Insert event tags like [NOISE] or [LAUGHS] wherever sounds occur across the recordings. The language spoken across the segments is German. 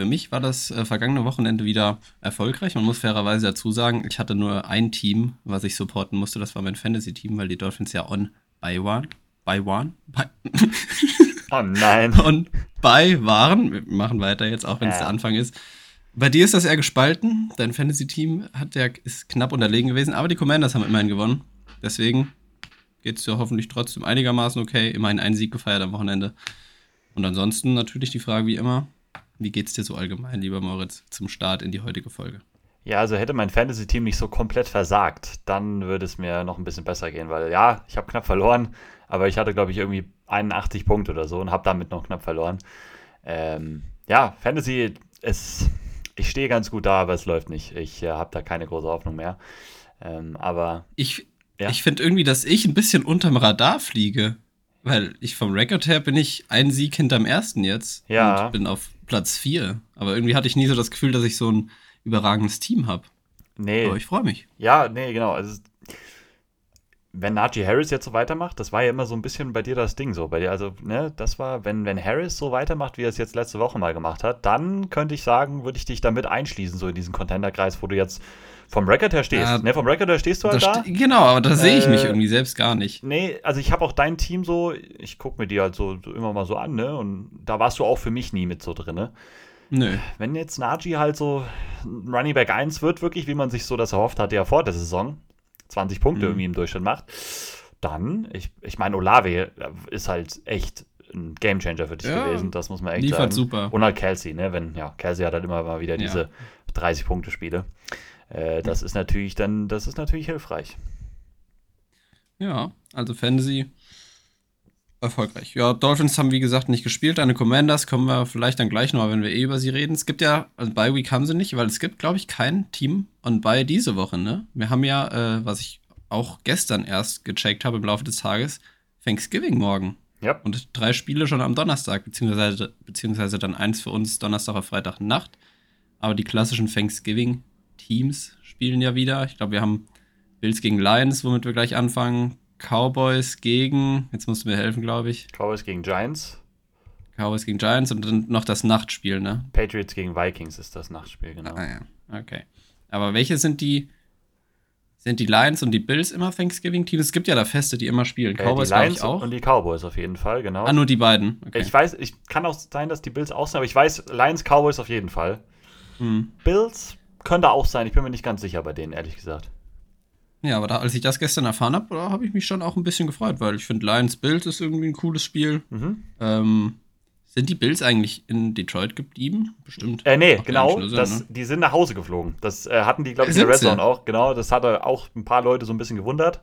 Für mich war das äh, vergangene Wochenende wieder erfolgreich. Man muss fairerweise dazu sagen, ich hatte nur ein Team, was ich supporten musste. Das war mein Fantasy-Team, weil die Dolphins ja on by one. By one? By [LAUGHS] oh nein. [LAUGHS] On by waren. Wir machen weiter jetzt, auch wenn es ja. der Anfang ist. Bei dir ist das eher gespalten. Dein Fantasy-Team ja, ist knapp unterlegen gewesen, aber die Commanders haben immerhin gewonnen. Deswegen geht es ja hoffentlich trotzdem einigermaßen okay. Immerhin einen Sieg gefeiert am Wochenende. Und ansonsten natürlich die Frage wie immer: Wie geht es dir so allgemein, lieber Moritz, zum Start in die heutige Folge? Ja, also hätte mein Fantasy-Team nicht so komplett versagt, dann würde es mir noch ein bisschen besser gehen, weil ja, ich habe knapp verloren, aber ich hatte, glaube ich, irgendwie 81 Punkte oder so und habe damit noch knapp verloren. Ähm, ja, Fantasy ist ich stehe ganz gut da, aber es läuft nicht. Ich äh, habe da keine große Hoffnung mehr. Ähm, aber. Ich, ja. ich finde irgendwie, dass ich ein bisschen unterm Radar fliege. Weil ich vom Record her bin ich ein Sieg hinterm ersten jetzt. Ja. Und bin auf Platz 4. Aber irgendwie hatte ich nie so das Gefühl, dass ich so ein überragendes Team habe. Nee. Aber ich freue mich. Ja, nee, genau. Also, wenn Najee Harris jetzt so weitermacht, das war ja immer so ein bisschen bei dir das Ding so. Bei dir, also, ne, das war, wenn, wenn Harris so weitermacht, wie er es jetzt letzte Woche mal gemacht hat, dann könnte ich sagen, würde ich dich damit einschließen, so in diesen Contenderkreis, wo du jetzt vom Record her stehst. Ja, ne, vom Record her stehst du halt da. Genau, aber da äh, sehe ich mich irgendwie selbst gar nicht. Nee, also ich habe auch dein Team so, ich gucke mir die halt so, so, immer mal so an, ne? Und da warst du auch für mich nie mit so drin, ne? Nö. Wenn jetzt Najee halt so Running Back 1 wird, wirklich, wie man sich so das erhofft hatte ja vor der Saison, 20 Punkte mhm. irgendwie im Durchschnitt macht, dann, ich, ich meine, Olave ist halt echt ein Gamechanger für dich ja, gewesen, das muss man echt liefert sagen. super. Und halt Kelsey, ne, wenn, ja, Kelsey hat halt immer mal wieder diese ja. 30-Punkte-Spiele. Äh, das ist natürlich dann, das ist natürlich hilfreich. Ja, also Fantasy erfolgreich. Ja, Dolphins haben wie gesagt nicht gespielt. Deine Commanders kommen wir vielleicht dann gleich noch, wenn wir eh über sie reden. Es gibt ja, also bei Week haben sie nicht, weil es gibt, glaube ich, kein Team on bei diese Woche, ne? Wir haben ja, äh, was ich auch gestern erst gecheckt habe im Laufe des Tages, Thanksgiving morgen. Ja. Und drei Spiele schon am Donnerstag, beziehungsweise, beziehungsweise dann eins für uns Donnerstag auf Freitag Nacht. Aber die klassischen Thanksgiving-Teams spielen ja wieder. Ich glaube, wir haben Bills gegen Lions, womit wir gleich anfangen. Cowboys gegen, jetzt musst du mir helfen, glaube ich. Cowboys gegen Giants. Cowboys gegen Giants und dann noch das Nachtspiel, ne? Patriots gegen Vikings ist das Nachtspiel, genau. Ah, ja. Okay. Aber welche sind die, sind die Lions und die Bills immer Thanksgiving-Teams? Es gibt ja da Feste, die immer spielen. Äh, Cowboys die Lions auch. Und die Cowboys auf jeden Fall, genau. Ah, nur die beiden. Okay. Ich weiß, ich kann auch sein, dass die Bills auch sind, aber ich weiß, Lions, Cowboys auf jeden Fall. Hm. Bills könnte auch sein, ich bin mir nicht ganz sicher bei denen, ehrlich gesagt. Ja, aber da, als ich das gestern erfahren habe, habe ich mich schon auch ein bisschen gefreut, weil ich finde, Lions Bills ist irgendwie ein cooles Spiel. Mhm. Ähm, sind die Bills eigentlich in Detroit geblieben? Bestimmt. Äh, nee, genau. Sein, das, ne? Die sind nach Hause geflogen. Das äh, hatten die, glaube ich, in der Red Zone auch. Genau, das hatte auch ein paar Leute so ein bisschen gewundert.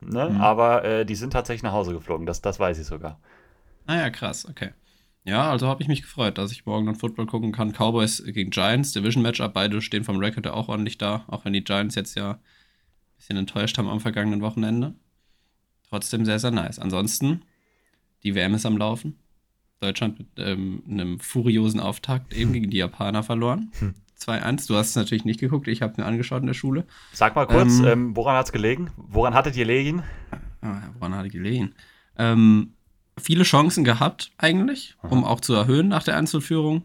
Ne? Mhm. Aber äh, die sind tatsächlich nach Hause geflogen. Das, das weiß ich sogar. Ah ja, krass, okay. Ja, also habe ich mich gefreut, dass ich morgen dann Football gucken kann. Cowboys gegen Giants, Division Matchup, beide stehen vom Record auch ordentlich da, auch wenn die Giants jetzt ja bisschen enttäuscht haben am vergangenen Wochenende. Trotzdem sehr, sehr nice. Ansonsten, die WM ist am Laufen. Deutschland mit ähm, einem furiosen Auftakt eben gegen die Japaner verloren. [LAUGHS] Hm. 2-1. Du hast es natürlich nicht geguckt, ich habe mir angeschaut in der Schule. Sag mal kurz, ähm, ähm, woran hat es gelegen? Woran hattet ihr gelegen? Ah, woran hat es gelegen? Ähm, viele Chancen gehabt, eigentlich, um auch zu erhöhen nach der Einzelführung.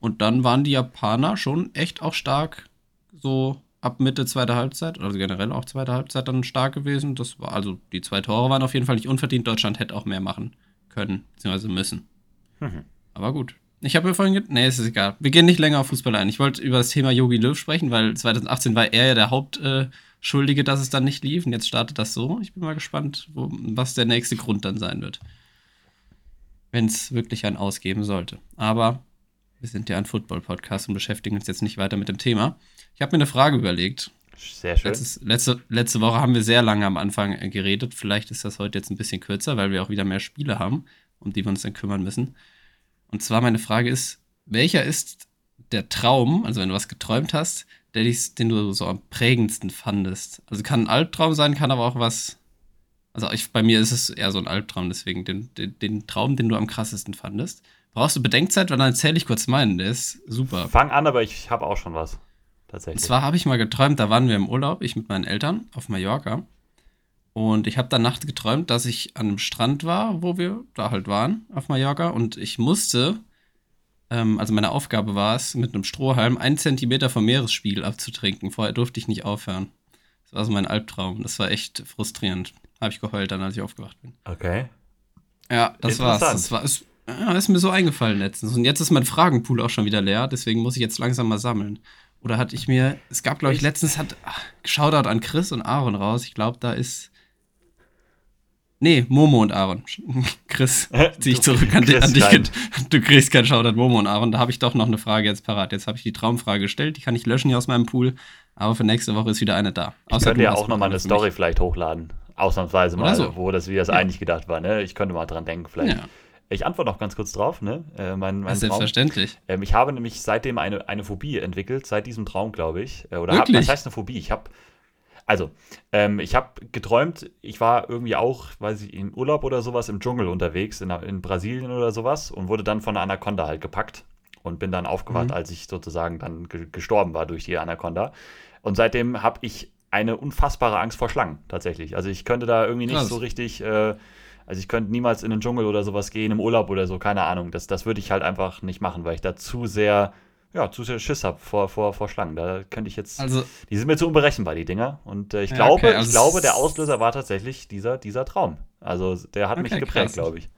Und dann waren die Japaner schon echt auch stark so ab Mitte zweiter Halbzeit, also generell auch zweite Halbzeit dann stark gewesen. Das war also die zwei Tore waren auf jeden Fall nicht unverdient. Deutschland hätte auch mehr machen können, beziehungsweise müssen. Mhm. Aber gut. Ich habe mir vorhin gedacht, nee, es ist egal. Wir gehen nicht länger auf Fußball ein. Ich wollte über das Thema Yogi Löw sprechen, weil 2018 war er ja der Hauptschuldige, dass es dann nicht lief. Und jetzt startet das so. Ich bin mal gespannt, wo, was der nächste Grund dann sein wird. Wenn es wirklich einen ausgeben sollte. Aber wir sind ja ein Football-Podcast und beschäftigen uns jetzt nicht weiter mit dem Thema. Ich habe mir eine Frage überlegt. Sehr schön. Letztes, letzte, letzte Woche haben wir sehr lange am Anfang äh, geredet. Vielleicht ist das heute jetzt ein bisschen kürzer, weil wir auch wieder mehr Spiele haben, um die wir uns dann kümmern müssen. Und zwar meine Frage ist, welcher ist der Traum, also wenn du was geträumt hast, der dich, den du so am prägendsten fandest? Also kann ein Albtraum sein, kann aber auch was. Also ich, bei mir ist es eher so ein Albtraum, deswegen den, den, den Traum, den du am krassesten fandest. Brauchst du Bedenkzeit, weil dann erzähle ich kurz meinen. Der ist super. Fang an, aber ich habe auch schon was. Tatsächlich. Und zwar habe ich mal geträumt, da waren wir im Urlaub, ich mit meinen Eltern auf Mallorca. Und ich habe dann nachts geträumt, dass ich an einem Strand war, wo wir da halt waren, auf Mallorca. Und ich musste ähm, also meine Aufgabe war es, mit einem Strohhalm einen Zentimeter vom Meeresspiegel abzutrinken. Vorher durfte ich nicht aufhören. Das war so mein Albtraum. Das war echt frustrierend. Habe ich geheult dann, als ich aufgewacht bin. Okay. Ja, das war's. Das war, ist, ja, ist mir so eingefallen letztens. Und jetzt ist mein Fragenpool auch schon wieder leer, deswegen muss ich jetzt langsam mal sammeln. Oder hatte ich mir, es gab, glaube ich, letztens hat ach, Shoutout an Chris und Aaron raus. Ich glaube, da ist. Nee, Momo und Aaron. [LAUGHS] Chris, zieh ich zurück an, an dich. [LAUGHS] Du kriegst keinen Shoutout, Momo und Aaron. Da habe ich doch noch eine Frage jetzt parat. Jetzt habe ich die Traumfrage gestellt. Die kann ich löschen hier aus meinem Pool. Aber für nächste Woche ist wieder eine da. Ich Außer könnte ja auch nochmal eine Story mich. vielleicht hochladen. Ausnahmsweise mal, so. wo das wie das ja. eigentlich gedacht war. Ne? Ich könnte mal dran denken, vielleicht. Ja. Ich antworte noch ganz kurz drauf, ne? Äh, mein, mein selbstverständlich. Ähm, ich habe nämlich seitdem eine, eine Phobie entwickelt, seit diesem Traum, glaube ich. Äh, oder hab, was heißt eine Phobie? Ich habe, also, ähm, ich habe geträumt, ich war irgendwie auch, weiß ich, in Urlaub oder sowas im Dschungel unterwegs, in, in Brasilien oder sowas, und wurde dann von einer Anaconda halt gepackt und bin dann aufgewacht, mhm. als ich sozusagen dann ge gestorben war durch die Anaconda. Und seitdem habe ich eine unfassbare Angst vor Schlangen, tatsächlich. Also ich könnte da irgendwie nicht Krass. so richtig. Äh, also ich könnte niemals in den Dschungel oder sowas gehen, im Urlaub oder so, keine Ahnung. Das, das würde ich halt einfach nicht machen, weil ich da zu sehr, ja, zu sehr Schiss habe vor, vor, vor Schlangen. Da könnte ich jetzt. Also, die sind mir zu unberechenbar, die Dinger. Und äh, ich, ja, glaube, okay, also ich glaube, der Auslöser war tatsächlich dieser, dieser Traum. Also der hat okay, mich geprägt, glaube ich.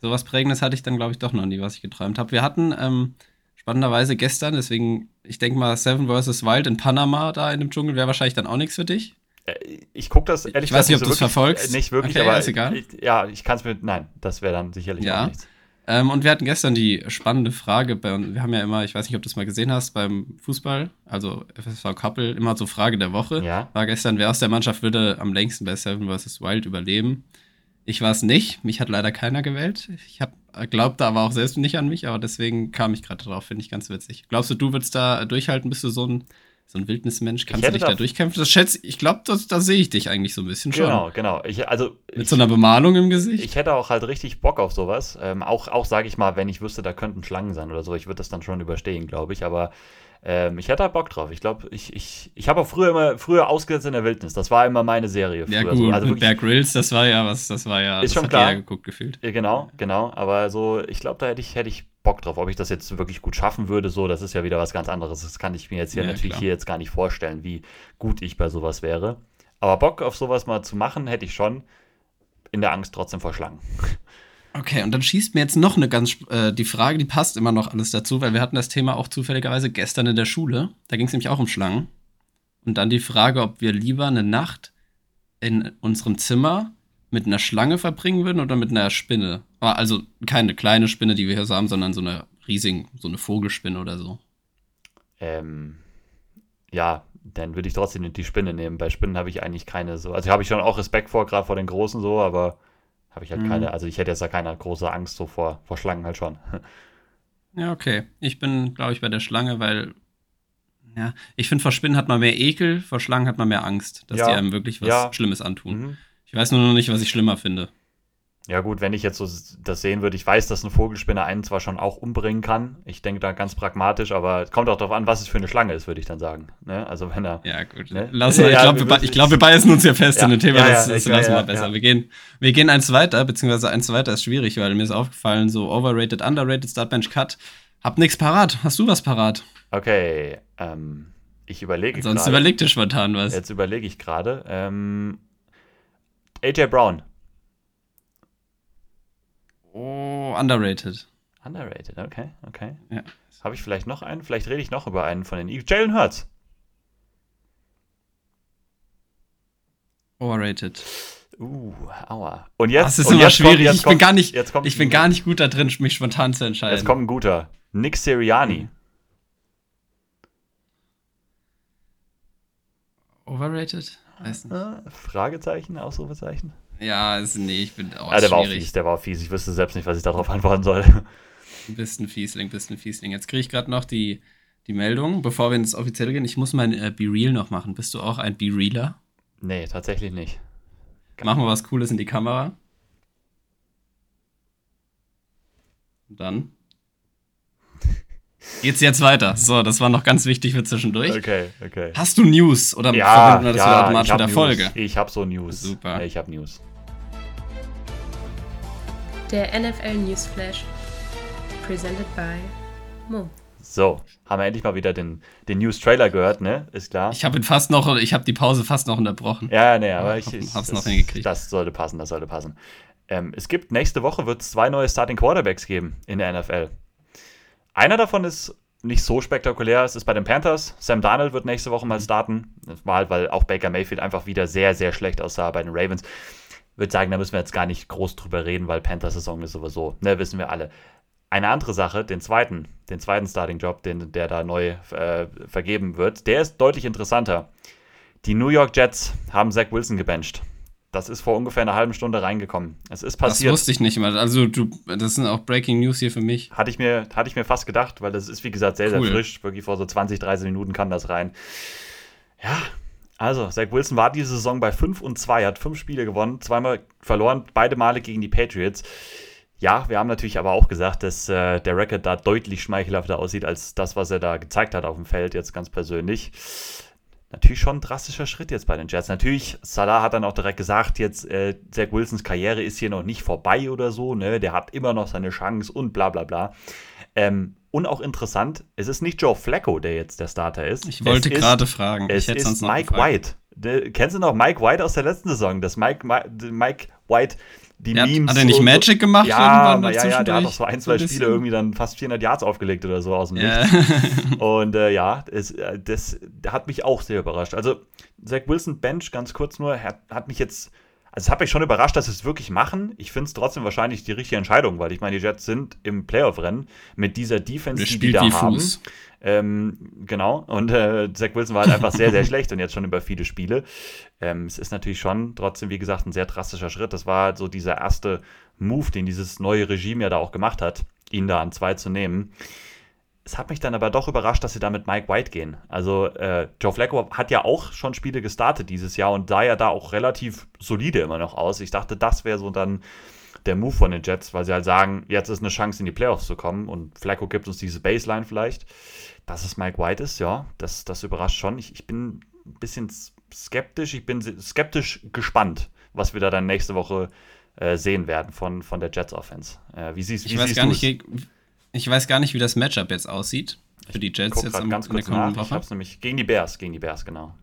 So was Prägendes hatte ich dann, glaube ich, doch noch nie, was ich geträumt habe. Wir hatten ähm, spannenderweise gestern, deswegen, ich denke mal, Seven vs. Wild in Panama da in dem Dschungel wäre wahrscheinlich dann auch nichts für dich. Äh, ich gucke das ehrlich gesagt nicht, ob du es verfolgst. Nicht wirklich, okay, aber ist egal. Ich, ja, ich kann es mir. Nein, das wäre dann sicherlich ja. auch nichts. Ähm, und wir hatten gestern die spannende Frage, bei, wir haben ja immer, ich weiß nicht, ob du es mal gesehen hast, beim Fußball, also FSV Couple, immer so Frage der Woche. Ja. War gestern, wer aus der Mannschaft würde am längsten bei Seven vs. Wild überleben? Ich war es nicht, mich hat leider keiner gewählt. Ich habe glaubte aber auch selbst nicht an mich, aber deswegen kam ich gerade drauf, finde ich ganz witzig. Glaubst du, du würdest da durchhalten? Bist du so ein so ein Wildnismensch, kannst du dich da, da durchkämpfen? Das schätze ich, glaube, da sehe ich dich eigentlich so ein bisschen schon. Genau, genau. Ich, also, Mit ich, so einer Bemalung im Gesicht? Ich hätte auch halt richtig Bock auf sowas. Ähm, auch, auch sage ich mal, wenn ich wüsste, da könnten Schlangen sein oder so, ich würde das dann schon überstehen, glaube ich. Aber ähm, ich hätte da Bock drauf. Ich glaube, ich, ich, ich habe auch früher immer früher ausgesetzt in der Wildnis. Das war immer meine Serie. Früher. Ja, gut, so. also mit Bear Grylls, das war ja was, das war ja. Ist schon klar. geguckt gefühlt. Ja, genau, genau. Aber so, ich glaube, da hätte ich, hätte ich Bock drauf. Ob ich das jetzt wirklich gut schaffen würde, so, das ist ja wieder was ganz anderes. Das kann ich mir jetzt hier ja, natürlich klar. hier jetzt gar nicht vorstellen, wie gut ich bei sowas wäre. Aber Bock auf sowas mal zu machen, hätte ich schon. In der Angst trotzdem vor Schlangen. Okay, und dann schießt mir jetzt noch eine ganz, äh, die Frage, die passt immer noch alles dazu, weil wir hatten das Thema auch zufälligerweise gestern in der Schule. Da ging es nämlich auch um Schlangen. Und dann die Frage, ob wir lieber eine Nacht in unserem Zimmer mit einer Schlange verbringen würden oder mit einer Spinne. Ah, also keine kleine Spinne, die wir hier haben, sondern so eine riesige, so eine Vogelspinne oder so. Ähm, ja, dann würde ich trotzdem die Spinne nehmen. Bei Spinnen habe ich eigentlich keine so. Also habe ich schon auch Respekt vor, gerade vor den Großen so, aber habe ich halt mhm. keine, also ich hätte jetzt da keine große Angst so vor, vor Schlangen halt schon. [LAUGHS] Ja, okay. Ich bin, glaube ich, bei der Schlange, weil, ja, ich finde, vor Spinnen hat man mehr Ekel, vor Schlangen hat man mehr Angst, dass ja. die einem wirklich was ja. Schlimmes antun. Mhm. Ich weiß nur noch nicht, was ich schlimmer finde. Ja, gut, wenn ich jetzt so das sehen würde, ich weiß, dass eine Vogelspinne einen zwar schon auch umbringen kann. Ich denke da ganz pragmatisch, aber es kommt auch darauf an, was es für eine Schlange ist, würde ich dann sagen. Ne? Also wenn er. Ja, gut. Ne? Lass, ja, ich glaube, wir, glaub, wir beißen uns hier fest ja, in dem Thema, ja, das, das lassen wir besser. Wir, gehen, wir gehen eins weiter, beziehungsweise eins weiter ist schwierig, weil mir ist aufgefallen, so overrated, underrated, Startbench Cut. Hab nichts parat. Hast du was parat? Okay, ähm, ich überlege gerade. Sonst überleg dir spontan was. Jetzt überlege ich gerade. Ähm, AJ Brown. Oh, underrated. Underrated, okay, okay. Ja. Habe ich vielleicht noch einen? Vielleicht rede ich noch über einen von den Eagles. Jalen Hurts. Overrated. Uh, aua. Und jetzt. Das ist immer schwierig. Kommt, ich bin, gar nicht, ich bin gar nicht gut da drin, mich spontan zu entscheiden. Jetzt kommt ein guter. Nick Siriani. Overrated? Weiß nicht. Fragezeichen, Ausrufezeichen? Ja, ist, nee, ich bin auch. Ja, der schwierig. war auch fies, der war auch fies. Ich wüsste selbst nicht, was ich darauf [LAUGHS] antworten soll. Bist ein Fiesling, bist ein Fiesling. Jetzt kriege ich gerade noch die, die Meldung, bevor wir ins Offizielle gehen. Ich muss mein äh, Be Real noch machen. Bist du auch ein Be Realer? Nee, tatsächlich nicht. Machen wir was Cooles in die Kamera. Und dann geht's jetzt weiter. So, das war noch ganz wichtig für zwischendurch. Okay, okay. Hast du News oder ja, verbinden wir das ja, automatisch mit der News. Folge? Ich habe so News. Super. ich habe News. Der NFL News Flash. Presented by Hm. So, haben wir endlich mal wieder den, den News-Trailer gehört, ne? Ist klar. Ich habe fast noch, ich habe die Pause fast noch unterbrochen. Ja, ne, aber ich, ich hab's noch hingekriegt. Das sollte passen, das sollte passen. Ähm, es gibt nächste Woche wird es zwei neue Starting Quarterbacks geben in der NFL. Einer davon ist nicht so spektakulär. Es ist bei den Panthers. Sam Darnold wird nächste Woche mal starten. Das war halt, weil auch Baker Mayfield einfach wieder sehr, sehr schlecht aussah bei den Ravens. Ich würde sagen, da müssen wir jetzt gar nicht groß drüber reden, weil Panthers-Saison ist sowieso, ne, wissen wir alle. Eine andere Sache, den zweiten, den zweiten Starting-Job, den, der da neu äh, vergeben wird, der ist deutlich interessanter. Die New York Jets haben Zach Wilson gebencht. Das ist vor ungefähr einer halben Stunde reingekommen. Es ist passiert. Das wusste ich nicht mal. Also, du, das sind auch Breaking News hier für mich. Hatte ich mir, hatte ich mir fast gedacht, weil das ist, wie gesagt, sehr, cool. sehr frisch. Wirklich vor so 20, 30 Minuten kam das rein. Ja, also, Zach Wilson war diese Saison bei 5 und 2, hat fünf Spiele gewonnen, zweimal verloren, beide Male gegen die Patriots. Ja, wir haben natürlich aber auch gesagt, dass äh, der Record da deutlich schmeichelhafter aussieht als das, was er da gezeigt hat auf dem Feld, jetzt ganz persönlich. Natürlich schon ein drastischer Schritt jetzt bei den Jets. Natürlich, Salah hat dann auch direkt gesagt, jetzt äh, Zach Wilsons Karriere ist hier noch nicht vorbei oder so, ne? Der hat immer noch seine Chance und bla bla bla. Ähm, und auch interessant, es ist nicht Joe Flacco, der jetzt der Starter ist. Ich wollte gerade fragen. Es ist Mike White. De, kennst du noch Mike White aus der letzten Saison? Das Mike, Mike White die ja, Memes. Hat er nicht Magic gemacht? Ja, ja, ja, der hat doch so ein, zwei so Spiele irgendwie dann fast 400 Yards aufgelegt oder so aus dem yeah. Nichts. [LAUGHS] Und äh, ja, es, äh, das hat mich auch sehr überrascht. Also, Zach Wilson Bench, ganz kurz nur, hat, hat mich jetzt. Also, es hat mich schon überrascht, dass sie es wirklich machen. Ich finde es trotzdem wahrscheinlich die richtige Entscheidung, weil ich meine, die Jets sind im Playoff-Rennen mit dieser Defense, die die da haben. Fuß. Ähm, genau, und äh, Zach Wilson war halt einfach sehr, sehr [LAUGHS] schlecht und jetzt schon über viele Spiele. Ähm, es ist natürlich schon trotzdem, wie gesagt, ein sehr drastischer Schritt. Das war so dieser erste Move, den dieses neue Regime ja da auch gemacht hat, ihn da an zwei zu nehmen. Es hat mich dann aber doch überrascht, dass sie da mit Mike White gehen. Also äh, Joe Flacco hat ja auch schon Spiele gestartet dieses Jahr und sah ja da auch relativ solide immer noch aus. Ich dachte, das wäre so dann der Move von den Jets, weil sie halt sagen, jetzt ist eine Chance in die Playoffs zu kommen und Flacco gibt uns diese Baseline vielleicht dass es Mike White ist, ja, das, das überrascht schon. Ich, ich bin ein bisschen skeptisch, ich bin skeptisch gespannt, was wir da dann nächste Woche äh, sehen werden von, von der Jets Offense. Äh, wie siehst, wie ich weiß gar nicht, Ich weiß gar nicht, wie das Matchup jetzt aussieht für die Jets jetzt am, ganz kurz nach. Ich hab's nämlich gegen die Bears, gegen die Bears, genau.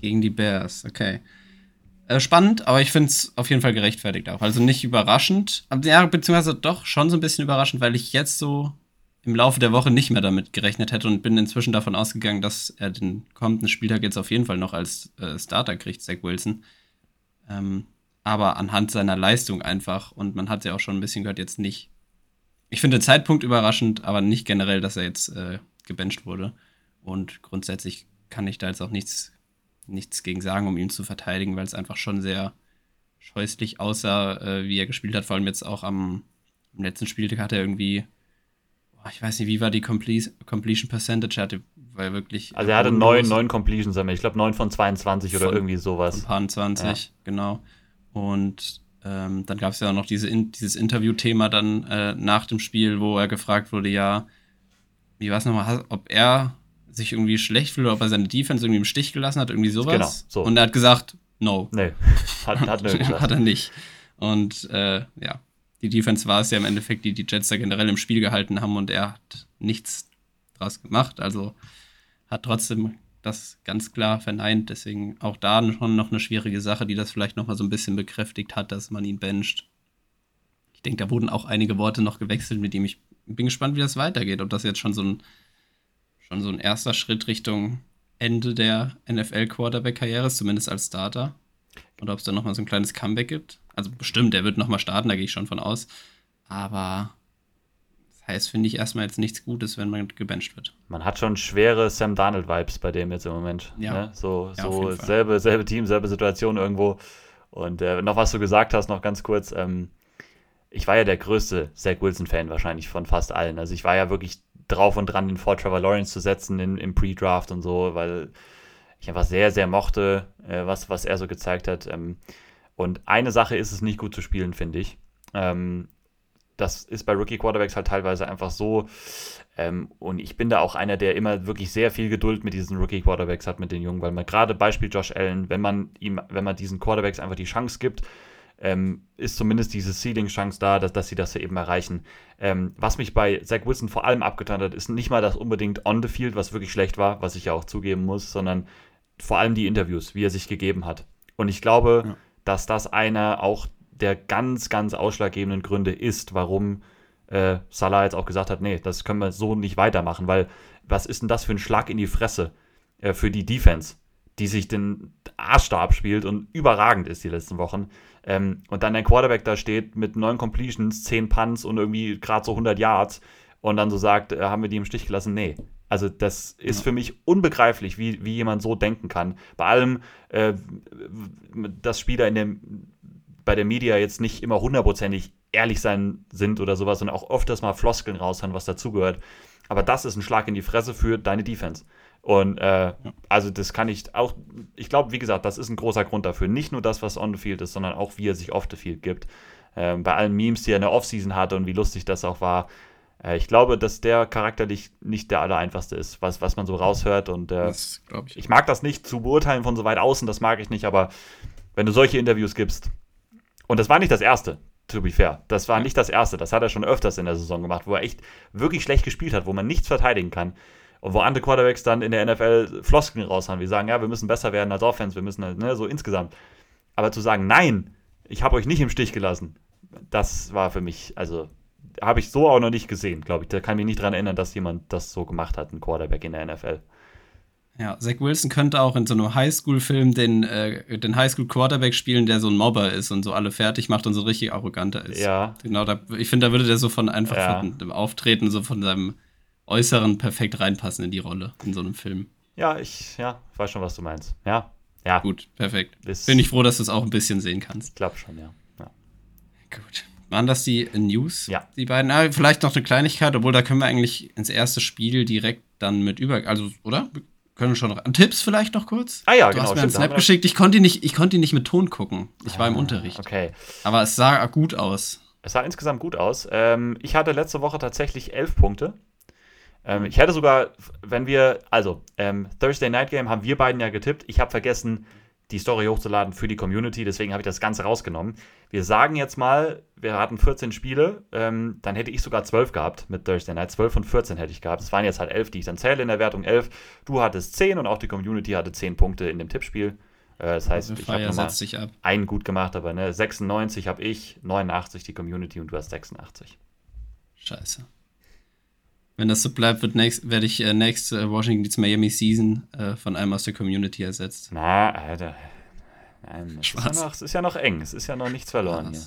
Gegen die Bears, okay. Äh, spannend, aber ich finde es auf jeden Fall gerechtfertigt auch. Also nicht überraschend, ja, beziehungsweise doch schon so ein bisschen überraschend, weil ich jetzt so im Laufe der Woche nicht mehr damit gerechnet hätte und bin inzwischen davon ausgegangen, dass er den kommenden Spieltag jetzt auf jeden Fall noch als äh, Starter kriegt, Zach Wilson. Ähm, aber anhand seiner Leistung einfach, und man hat ja auch schon ein bisschen gehört, jetzt nicht. Ich finde den Zeitpunkt überraschend, aber nicht generell, dass er jetzt äh, gebencht wurde. Und grundsätzlich kann ich da jetzt auch nichts, nichts gegen sagen, um ihn zu verteidigen, weil es einfach schon sehr scheußlich aussah, äh, wie er gespielt hat. Vor allem jetzt auch am, am letzten Spieltag hat er irgendwie ich weiß nicht, wie war die Completion Percentage? Er hatte, war wirklich. Also er hatte neun, neun Completions, ich glaube neun von 22 oder irgendwie sowas. Von paar 20, ja. genau. Und ähm, dann gab es ja auch noch diese, in, dieses Interview-Thema dann äh, nach dem Spiel, wo er gefragt wurde, ja, wie war es nochmal, ob er sich irgendwie schlecht fühlt oder ob er seine Defense irgendwie im Stich gelassen hat, irgendwie sowas. Genau, so. Und er hat gesagt, no. Nee, hat, hat, [LAUGHS] hat er nicht. Und äh, ja, die Defense war es ja im Endeffekt, die die Jets da generell im Spiel gehalten haben und er hat nichts draus gemacht. Also hat trotzdem das ganz klar verneint. Deswegen auch da schon noch eine schwierige Sache, die das vielleicht nochmal so ein bisschen bekräftigt hat, dass man ihn bencht. Ich denke, da wurden auch einige Worte noch gewechselt, mit ihm ich bin gespannt, wie das weitergeht. Ob das jetzt schon so ein, schon so ein erster Schritt Richtung Ende der NFL-Quarterback-Karriere ist, zumindest als Starter. Oder ob es da nochmal so ein kleines Comeback gibt. Also bestimmt, der wird nochmal starten, da gehe ich schon von aus. Aber das heißt, finde ich erstmal jetzt nichts Gutes, wenn man gebencht wird. Man hat schon schwere Sam Darnold-Vibes bei dem jetzt im Moment. Ja. Ne? So, ja, so selbe, selbe Team, selbe Situation irgendwo. Und äh, noch was du gesagt hast, noch ganz kurz. Ähm, ich war ja der größte Zach Wilson-Fan wahrscheinlich von fast allen. Also ich war ja wirklich drauf und dran, den vor Trevor Lawrence zu setzen in, im Pre-Draft und so, weil ich einfach sehr, sehr mochte, äh, was, was er so gezeigt hat. Ähm, und eine Sache ist es nicht gut zu spielen, finde ich. Ähm, das ist bei Rookie Quarterbacks halt teilweise einfach so. Ähm, und ich bin da auch einer, der immer wirklich sehr viel Geduld mit diesen Rookie Quarterbacks hat, mit den Jungen, weil man gerade Beispiel Josh Allen, wenn man ihm, wenn man diesen Quarterbacks einfach die Chance gibt, ähm, ist zumindest diese Ceiling-Chance da, dass, dass sie das eben erreichen. Ähm, was mich bei Zach Wilson vor allem abgetan hat, ist nicht mal das unbedingt on the field, was wirklich schlecht war, was ich ja auch zugeben muss, sondern vor allem die Interviews, wie er sich gegeben hat. Und ich glaube, ja. dass das einer auch der ganz, ganz ausschlaggebenden Gründe ist, warum äh, Salah jetzt auch gesagt hat, nee, das können wir so nicht weitermachen, weil was ist denn das für ein Schlag in die Fresse äh, für die Defense, die sich den Arsch da abspielt und überragend ist die letzten Wochen. Ähm, und dann der Quarterback da steht mit neun Completions, zehn Punts und irgendwie gerade so 100 Yards und dann so sagt, äh, haben wir die im Stich gelassen? Nee. Also das ist ja. für mich unbegreiflich, wie, wie jemand so denken kann. Bei allem, äh, dass Spieler in dem, bei der Media jetzt nicht immer hundertprozentig ehrlich sein sind oder sowas und auch öfters mal Floskeln raushauen, was dazugehört. Aber das ist ein Schlag in die Fresse für deine Defense. Und äh, ja. also das kann ich auch, ich glaube, wie gesagt, das ist ein großer Grund dafür. Nicht nur das, was on the field ist, sondern auch, wie er sich off the field gibt. Ähm, bei allen Memes, die er in der Offseason hatte und wie lustig das auch war. Äh, ich glaube, dass der charakterlich nicht der allereinfachste ist, was, was man so raushört. Und äh, ich. ich mag das nicht zu beurteilen von so weit außen, das mag ich nicht, aber wenn du solche Interviews gibst, und das war nicht das erste, to be fair. Das war nicht das erste. Das hat er schon öfters in der Saison gemacht, wo er echt wirklich schlecht gespielt hat, wo man nichts verteidigen kann. Und wo andere Quarterbacks dann in der NFL Floskeln raushauen, wie sagen, ja, wir müssen besser werden als Offense, wir müssen halt, ne, so insgesamt. Aber zu sagen, nein, ich habe euch nicht im Stich gelassen, das war für mich, also habe ich so auch noch nicht gesehen, glaube ich. Da kann ich mich nicht daran erinnern, dass jemand das so gemacht hat, ein Quarterback in der NFL. Ja, Zach Wilson könnte auch in so einem Highschool-Film den, äh, den Highschool-Quarterback spielen, der so ein Mobber ist und so alle fertig macht und so richtig arroganter ist. Ja. Genau, da, ich finde, da würde der so von einfach ja. von dem Auftreten, so von seinem Äußeren perfekt reinpassen in die Rolle in so einem Film. Ja, ich ja, weiß schon, was du meinst. Ja. Ja. Gut, perfekt. Ist Bin ich froh, dass du es auch ein bisschen sehen kannst. Ich glaube schon, ja. ja. Gut. Waren das die News? Ja. Die beiden? Ah, vielleicht noch eine Kleinigkeit, obwohl da können wir eigentlich ins erste Spiel direkt dann mit über. Also, oder? können schon noch. Tipps vielleicht noch kurz? Ah ja, du genau. Du hast mir einen Snap geschickt. Ich konnte ihn nicht, ich konnte ihn nicht mit Ton gucken. Ich war im ah, Unterricht. Okay. Aber es sah gut aus. Es sah insgesamt gut aus. Ähm, ich hatte letzte Woche tatsächlich elf Punkte. Ähm, ich hätte sogar, wenn wir, also ähm, Thursday Night Game haben wir beiden ja getippt. Ich habe vergessen, die Story hochzuladen für die Community, deswegen habe ich das Ganze rausgenommen. Wir sagen jetzt mal, wir hatten 14 Spiele, ähm, dann hätte ich sogar 12 gehabt mit Thursday Night. 12 und 14 hätte ich gehabt. Es waren jetzt halt 11, die ich dann zähle in der Wertung. 11. Du hattest 10 und auch die Community hatte 10 Punkte in dem Tippspiel. Äh, das heißt, also ich habe nochmal einen gut gemacht, aber ne, 96 habe ich, 89 die Community und du hast 86. Scheiße. Wenn das so bleibt, wird nächst, werde ich äh, nächste Washington DC Miami Season äh, von einem aus der Community ersetzt. Na, Alter. Nein, es, ist ja, noch, es ist ja noch eng, es ist ja noch nichts verloren hier.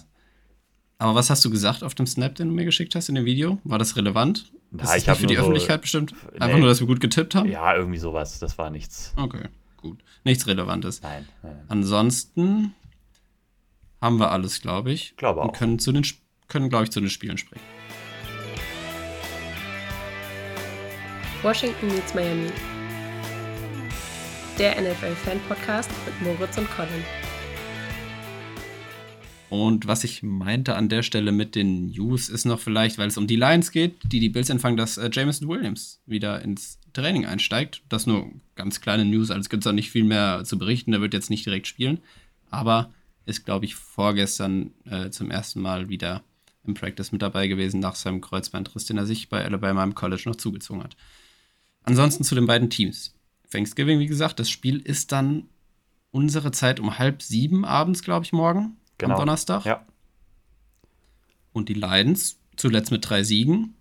Aber was hast du gesagt auf dem Snap, den du mir geschickt hast in dem Video? War das relevant? Na, ist ich habe für die so, Öffentlichkeit bestimmt. Einfach nee, nur, dass wir gut getippt haben? Ja, irgendwie sowas. Das war nichts. Okay, gut. Nichts Relevantes. Nein. nein. Ansonsten haben wir alles, glaube ich. Glaube auch. Und können, zu den, können glaube ich, zu den Spielen sprechen. Washington meets Miami. Der NFL-Fan-Podcast mit Moritz und Colin. Und was ich meinte an der Stelle mit den News ist noch vielleicht, weil es um die Lions geht, die die Bills empfangen, dass äh, Jameson Williams wieder ins Training einsteigt. Das nur ganz kleine News, also gibt es auch nicht viel mehr zu berichten. Der wird jetzt nicht direkt spielen, aber ist, glaube ich, vorgestern äh, zum ersten Mal wieder im Practice mit dabei gewesen nach seinem Kreuzbandriss, den er sich bei Alabama im College noch zugezogen hat. Ansonsten zu den beiden Teams. Thanksgiving, wie gesagt, das Spiel ist dann unsere Zeit um halb sieben abends, glaube ich, morgen genau. am Donnerstag. Ja. Und die Lions zuletzt mit drei Siegen.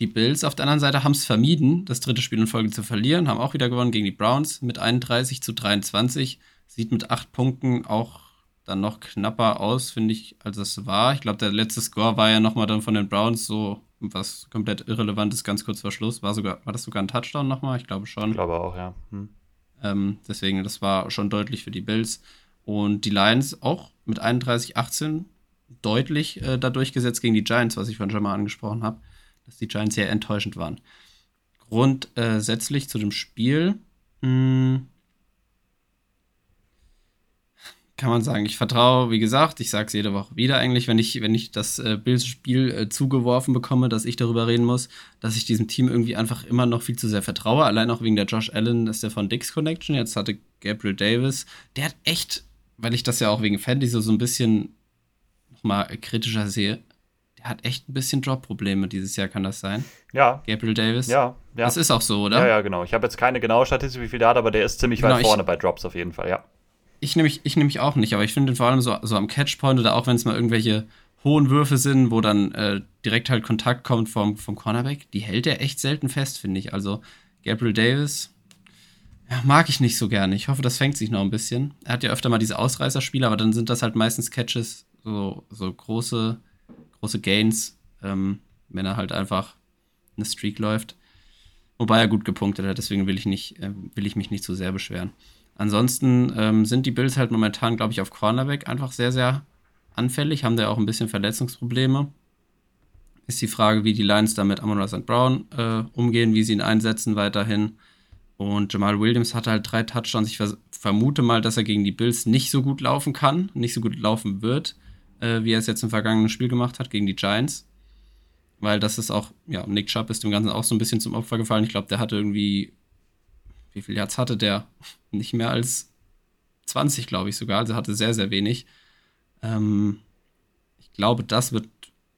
Die Bills auf der anderen Seite haben es vermieden, das dritte Spiel in Folge zu verlieren, haben auch wieder gewonnen gegen die Browns mit 31 zu 23. Sieht mit acht Punkten auch dann noch knapper aus, finde ich, als es war. Ich glaube, der letzte Score war ja nochmal dann von den Browns so was komplett irrelevantes ganz kurz vor Schluss. War, sogar, war das sogar ein Touchdown nochmal? Ich glaube schon. Ich glaube auch, ja. Hm. Ähm, deswegen, das war schon deutlich für die Bills. Und die Lions auch mit 31-18 deutlich äh, da durchgesetzt gegen die Giants, was ich vorhin schon mal angesprochen habe, dass die Giants sehr enttäuschend waren. Grundsätzlich zu dem Spiel. Mh, hm, kann man sagen, ich vertraue, wie gesagt, ich sage es jede Woche wieder eigentlich, wenn ich, wenn ich das äh, Bills-Spiel äh, zugeworfen bekomme, dass ich darüber reden muss, dass ich diesem Team irgendwie einfach immer noch viel zu sehr vertraue. Allein auch wegen der Josh Allen, ist der von Dix Connection. Jetzt hatte Gabriel Davis, der hat echt weil ich das ja auch wegen Fantasy so ein bisschen nochmal kritischer sehe, der hat echt ein bisschen Drop-Probleme dieses Jahr, kann das sein? Ja. Gabriel Davis? Ja, ja. Das ist auch so, oder? Ja, ja, genau. Ich habe jetzt keine genaue Statistik, wie viel der hat, aber der ist ziemlich Genau, weit vorne bei Drops auf jeden Fall, ja. Ich nehme mich, ich nehm mich auch nicht, aber ich finde vor allem so, so am Catchpoint oder auch wenn es mal irgendwelche hohen Würfe sind, wo dann äh, direkt halt Kontakt kommt vom, vom Cornerback, die hält er echt selten fest, finde ich. Also Gabriel Davis ja, mag ich nicht so gerne. Ich hoffe, das fängt sich noch ein bisschen. Er hat ja öfter mal diese Ausreißerspiele, aber dann sind das halt meistens Catches, so, so große, große Gains, ähm, wenn er halt einfach eine Streak läuft. Wobei er gut gepunktet hat, deswegen will ich, nicht, äh, will ich mich nicht zu sehr beschweren. Ansonsten ähm, sind die Bills halt momentan, glaube ich, auf Cornerback einfach sehr, sehr anfällig, haben da auch ein bisschen Verletzungsprobleme. Ist die Frage, wie die Lions da mit Amon St. Brown äh, umgehen, wie sie ihn einsetzen weiterhin. Und Jamal Williams hatte halt drei Touchdowns. Ich vermute mal, dass er gegen die Bills nicht so gut laufen kann, nicht so gut laufen wird, äh, wie er es jetzt im vergangenen Spiel gemacht hat gegen die Giants. Weil das ist auch, ja, Nick Chubb ist dem Ganzen auch so ein bisschen zum Opfer gefallen. Ich glaube, der hatte irgendwie, wie viel Yards hatte der? Nicht mehr als 20, glaube ich sogar. Also hatte sehr, sehr wenig. Ähm, ich glaube, das wird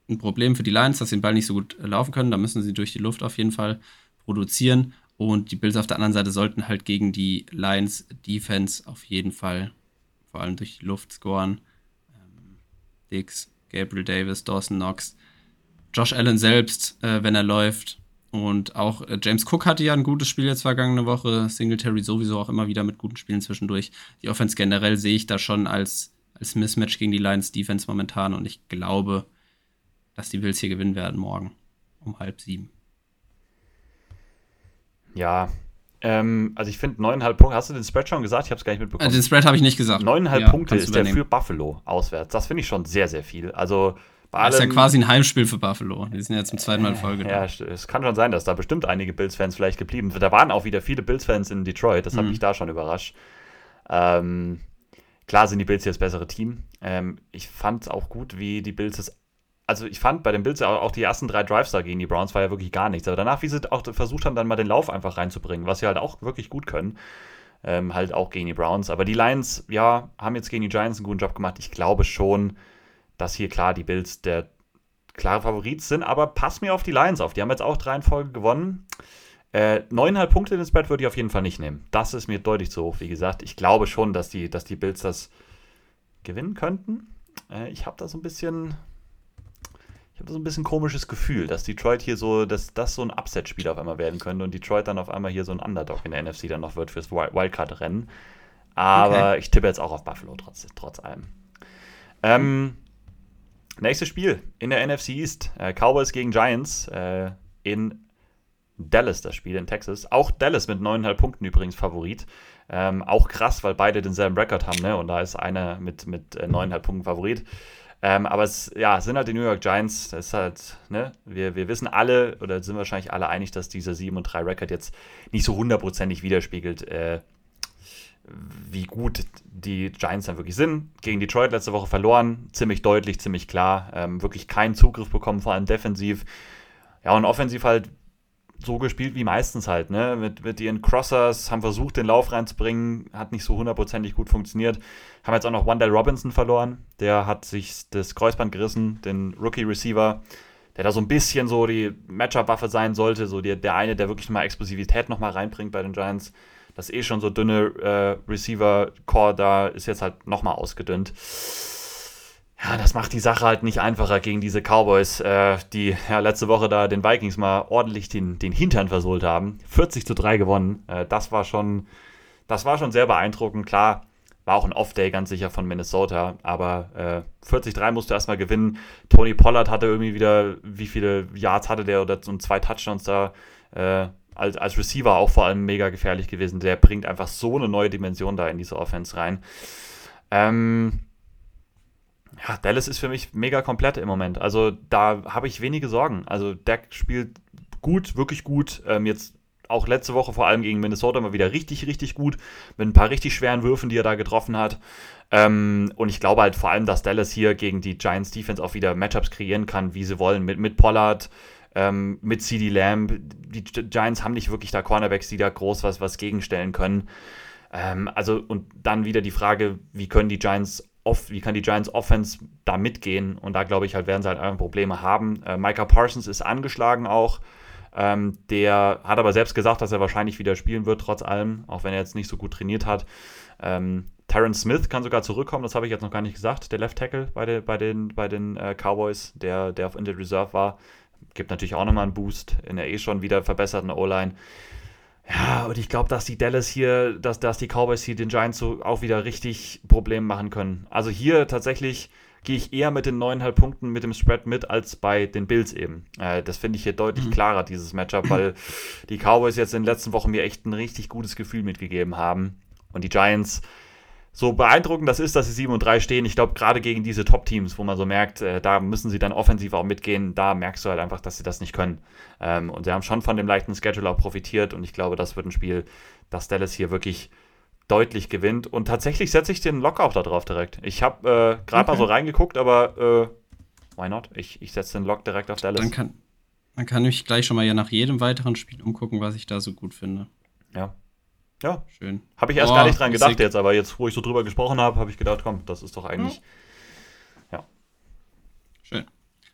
ein Problem für die Lions, dass sie den Ball nicht so gut äh, laufen können. Da müssen sie durch die Luft auf jeden Fall produzieren. Und die Bills auf der anderen Seite sollten halt gegen die Lions Defense auf jeden Fall vor allem durch die Luft scoren. Ähm, Dix, Gabriel Davis, Dawson Knox, Josh Allen selbst, äh, wenn er läuft. Und auch äh, James Cook hatte ja ein gutes Spiel jetzt vergangene Woche. Singletary sowieso auch immer wieder mit guten Spielen zwischendurch. Die Offense generell sehe ich da schon als, als Mismatch gegen die Lions Defense momentan. Und ich glaube, dass die Bills hier gewinnen werden morgen um halb sieben. Ja, ähm, also ich finde neuneinhalb Punkte, hast du den Spread schon gesagt? Ich habe es gar nicht mitbekommen. den Spread habe ich nicht gesagt. Neuneinhalb Ja, Punkte ist der für Buffalo auswärts. Das finde ich schon sehr, sehr viel. Also Das ist ja quasi ein Heimspiel für Buffalo. Die sind ja zum zweiten Mal in Folge. Ja, da. es kann schon sein, dass da bestimmt einige Bills-Fans vielleicht geblieben sind. Da waren auch wieder viele Bills-Fans in Detroit. Das hat Mhm. mich da schon überrascht. Ähm, klar sind die Bills jetzt das bessere Team. Ähm, ich fand auch gut, wie die Bills es. Also ich fand bei den Bills auch, auch die ersten drei Drives da gegen die Browns war ja wirklich gar nichts. Aber danach, wie sie auch versucht haben, dann mal den Lauf einfach reinzubringen, was sie halt auch wirklich gut können. Ähm, halt auch gegen die Browns. Aber die Lions, ja, haben jetzt gegen die Giants einen guten Job gemacht. Ich glaube schon, dass hier klar die Bills der klare Favorit sind, aber pass mir auf die Lions auf. Die haben jetzt auch drei in Folge gewonnen. Äh, neuneinhalb Punkte in den Spread würde ich auf jeden Fall nicht nehmen. Das ist mir deutlich zu hoch, wie gesagt. Ich glaube schon, dass die, dass die Bills das gewinnen könnten. Äh, ich habe da so ein bisschen. Ich habe da so ein bisschen komisches Gefühl, dass Detroit hier so, dass das so ein Upset-Spiel auf einmal werden könnte und Detroit dann auf einmal hier so ein Underdog in der NFC dann noch wird fürs Wild- Wildcard-Rennen. Aber ich tippe jetzt auch auf Buffalo trotz, trotz allem. Ähm, nächstes Spiel in der NFC East. Äh, Cowboys gegen Giants äh, in Dallas, das Spiel in Texas. Auch Dallas mit 9,5 Punkten übrigens Favorit. Ähm, auch krass, weil beide denselben Rekord haben, ne? Und da ist einer mit, mit äh, 9,5 Punkten Favorit. Ähm, aber es ja, sind halt die New York Giants. Das ist halt, ne? Wir, wir wissen alle, oder sind wahrscheinlich alle einig, dass dieser 7 und 3 Rekord jetzt nicht so hundertprozentig widerspiegelt, äh, wie gut die Giants dann wirklich sind. Gegen Detroit letzte Woche verloren, ziemlich deutlich, ziemlich klar. Ähm, wirklich keinen Zugriff bekommen, vor allem defensiv. Ja, und offensiv halt so gespielt wie meistens halt, ne? Mit, mit ihren Crossers, haben versucht, den Lauf reinzubringen, hat nicht so hundertprozentig gut funktioniert. Haben jetzt auch noch Wandell Robinson verloren. Der hat sich das Kreuzband gerissen, den Rookie-Receiver, der da so ein bisschen so die Matchup-Waffe sein sollte, so der, der eine, der wirklich mal Explosivität nochmal reinbringt bei den Giants. Das eh schon so dünne äh, Receiver-Core da ist jetzt halt nochmal ausgedünnt. Ja, das macht die Sache halt nicht einfacher gegen diese Cowboys, äh, die ja letzte Woche da den Vikings mal ordentlich den, den Hintern versohlt haben. 40 zu 3 gewonnen. Äh, das war schon, das war schon sehr beeindruckend. Klar, war auch ein Off-Day ganz sicher von Minnesota, aber äh, 40-3 musste erstmal gewinnen. Tony Pollard hatte irgendwie wieder, wie viele Yards hatte der oder und zwei Touchdowns da äh, als, als Receiver auch vor allem mega gefährlich gewesen. Der bringt einfach so eine neue Dimension da in diese Offense rein. Ähm, ja, Dallas ist für mich mega komplett im Moment. Also da habe ich wenige Sorgen. Also Dak spielt gut, wirklich gut. Ähm, jetzt auch letzte Woche vor allem gegen Minnesota mal wieder richtig, richtig gut. Mit ein paar richtig schweren Würfen, die er da getroffen hat. Ähm, und ich glaube halt vor allem, dass Dallas hier gegen die Giants Defense auch wieder Matchups kreieren kann, wie sie wollen. Mit, mit Pollard, ähm, mit CD Lamb. Die Giants haben nicht wirklich da Cornerbacks, die da groß was, was gegenstellen können. Ähm, also, und dann wieder die Frage, wie können die Giants off, wie kann die Giants Offense da mitgehen? Und da glaube ich halt, werden sie halt einfach Probleme haben. Äh, Micah Parsons ist angeschlagen auch. Ähm, der hat aber selbst gesagt, dass er wahrscheinlich wieder spielen wird, trotz allem, auch wenn er jetzt nicht so gut trainiert hat. Ähm, Tyron Smith kann sogar zurückkommen, das habe ich jetzt noch gar nicht gesagt, der Left Tackle bei, de, bei den, bei den äh, Cowboys, der, der auf Injured Reserve war. Gibt natürlich auch nochmal einen Boost in der eh schon wieder verbesserten O-Line. Ja, und ich glaube, dass die Dallas hier, dass, dass die Cowboys hier den Giants so auch wieder richtig Probleme machen können. Also hier tatsächlich gehe ich eher mit den neuneinhalb Punkten mit dem Spread mit als bei den Bills eben. Äh, das finde ich hier deutlich mhm. klarer, dieses Matchup, weil die Cowboys jetzt in den letzten Wochen mir echt ein richtig gutes Gefühl mitgegeben haben. Und die Giants, so beeindruckend das ist, dass sie 7 und 3 stehen, ich glaube, gerade gegen diese Top-Teams, wo man so merkt, äh, da müssen sie dann offensiv auch mitgehen, da merkst du halt einfach, dass sie das nicht können. Ähm, und sie haben schon von dem leichten Schedule auch profitiert und ich glaube, das wird ein Spiel, das Dallas hier wirklich deutlich gewinnt. Und tatsächlich setze ich den Lock auch da drauf direkt. Ich habe äh, gerade okay. mal so reingeguckt, aber äh, why not? Ich, ich setze den Lock direkt auf Dallas. Dann kann, dann kann ich gleich schon mal ja nach jedem weiteren Spiel umgucken, was ich da so gut finde. Ja, ja. Schön. Habe ich erst oh, gar nicht dran gedacht jetzt, aber jetzt, wo ich so drüber gesprochen habe, habe ich gedacht, komm, das ist doch eigentlich. Ja. ja. Schön.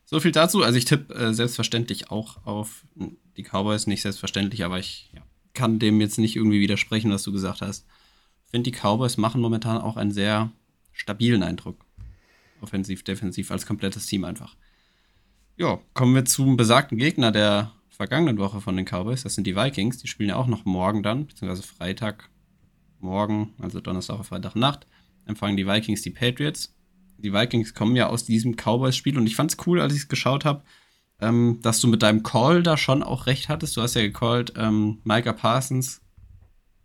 So viel dazu. Also ich tippe äh, selbstverständlich auch auf die Cowboys, nicht selbstverständlich, aber ich ja, kann dem jetzt nicht irgendwie widersprechen, was du gesagt hast. Ich finde, die Cowboys machen momentan auch einen sehr stabilen Eindruck. Offensiv, defensiv, als komplettes Team einfach. Ja, kommen wir zum besagten Gegner der vergangenen Woche von den Cowboys. Das sind die Vikings. Die spielen ja auch noch morgen dann, beziehungsweise Freitag morgen, also Donnerstag auf Freitagnacht, empfangen die Vikings die Patriots. Die Vikings kommen ja aus diesem Cowboys-Spiel und ich fand es cool, als ich es geschaut habe, ähm, dass du mit deinem Call da schon auch recht hattest. Du hast ja gecallt, ähm, Micah Parsons,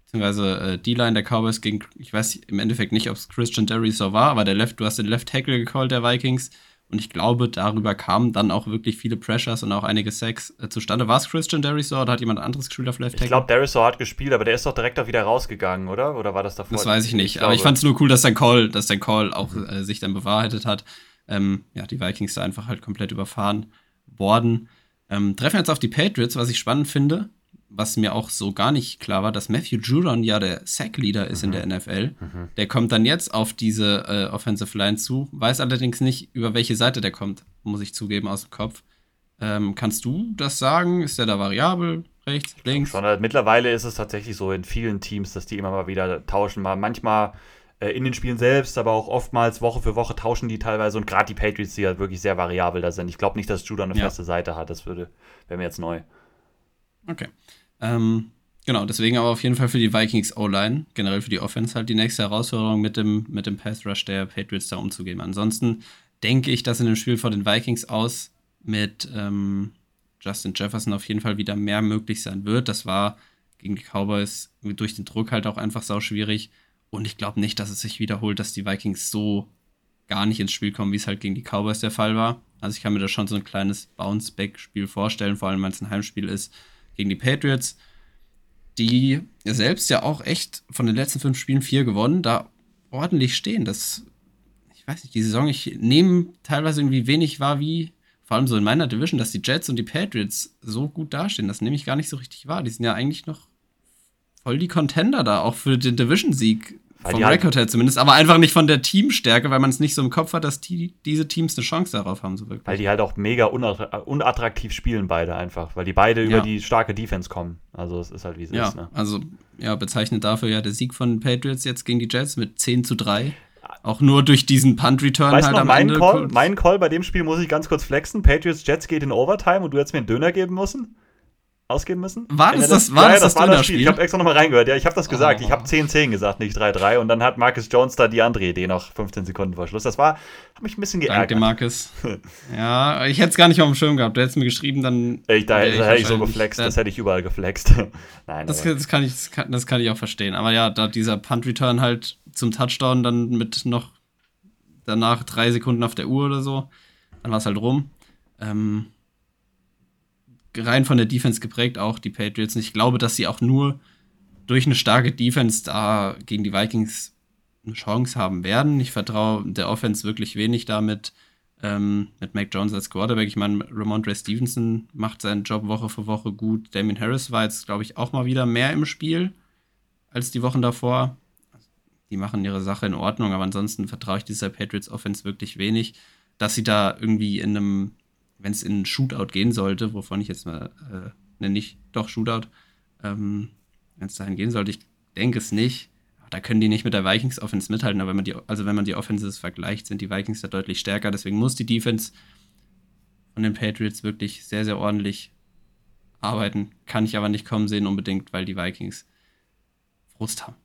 beziehungsweise äh, D-Line der Cowboys gegen, ich weiß im Endeffekt nicht, ob es Christian Derry war, aber der Left, du hast den Left Tackle gecallt der Vikings. Und ich glaube, darüber kamen dann auch wirklich viele Pressures und auch einige Sacks äh, zustande. War es Christian Derisor oder hat jemand anderes gespielt auf Left Tackle? Ich glaube, Derisor hat gespielt, aber der ist doch direkt auch wieder rausgegangen, oder? Oder war das davor? Das weiß ich nicht. Ich aber ich fand es nur cool, dass dein Call, dass dein Call auch äh, sich dann bewahrheitet hat. Ähm, ja, die Vikings da einfach halt komplett überfahren worden. Ähm, treffen jetzt auf die Patriots, was ich spannend finde was mir auch so gar nicht klar war, dass Matthew Judon ja der Sack-Leader ist mhm. in der NFL. Mhm. Der kommt dann jetzt auf diese äh, Offensive Line zu, weiß allerdings nicht, über welche Seite der kommt, muss ich zugeben, aus dem Kopf. Ähm, kannst du das sagen? Ist der da variabel? Rechts, links? Schon, halt, mittlerweile ist es tatsächlich so in vielen Teams, dass die immer mal wieder tauschen. Mal manchmal äh, in den Spielen selbst, aber auch oftmals Woche für Woche tauschen die teilweise und gerade die Patriots, die ja wirklich sehr variabel da sind. Ich glaube nicht, dass Judon eine ja. feste Seite hat. Das würde wäre mir jetzt neu. Okay. Ähm, genau, deswegen aber auf jeden Fall für die Vikings O-Line, generell für die Offense halt die nächste Herausforderung mit dem, mit dem Pass Rush der Patriots da umzugehen. Ansonsten denke ich, dass in dem Spiel vor den Vikings aus mit ähm, Justin Jefferson auf jeden Fall wieder mehr möglich sein wird. Das war gegen die Cowboys durch den Druck halt auch einfach sau schwierig. Und ich glaube nicht, dass es sich wiederholt, dass die Vikings so gar nicht ins Spiel kommen, wie es halt gegen die Cowboys der Fall war. Also ich kann mir da schon so ein kleines Bounce-Back-Spiel vorstellen, vor allem weil es ein Heimspiel ist gegen die Patriots, die selbst ja auch echt von den letzten fünf Spielen vier gewonnen, da ordentlich stehen. Das, ich weiß nicht, die Saison, ich nehme teilweise irgendwie wenig wahr, wie, vor allem so in meiner Division, dass die Jets und die Patriots so gut dastehen. Das nehme ich gar nicht so richtig wahr. Die sind ja eigentlich noch voll die Contender da, auch für den Division-Sieg vom Rekord her zumindest, aber einfach nicht von der Teamstärke, weil man es nicht so im Kopf hat, dass die, diese Teams eine Chance darauf haben. So wirklich. Weil die halt auch mega unattraktiv spielen, beide einfach, weil die beide ja. über die starke Defense kommen. Also es ist halt wie es ja, ist. Ne? Also ja, bezeichnet dafür ja der Sieg von Patriots jetzt gegen die Jets mit 10 zu 3. Auch nur durch diesen Punt-Return weißt halt noch, am mein Ende. Call, mein Call bei dem Spiel muss ich ganz kurz flexen. Patriots Jets geht in Overtime und du hättest mir einen Döner geben müssen ausgeben müssen. War das das, war ja, das, das, war das Spiel? Ich habe extra nochmal reingehört. Ja, ich habe das gesagt. Oh. Ich habe 10-10 gesagt, nicht 3-3. Und dann hat Marcus Jones da die andere Idee noch 15 Sekunden vor Schluss. Das war, hat mich ein bisschen geärgert. Danke, Marcus. [LAUGHS] ja, ich hätte es gar nicht auf dem Schirm gehabt. Du hättest mir geschrieben, dann. Ich, da, da hätte ich so geflext. Das hätte ich überall geflext. [LAUGHS] Nein, das, das, kann ich, das, kann, das kann ich auch verstehen. Aber ja, da dieser Punt-Return halt zum Touchdown dann mit noch danach drei Sekunden auf der Uhr oder so, dann war es halt rum. Ähm, rein von der Defense geprägt, auch die Patriots. Und ich glaube, dass sie auch nur durch eine starke Defense da gegen die Vikings eine Chance haben werden. Ich vertraue der Offense wirklich wenig damit. Ähm, mit Mac Jones als Quarterback. Ich meine, Ramondre Stevenson macht seinen Job Woche für Woche gut. Damien Harris war jetzt, glaube ich, auch mal wieder mehr im Spiel als die Wochen davor. die machen ihre Sache in Ordnung, aber ansonsten vertraue ich dieser Patriots Offense wirklich wenig, dass sie da irgendwie in einem, wenn es in einen Shootout gehen sollte, wovon ich jetzt mal äh, nenne nicht, doch Shootout, ähm, wenn es dahin gehen sollte, ich denke es nicht. Da können die nicht mit der Vikings Offense mithalten, aber wenn man die, also wenn man die Offenses vergleicht, sind die Vikings da deutlich stärker. Deswegen muss die Defense von den Patriots wirklich sehr, sehr ordentlich arbeiten. Kann ich aber nicht kommen sehen unbedingt, weil die Vikings Frust haben.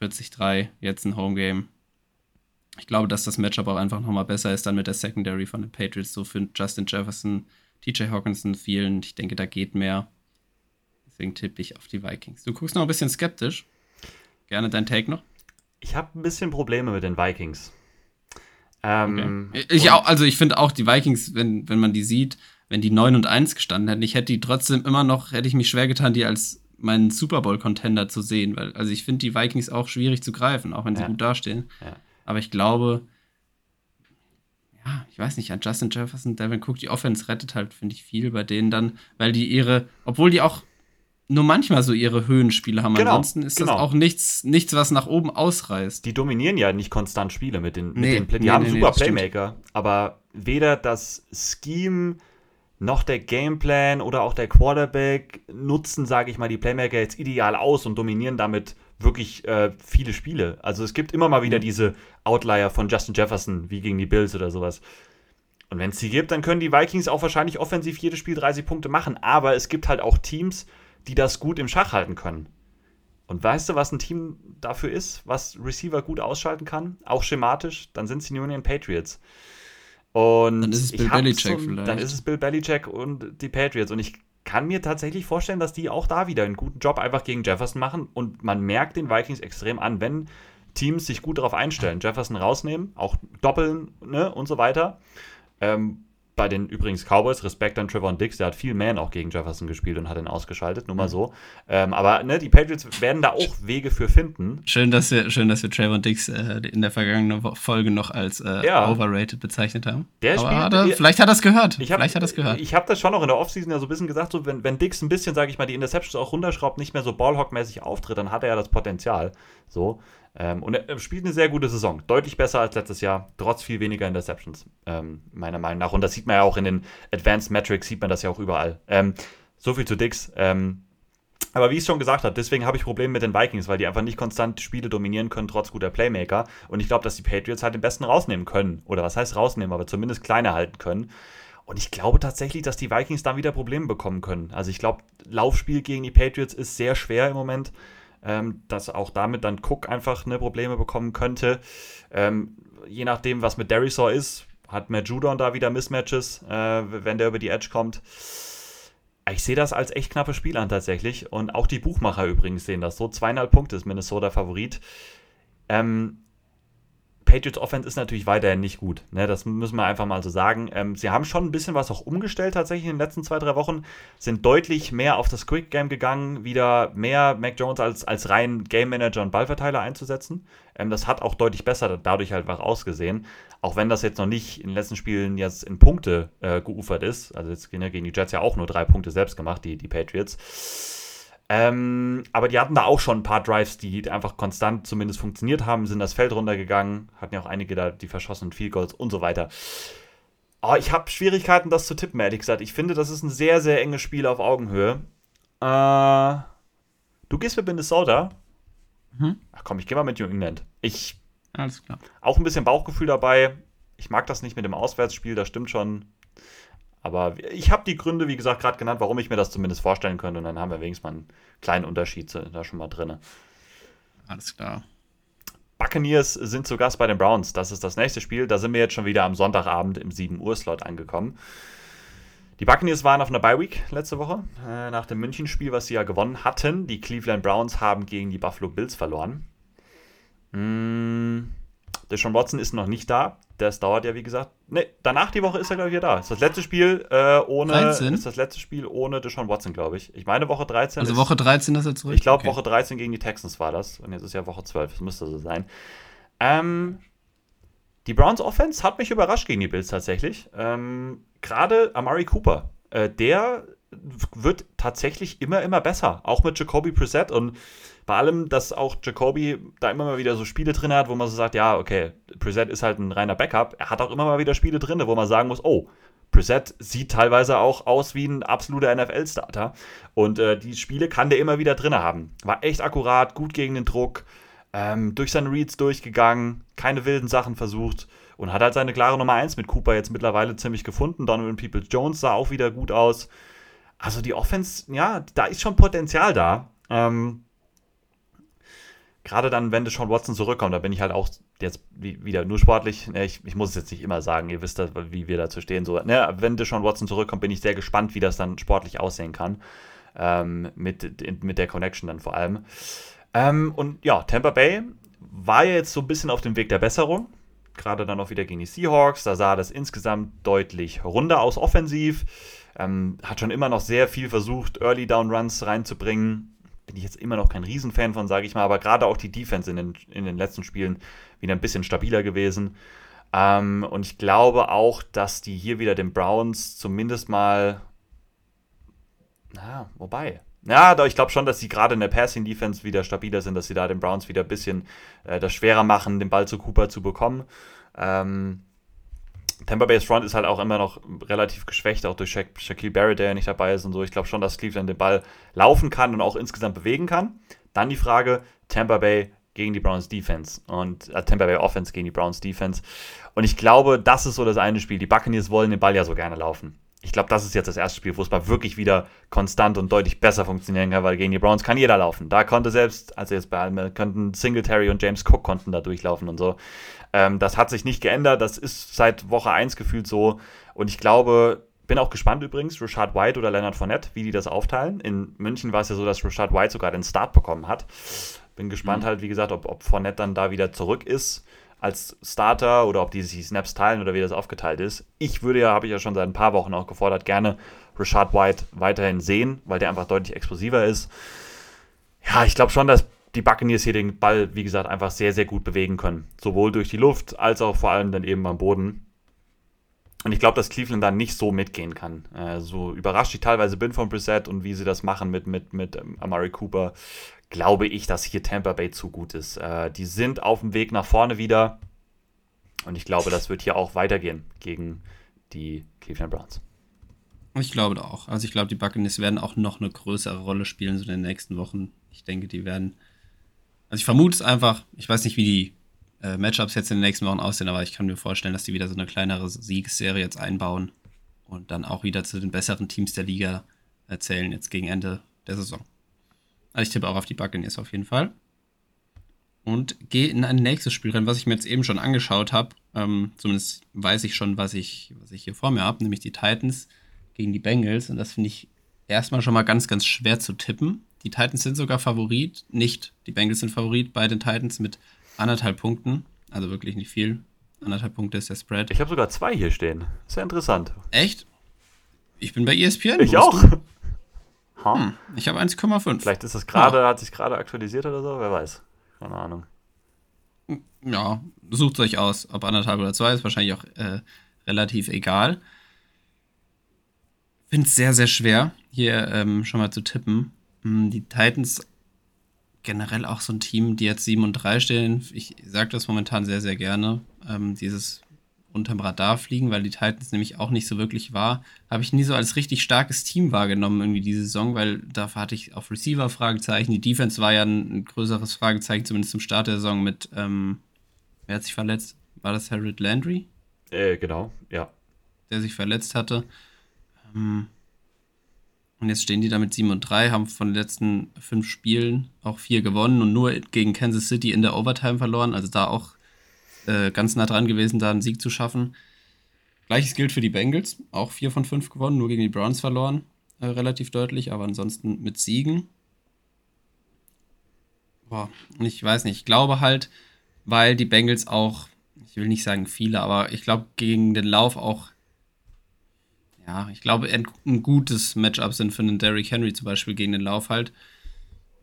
40-3, jetzt ein Homegame. Ich glaube, dass das Matchup auch einfach nochmal besser ist dann mit der Secondary von den Patriots. So für Justin Jefferson, TJ Hawkinson vielen. Ich denke, da geht mehr. Deswegen tippe ich auf die Vikings. Du guckst noch ein bisschen skeptisch. Gerne dein Take noch. Ich habe ein bisschen Probleme mit den Vikings. Ähm, okay. Ich auch, also ich finde auch die Vikings, wenn, wenn man die sieht, wenn die 9 und 1 gestanden hätten, ich hätte die trotzdem immer noch, hätte ich mich schwer getan, die als meinen Super Bowl-Contender zu sehen. Weil, also ich finde die Vikings auch schwierig zu greifen, auch wenn sie ja. gut dastehen. Ja. Aber ich glaube, ja, ich weiß nicht, an Justin Jefferson, Devin Cook, die Offense rettet halt, finde ich, viel bei denen dann, weil die ihre, obwohl die auch nur manchmal so ihre Höhenspiele haben. Genau, Ansonsten ist genau. das auch nichts, nichts, was nach oben ausreißt. Die dominieren ja nicht konstant Spiele mit den, nee, mit den Die nee, haben nee, super Playmaker, stimmt. aber weder das Scheme noch der Gameplan oder auch der Quarterback nutzen, sage ich mal, die Playmaker jetzt ideal aus und dominieren damit wirklich äh, viele Spiele. Also es gibt immer mal wieder diese Outlier von Justin Jefferson, wie gegen die Bills oder sowas. Und wenn es sie gibt, dann können die Vikings auch wahrscheinlich offensiv jedes Spiel 30 Punkte machen. Aber es gibt halt auch Teams, die das gut im Schach halten können. Und weißt du, was ein Team dafür ist, was Receiver gut ausschalten kann? Auch schematisch? Dann sind es die New England Patriots. Und dann ist es Bill Belichick so, vielleicht. Dann ist es Bill Belichick und die Patriots. Und ich kann mir tatsächlich vorstellen, dass die auch da wieder einen guten Job einfach gegen Jefferson machen. Und man merkt den Vikings extrem an, wenn Teams sich gut darauf einstellen. Jefferson rausnehmen, auch doppeln ne, und so weiter. Ähm, bei den übrigens Cowboys, Respekt an Trevor Dix, der hat viel Man auch gegen Jefferson gespielt und hat ihn ausgeschaltet, nur mal mhm. so. Ähm, aber ne, die Patriots werden da auch Wege für finden. Schön, dass wir, schön, dass wir Trevor Dix äh, in der vergangenen Folge noch als äh, ja. overrated bezeichnet haben. Der aber spielt, hat er, vielleicht hat er es gehört. Ich hab, vielleicht hat er es gehört. Ich habe das schon noch in der Offseason ja so ein bisschen gesagt, so wenn, wenn Dix ein bisschen, sage ich mal, die Interceptions auch runterschraubt, nicht mehr so Ballhawk-mäßig auftritt, dann hat er ja das Potenzial. So. Ähm, und er spielt eine sehr gute Saison. Deutlich besser als letztes Jahr, trotz viel weniger Interceptions, ähm, meiner Meinung nach. Und das sieht man ja auch in den Advanced Metrics, sieht man das ja auch überall. Ähm, so viel zu Dix. Ähm, aber wie ich es schon gesagt habe, deswegen habe ich Probleme mit den Vikings, weil die einfach nicht konstant Spiele dominieren können, trotz guter Playmaker. Und ich glaube, dass die Patriots halt den besten rausnehmen können. Oder was heißt rausnehmen, aber zumindest kleiner halten können. Und ich glaube tatsächlich, dass die Vikings dann wieder Probleme bekommen können. Also ich glaube, Laufspiel gegen die Patriots ist sehr schwer im Moment ähm, dass auch damit dann Cook einfach ne, Probleme bekommen könnte. Ähm, je nachdem, was mit Derisaw ist, hat Matt Judon da wieder Mismatches, äh, wenn der über die Edge kommt. Ich sehe das als echt knappes Spiel an tatsächlich. Und auch die Buchmacher übrigens sehen das so. Zweieinhalb Punkte ist Minnesota Favorit. Ähm, Patriots Offense ist natürlich weiterhin nicht gut. Ne? Das müssen wir einfach mal so sagen. Ähm, sie haben schon ein bisschen was auch umgestellt tatsächlich in den letzten zwei, drei Wochen. Sind deutlich mehr auf das Quick Game gegangen, wieder mehr Mac Jones als, als rein Game Manager und Ballverteiler einzusetzen. Ähm, das hat auch deutlich besser dadurch halt was ausgesehen. Auch wenn das jetzt noch nicht in den letzten Spielen jetzt in Punkte äh, geufert ist. Also jetzt gegen die Jets ja auch nur drei Punkte selbst gemacht, die, die Patriots. Ähm, aber die hatten da auch schon ein paar Drives, die einfach konstant zumindest funktioniert haben, sind das Feld runtergegangen, hatten ja auch einige da, die verschossenen Field Goals und so weiter. Oh, ich habe Schwierigkeiten, das zu tippen, ehrlich gesagt. Ich finde, das ist ein sehr, sehr enges Spiel auf Augenhöhe. Äh, du gehst mit Minnesota? Mhm. Ach komm, ich gehe mal mit New England. Ich. Alles klar. Auch ein bisschen Bauchgefühl dabei. Ich mag das nicht mit dem Auswärtsspiel, das stimmt schon. Aber ich habe die Gründe, wie gesagt, gerade genannt, warum ich mir das zumindest vorstellen könnte. Und dann haben wir wenigstens mal einen kleinen Unterschied da schon mal drin. Alles klar. Buccaneers sind zu Gast bei den Browns. Das ist das nächste Spiel. Da sind wir jetzt schon wieder am Sonntagabend im 7 Uhr Slot angekommen. Die Buccaneers waren auf einer Bye Week letzte Woche äh, nach dem München-Spiel, was sie ja gewonnen hatten. Die Cleveland Browns haben gegen die Buffalo Bills verloren. Mmh. Deshaun Watson ist noch nicht da. Das dauert ja, wie gesagt. Ne, danach die Woche ist er, glaube ich, wieder da. Ist das letzte Spiel äh, ohne. 13? Ist das letzte Spiel ohne Deshaun Watson, glaube ich. Ich meine, Woche 13. Also Woche 13 ist er zurück? Ich glaube, okay. Woche 13 gegen die Texans war das. Und jetzt ist ja Woche 12. Das müsste so sein. Ähm, die Browns Offense hat mich überrascht gegen die Bills tatsächlich. Ähm, Gerade Amari Cooper. Äh, der wird tatsächlich immer, immer besser. Auch mit Jacoby Preset und bei allem, dass auch Jacoby da immer mal wieder so Spiele drin hat, wo man so sagt, ja, okay, Preset ist halt ein reiner Backup. Er hat auch immer mal wieder Spiele drin, wo man sagen muss, oh, Preset sieht teilweise auch aus wie ein absoluter NFL-Starter. Und äh, die Spiele kann der immer wieder drin haben. War echt akkurat, gut gegen den Druck, ähm, durch seine Reads durchgegangen, keine wilden Sachen versucht und hat halt seine klare Nummer 1 mit Cooper jetzt mittlerweile ziemlich gefunden. Donovan Peoples Jones sah auch wieder gut aus. Also die Offense, ja, da ist schon Potenzial da. Ähm, Gerade dann, wenn Deshaun Watson zurückkommt, da bin ich halt auch jetzt wieder nur sportlich. Ne, ich, ich, muss es jetzt nicht immer sagen, ihr wisst, wie wir dazu stehen. So, ne, wenn Deshaun Watson zurückkommt, bin ich sehr gespannt, wie das dann sportlich aussehen kann. Ähm, mit, mit der Connection dann vor allem. Ähm, und ja, Tampa Bay war ja jetzt so ein bisschen auf dem Weg der Besserung. Gerade dann auch wieder gegen die Seahawks. Da sah das insgesamt deutlich runder aus offensiv. Ähm, hat schon immer noch sehr viel versucht, Early Down Runs reinzubringen. Bin ich jetzt immer noch kein Riesenfan von, sage ich mal, aber gerade auch die Defense in den, in den letzten Spielen wieder ein bisschen stabiler gewesen. Ähm, und ich glaube auch, dass die hier wieder den Browns zumindest mal. Na, wobei. Ja, doch, ich glaube schon, dass sie gerade in der Passing Defense wieder stabiler sind, dass sie da den Browns wieder ein bisschen äh, das schwerer machen, den Ball zu Cooper zu bekommen. Ähm, Tampa Bay's Front ist halt auch immer noch relativ geschwächt, auch durch Sha Shaquille Barrett, der ja nicht dabei ist und so. Ich glaube schon, dass Cleveland den Ball laufen kann und auch insgesamt bewegen kann. Dann die Frage, Tampa Bay gegen die Browns Defense und äh, Tampa Bay Offense gegen die Browns Defense. Und ich glaube, das ist so das eine Spiel. Die Buccaneers wollen den Ball ja so gerne laufen. Ich glaube, das ist jetzt das erste Spiel, wo es mal wirklich wieder konstant und deutlich besser funktionieren kann, weil gegen die Browns kann jeder laufen. Da konnte selbst, also jetzt bei allem, könnten Singletary und James Cook konnten da durchlaufen und so. Ähm, das hat sich nicht geändert. Das ist seit Woche 1 gefühlt so. Und ich glaube, bin auch gespannt übrigens, Rashad White oder Leonard Fournette, wie die das aufteilen. In München war es ja so, dass Rashad White sogar den Start bekommen hat. Bin gespannt mhm. halt, wie gesagt, ob, ob Fournette dann da wieder zurück ist als Starter oder ob die sich Snaps teilen oder wie das aufgeteilt ist. Ich würde ja, habe ich ja schon seit ein paar Wochen auch gefordert, gerne Rashad White weiterhin sehen, weil der einfach deutlich explosiver ist. Ja, ich glaube schon, dass die Buccaneers hier den Ball, wie gesagt, einfach sehr, sehr gut bewegen können. Sowohl durch die Luft als auch vor allem dann eben am Boden. Und ich glaube, dass Cleveland da nicht so mitgehen kann. Äh, so überrascht ich teilweise bin von Brissett und wie sie das machen mit, mit, mit ähm, Amari Cooper, glaube ich, dass hier Tampa Bay zu gut ist. Äh, die sind auf dem Weg nach vorne wieder. Und ich glaube, das wird hier auch weitergehen gegen die Cleveland Browns. Ich glaube auch. Also ich glaube, die Buccaneers werden auch noch eine größere Rolle spielen so in den nächsten Wochen. Ich denke, die werden also ich vermute es einfach, ich weiß nicht, wie die äh, Matchups jetzt in den nächsten Wochen aussehen, aber ich kann mir vorstellen, dass die wieder so eine kleinere Siegesserie jetzt einbauen und dann auch wieder zu den besseren Teams der Liga erzählen, jetzt gegen Ende der Saison. Also ich tippe auch auf die Buccaneers auf jeden Fall. Und gehe in ein nächstes Spiel rein, was ich mir jetzt eben schon angeschaut habe. Ähm, zumindest weiß ich schon, was ich, was ich hier vor mir habe, nämlich die Titans gegen die Bengals. Und das finde ich erstmal schon mal ganz, ganz schwer zu tippen. Die Titans sind sogar Favorit, nicht. Die Bengals sind Favorit bei den Titans mit anderthalb Punkten. Also wirklich nicht viel. Anderthalb Punkte ist der Spread. Ich habe sogar zwei hier stehen. Sehr interessant. Echt? Ich bin bei ESPN. Ich auch. Hm, ich habe 1,5. Vielleicht ist das gerade, ja. hat sich gerade aktualisiert oder so, wer weiß. Keine Ahnung. Ja, sucht euch aus, ob anderthalb oder zwei, ist wahrscheinlich auch äh, relativ egal. Finde es sehr, sehr schwer, hier ähm, schon mal zu tippen. Hm, die Titans generell auch so ein Team, die jetzt 7 und 3 stehen. Ich sage das momentan sehr, sehr gerne. Ähm, dieses unterm Radar fliegen, weil die Titans nämlich auch nicht so wirklich war. Habe ich nie so als richtig starkes Team wahrgenommen, irgendwie diese Saison, weil dafür hatte ich auf Receiver Fragezeichen. Die Defense war ja ein, ein größeres Fragezeichen, zumindest zum Start der Saison mit, ähm, wer hat sich verletzt? War das Harold Landry? Äh, genau, ja. Der sich verletzt hatte. Ähm, und jetzt stehen die da mit 7 und 3, haben von den letzten fünf Spielen auch vier gewonnen und nur gegen Kansas City in der Overtime verloren. Also da auch äh, ganz nah dran gewesen, da einen Sieg zu schaffen. Gleiches gilt für die Bengals, auch vier von fünf gewonnen, nur gegen die Browns verloren, äh, relativ deutlich, aber ansonsten mit Siegen. Boah, ich weiß nicht, ich glaube halt, weil die Bengals auch, ich will nicht sagen viele, aber ich glaube gegen den Lauf auch ja, ich glaube, ein gutes Matchup sind für einen Derrick Henry zum Beispiel gegen den Lauf halt,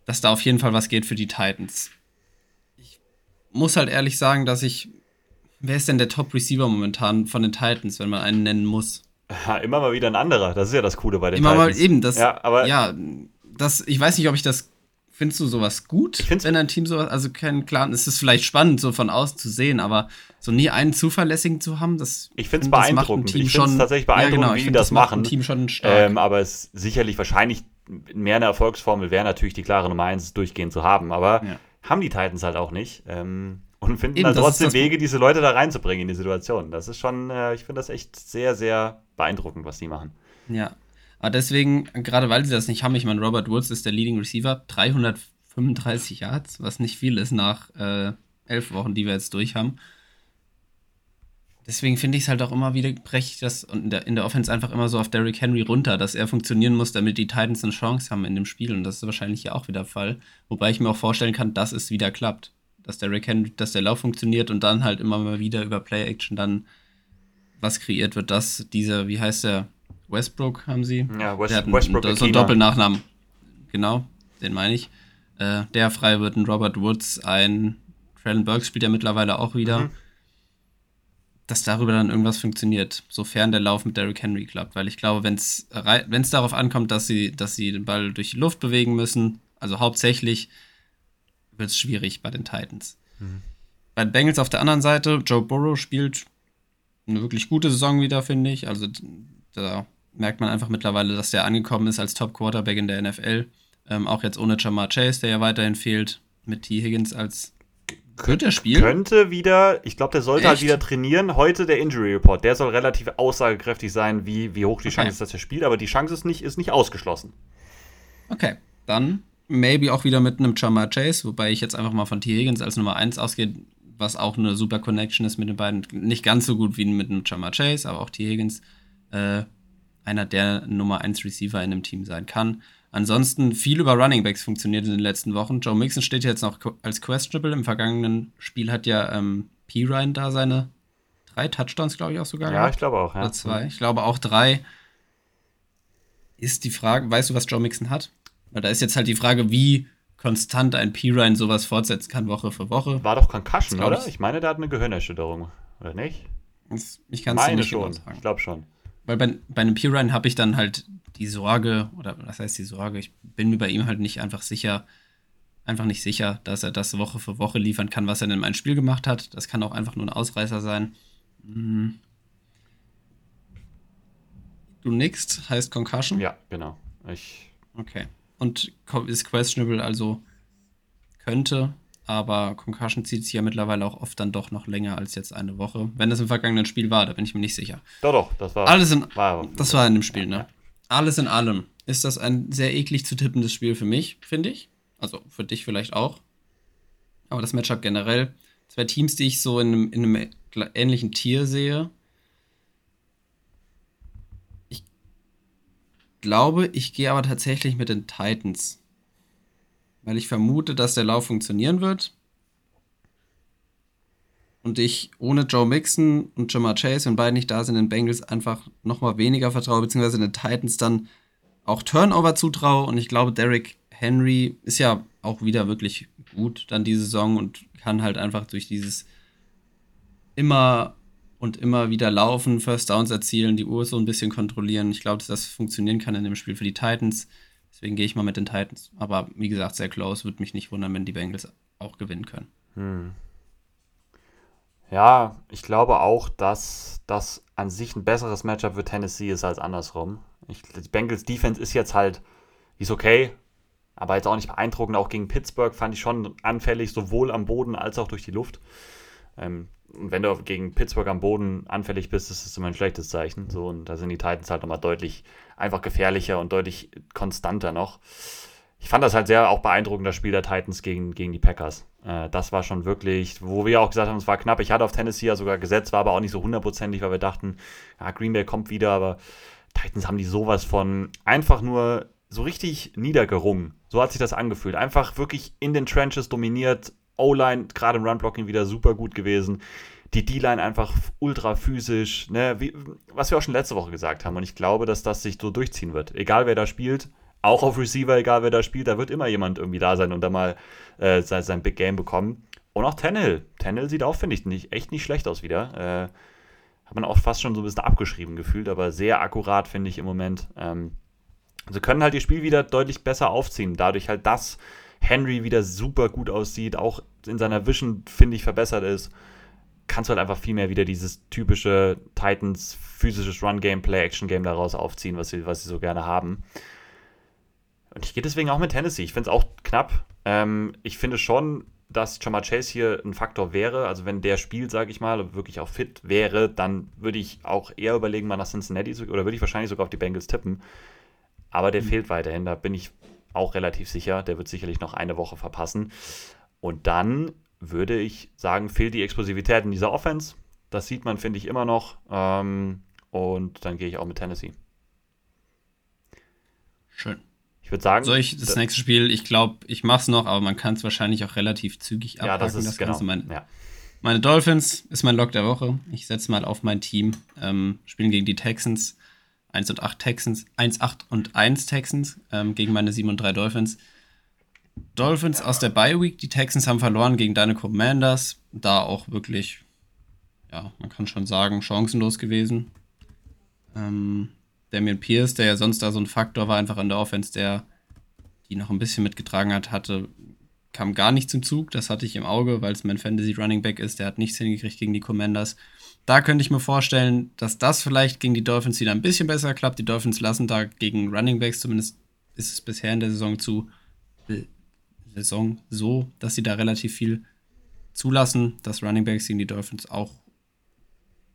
dass da auf jeden Fall was geht für die Titans. Muss halt ehrlich sagen, dass ich. Wer ist denn der Top-Receiver momentan von den Titans, wenn man einen nennen muss? Ja, immer mal wieder ein anderer. Das ist ja das Coole bei den Immer Titans. mal eben, das, Ja, aber ja, das, ich weiß nicht, ob ich das, findest du sowas gut, wenn ein Team sowas, also kein klaren, es ist vielleicht spannend, so von außen zu sehen, aber so nie einen zuverlässigen zu haben, das Ich find's find, das macht ein beeindruckend. Team Ich find's schon- tatsächlich beeindruckend, ja, genau, wie die das macht machen. Team schon stark. Ähm, aber es ist sicherlich wahrscheinlich mehr eine Erfolgsformel wäre natürlich die klare Nummer 1 durchgehend zu haben. Aber Ja. Haben die Titans halt auch nicht. Ähm, und finden Eben, ist trotzdem Wege, diese Leute da reinzubringen in die Situation. Das ist schon, äh, ich finde das echt sehr, sehr beeindruckend, was die machen. Ja. Aber deswegen, gerade weil sie das nicht haben, ich meine, Robert Woods ist der Leading Receiver, 335 Yards, was nicht viel ist nach äh, elf Wochen, die wir jetzt durch haben. Deswegen finde ich es halt auch immer wieder, breche ich das in der, in der Offense einfach immer so auf Derrick Henry runter, dass er funktionieren muss, damit die Titans eine Chance haben in dem Spiel. Und das ist wahrscheinlich ja auch wieder der Fall. Wobei ich mir auch vorstellen kann, dass es wieder klappt. Dass Derrick Henry, dass der Lauf funktioniert und dann halt immer mal wieder über Play-Action dann was kreiert wird, dass dieser, wie heißt der, Westbrook haben sie? Ja, West, Der hat einen, Westbrook so einen Akina. Doppelnachnamen. Genau, den meine ich. Äh, der frei wird ein Robert Woods, ein Traylon Burks spielt ja mittlerweile auch wieder. Mhm. Dass darüber dann irgendwas funktioniert, sofern der Lauf mit Derrick Henry klappt. Weil ich glaube, wenn es darauf ankommt, dass sie, dass sie den Ball durch die Luft bewegen müssen, also hauptsächlich, wird es schwierig bei den Titans. Mhm. Bei den Bengals auf der anderen Seite, Joe Burrow spielt eine wirklich gute Saison wieder, finde ich. Also da merkt man einfach mittlerweile, dass der angekommen ist als Top-Quarterback in der NFL. Ähm, auch jetzt ohne Jamar Chase, der ja weiterhin fehlt, mit T. Higgins als. Wird er spielen? Könnte wieder, ich glaube, der sollte halt Echt? wieder trainieren. Heute der Injury Report, der soll relativ aussagekräftig sein, wie, wie hoch die Okay. Chance ist, dass er spielt, aber die Chance ist nicht, ist nicht ausgeschlossen. Okay, dann maybe auch wieder mit einem Jamar Chase, wobei ich jetzt einfach mal von T. Higgins als Nummer 1 ausgehe, was auch eine super Connection ist mit den beiden. Nicht ganz so gut wie mit einem Jamar Chase, aber auch T. Higgins äh, einer der Nummer 1 Receiver in einem Team sein kann. Ansonsten viel über Running Backs funktioniert in den letzten Wochen. Joe Mixon steht jetzt noch als questionable. Im vergangenen Spiel hat ja ähm, P. Ryan da seine drei Touchdowns, glaube ich, auch sogar. Ja, gehabt. ich glaube auch. Ja. Oder zwei. Ich glaube auch drei. Ist die Frage, weißt du, was Joe Mixon hat? Weil da ist jetzt halt die Frage, wie konstant ein P-Ryan sowas fortsetzen kann, Woche für Woche. War doch Concussion, Das oder? ich. Ich meine, der hat eine Gehirnerschütterung. Oder nicht? Ich kann es nicht schon. genau sagen. Ich glaube schon. Weil bei, bei einem P-Ryan habe ich dann halt die Sorge, oder was heißt die Sorge? Ich bin mir bei ihm halt nicht einfach sicher, einfach nicht sicher, dass er das Woche für Woche liefern kann, was er in einem Spiel gemacht hat. Das kann auch einfach nur ein Ausreißer sein. Hm. Du nickst, heißt Concussion? Ja, genau. Ich, Okay. Und ist questionable, also könnte, aber Concussion zieht sich ja mittlerweile auch oft dann doch noch länger als jetzt eine Woche. Wenn das im vergangenen Spiel war, da bin ich mir nicht sicher. doch, doch, das war. Alles in, war das war in dem Spiel, ne? Alles in allem ist das ein sehr eklig zu tippendes Spiel für mich, finde ich. Also für dich vielleicht auch. Aber das Matchup generell. Zwei Teams, die ich so in einem, in einem ähnlichen Tier sehe. Ich glaube, ich gehe aber tatsächlich mit den Titans. Weil ich vermute, dass der Lauf funktionieren wird. Und ich ohne Joe Mixon und Jamar Chase, wenn beide nicht da sind, den Bengals einfach nochmal weniger vertraue, beziehungsweise den Titans dann auch Turnover zutraue. Und ich glaube, Derrick Henry ist ja auch wieder wirklich gut dann diese Saison und kann halt einfach durch dieses immer und immer wieder laufen, First Downs erzielen, die Uhr so ein bisschen kontrollieren. Ich glaube, dass das funktionieren kann in dem Spiel für die Titans. Deswegen gehe ich mal mit den Titans. Aber wie gesagt, sehr close. Würde mich nicht wundern, wenn die Bengals auch gewinnen können. Hm. Ja, ich glaube auch, dass das an sich ein besseres Matchup für Tennessee ist als andersrum. Ich, die Bengals Defense ist jetzt halt, ist okay, aber jetzt auch nicht beeindruckend. Auch gegen Pittsburgh fand ich schon anfällig, sowohl am Boden als auch durch die Luft. Ähm, und wenn du gegen Pittsburgh am Boden anfällig bist, ist das immer ein schlechtes Zeichen. So, und da sind die Titans halt nochmal deutlich einfach gefährlicher und deutlich konstanter noch. Ich fand das halt sehr auch beeindruckend, das Spiel der Titans gegen, gegen die Packers. Äh, das war schon wirklich, wo wir auch gesagt haben, es war knapp. Ich hatte auf Tennessee ja sogar gesetzt, war aber auch nicht so hundertprozentig, weil wir dachten, ja, Green Bay kommt wieder, aber Titans haben die sowas von einfach nur so richtig niedergerungen. So hat sich das angefühlt. Einfach wirklich in den Trenches dominiert. O-Line, gerade im Run-Blocking wieder super gut gewesen. Die D-Line einfach ultra physisch, ne? Wie, was wir auch schon letzte Woche gesagt haben. Und ich glaube, dass das sich so durchziehen wird. Egal wer da spielt, auch auf Receiver, egal wer da spielt, da wird immer jemand irgendwie da sein und da mal äh, sein, sein Big Game bekommen. Und auch Tannehill. Tannehill sieht auch, finde ich, nicht, echt nicht schlecht aus wieder. Äh, hat man auch fast schon so ein bisschen abgeschrieben gefühlt, aber sehr akkurat finde ich im Moment. Ähm, sie können halt ihr Spiel wieder deutlich besser aufziehen, dadurch halt, dass Henry wieder super gut aussieht, auch in seiner Vision, finde ich, verbessert ist, kannst du halt einfach viel mehr wieder dieses typische Titans physisches Run-Game, Play-Action-Game daraus aufziehen, was sie, was sie so gerne haben. Und ich gehe deswegen auch mit Tennessee. Ich finde es auch knapp. Ähm, ich finde schon, dass Jamar Chase hier ein Faktor wäre. Also wenn der spielt, sage ich mal, wirklich auch fit wäre, dann würde ich auch eher überlegen, mal nach Cincinnati zu, oder würde ich wahrscheinlich sogar auf die Bengals tippen. Aber der mhm. fehlt weiterhin, da bin ich auch relativ sicher. Der wird sicherlich noch eine Woche verpassen. Und dann würde ich sagen, fehlt die Explosivität in dieser Offense. Das sieht man, finde ich, immer noch. Ähm, und dann gehe ich auch mit Tennessee. Schön. Ich würde sagen. Soll ich das nächste Spiel, ich glaube, ich mache es noch, aber man kann es wahrscheinlich auch relativ zügig abpacken. Ja, das ist das genau. Meine, ja. meine Dolphins ist mein Lock der Woche. Ich setze mal auf mein Team. Ähm, spielen gegen die Texans. 1 und 8 Texans, 1, 8 und 1 Texans ähm, gegen meine 7 und 3 Dolphins. Dolphins aus der Bye Week. Die Texans haben verloren gegen deine Commanders. Da auch wirklich, ja, man kann schon sagen, chancenlos gewesen. Ähm, Damian Pierce, der ja sonst da so ein Faktor war, einfach an der Offense, der die noch ein bisschen mitgetragen hat, hatte, kam gar nicht zum Zug. Das hatte ich im Auge, weil es mein Fantasy Running Back ist. Der hat nichts hingekriegt gegen die Commanders. Da könnte ich mir vorstellen, dass das vielleicht gegen die Dolphins wieder ein bisschen besser klappt. Die Dolphins lassen da gegen Running Backs, zumindest ist es bisher in der Saison zu äh, Saison so, dass sie da relativ viel zulassen, dass Running Backs gegen die Dolphins auch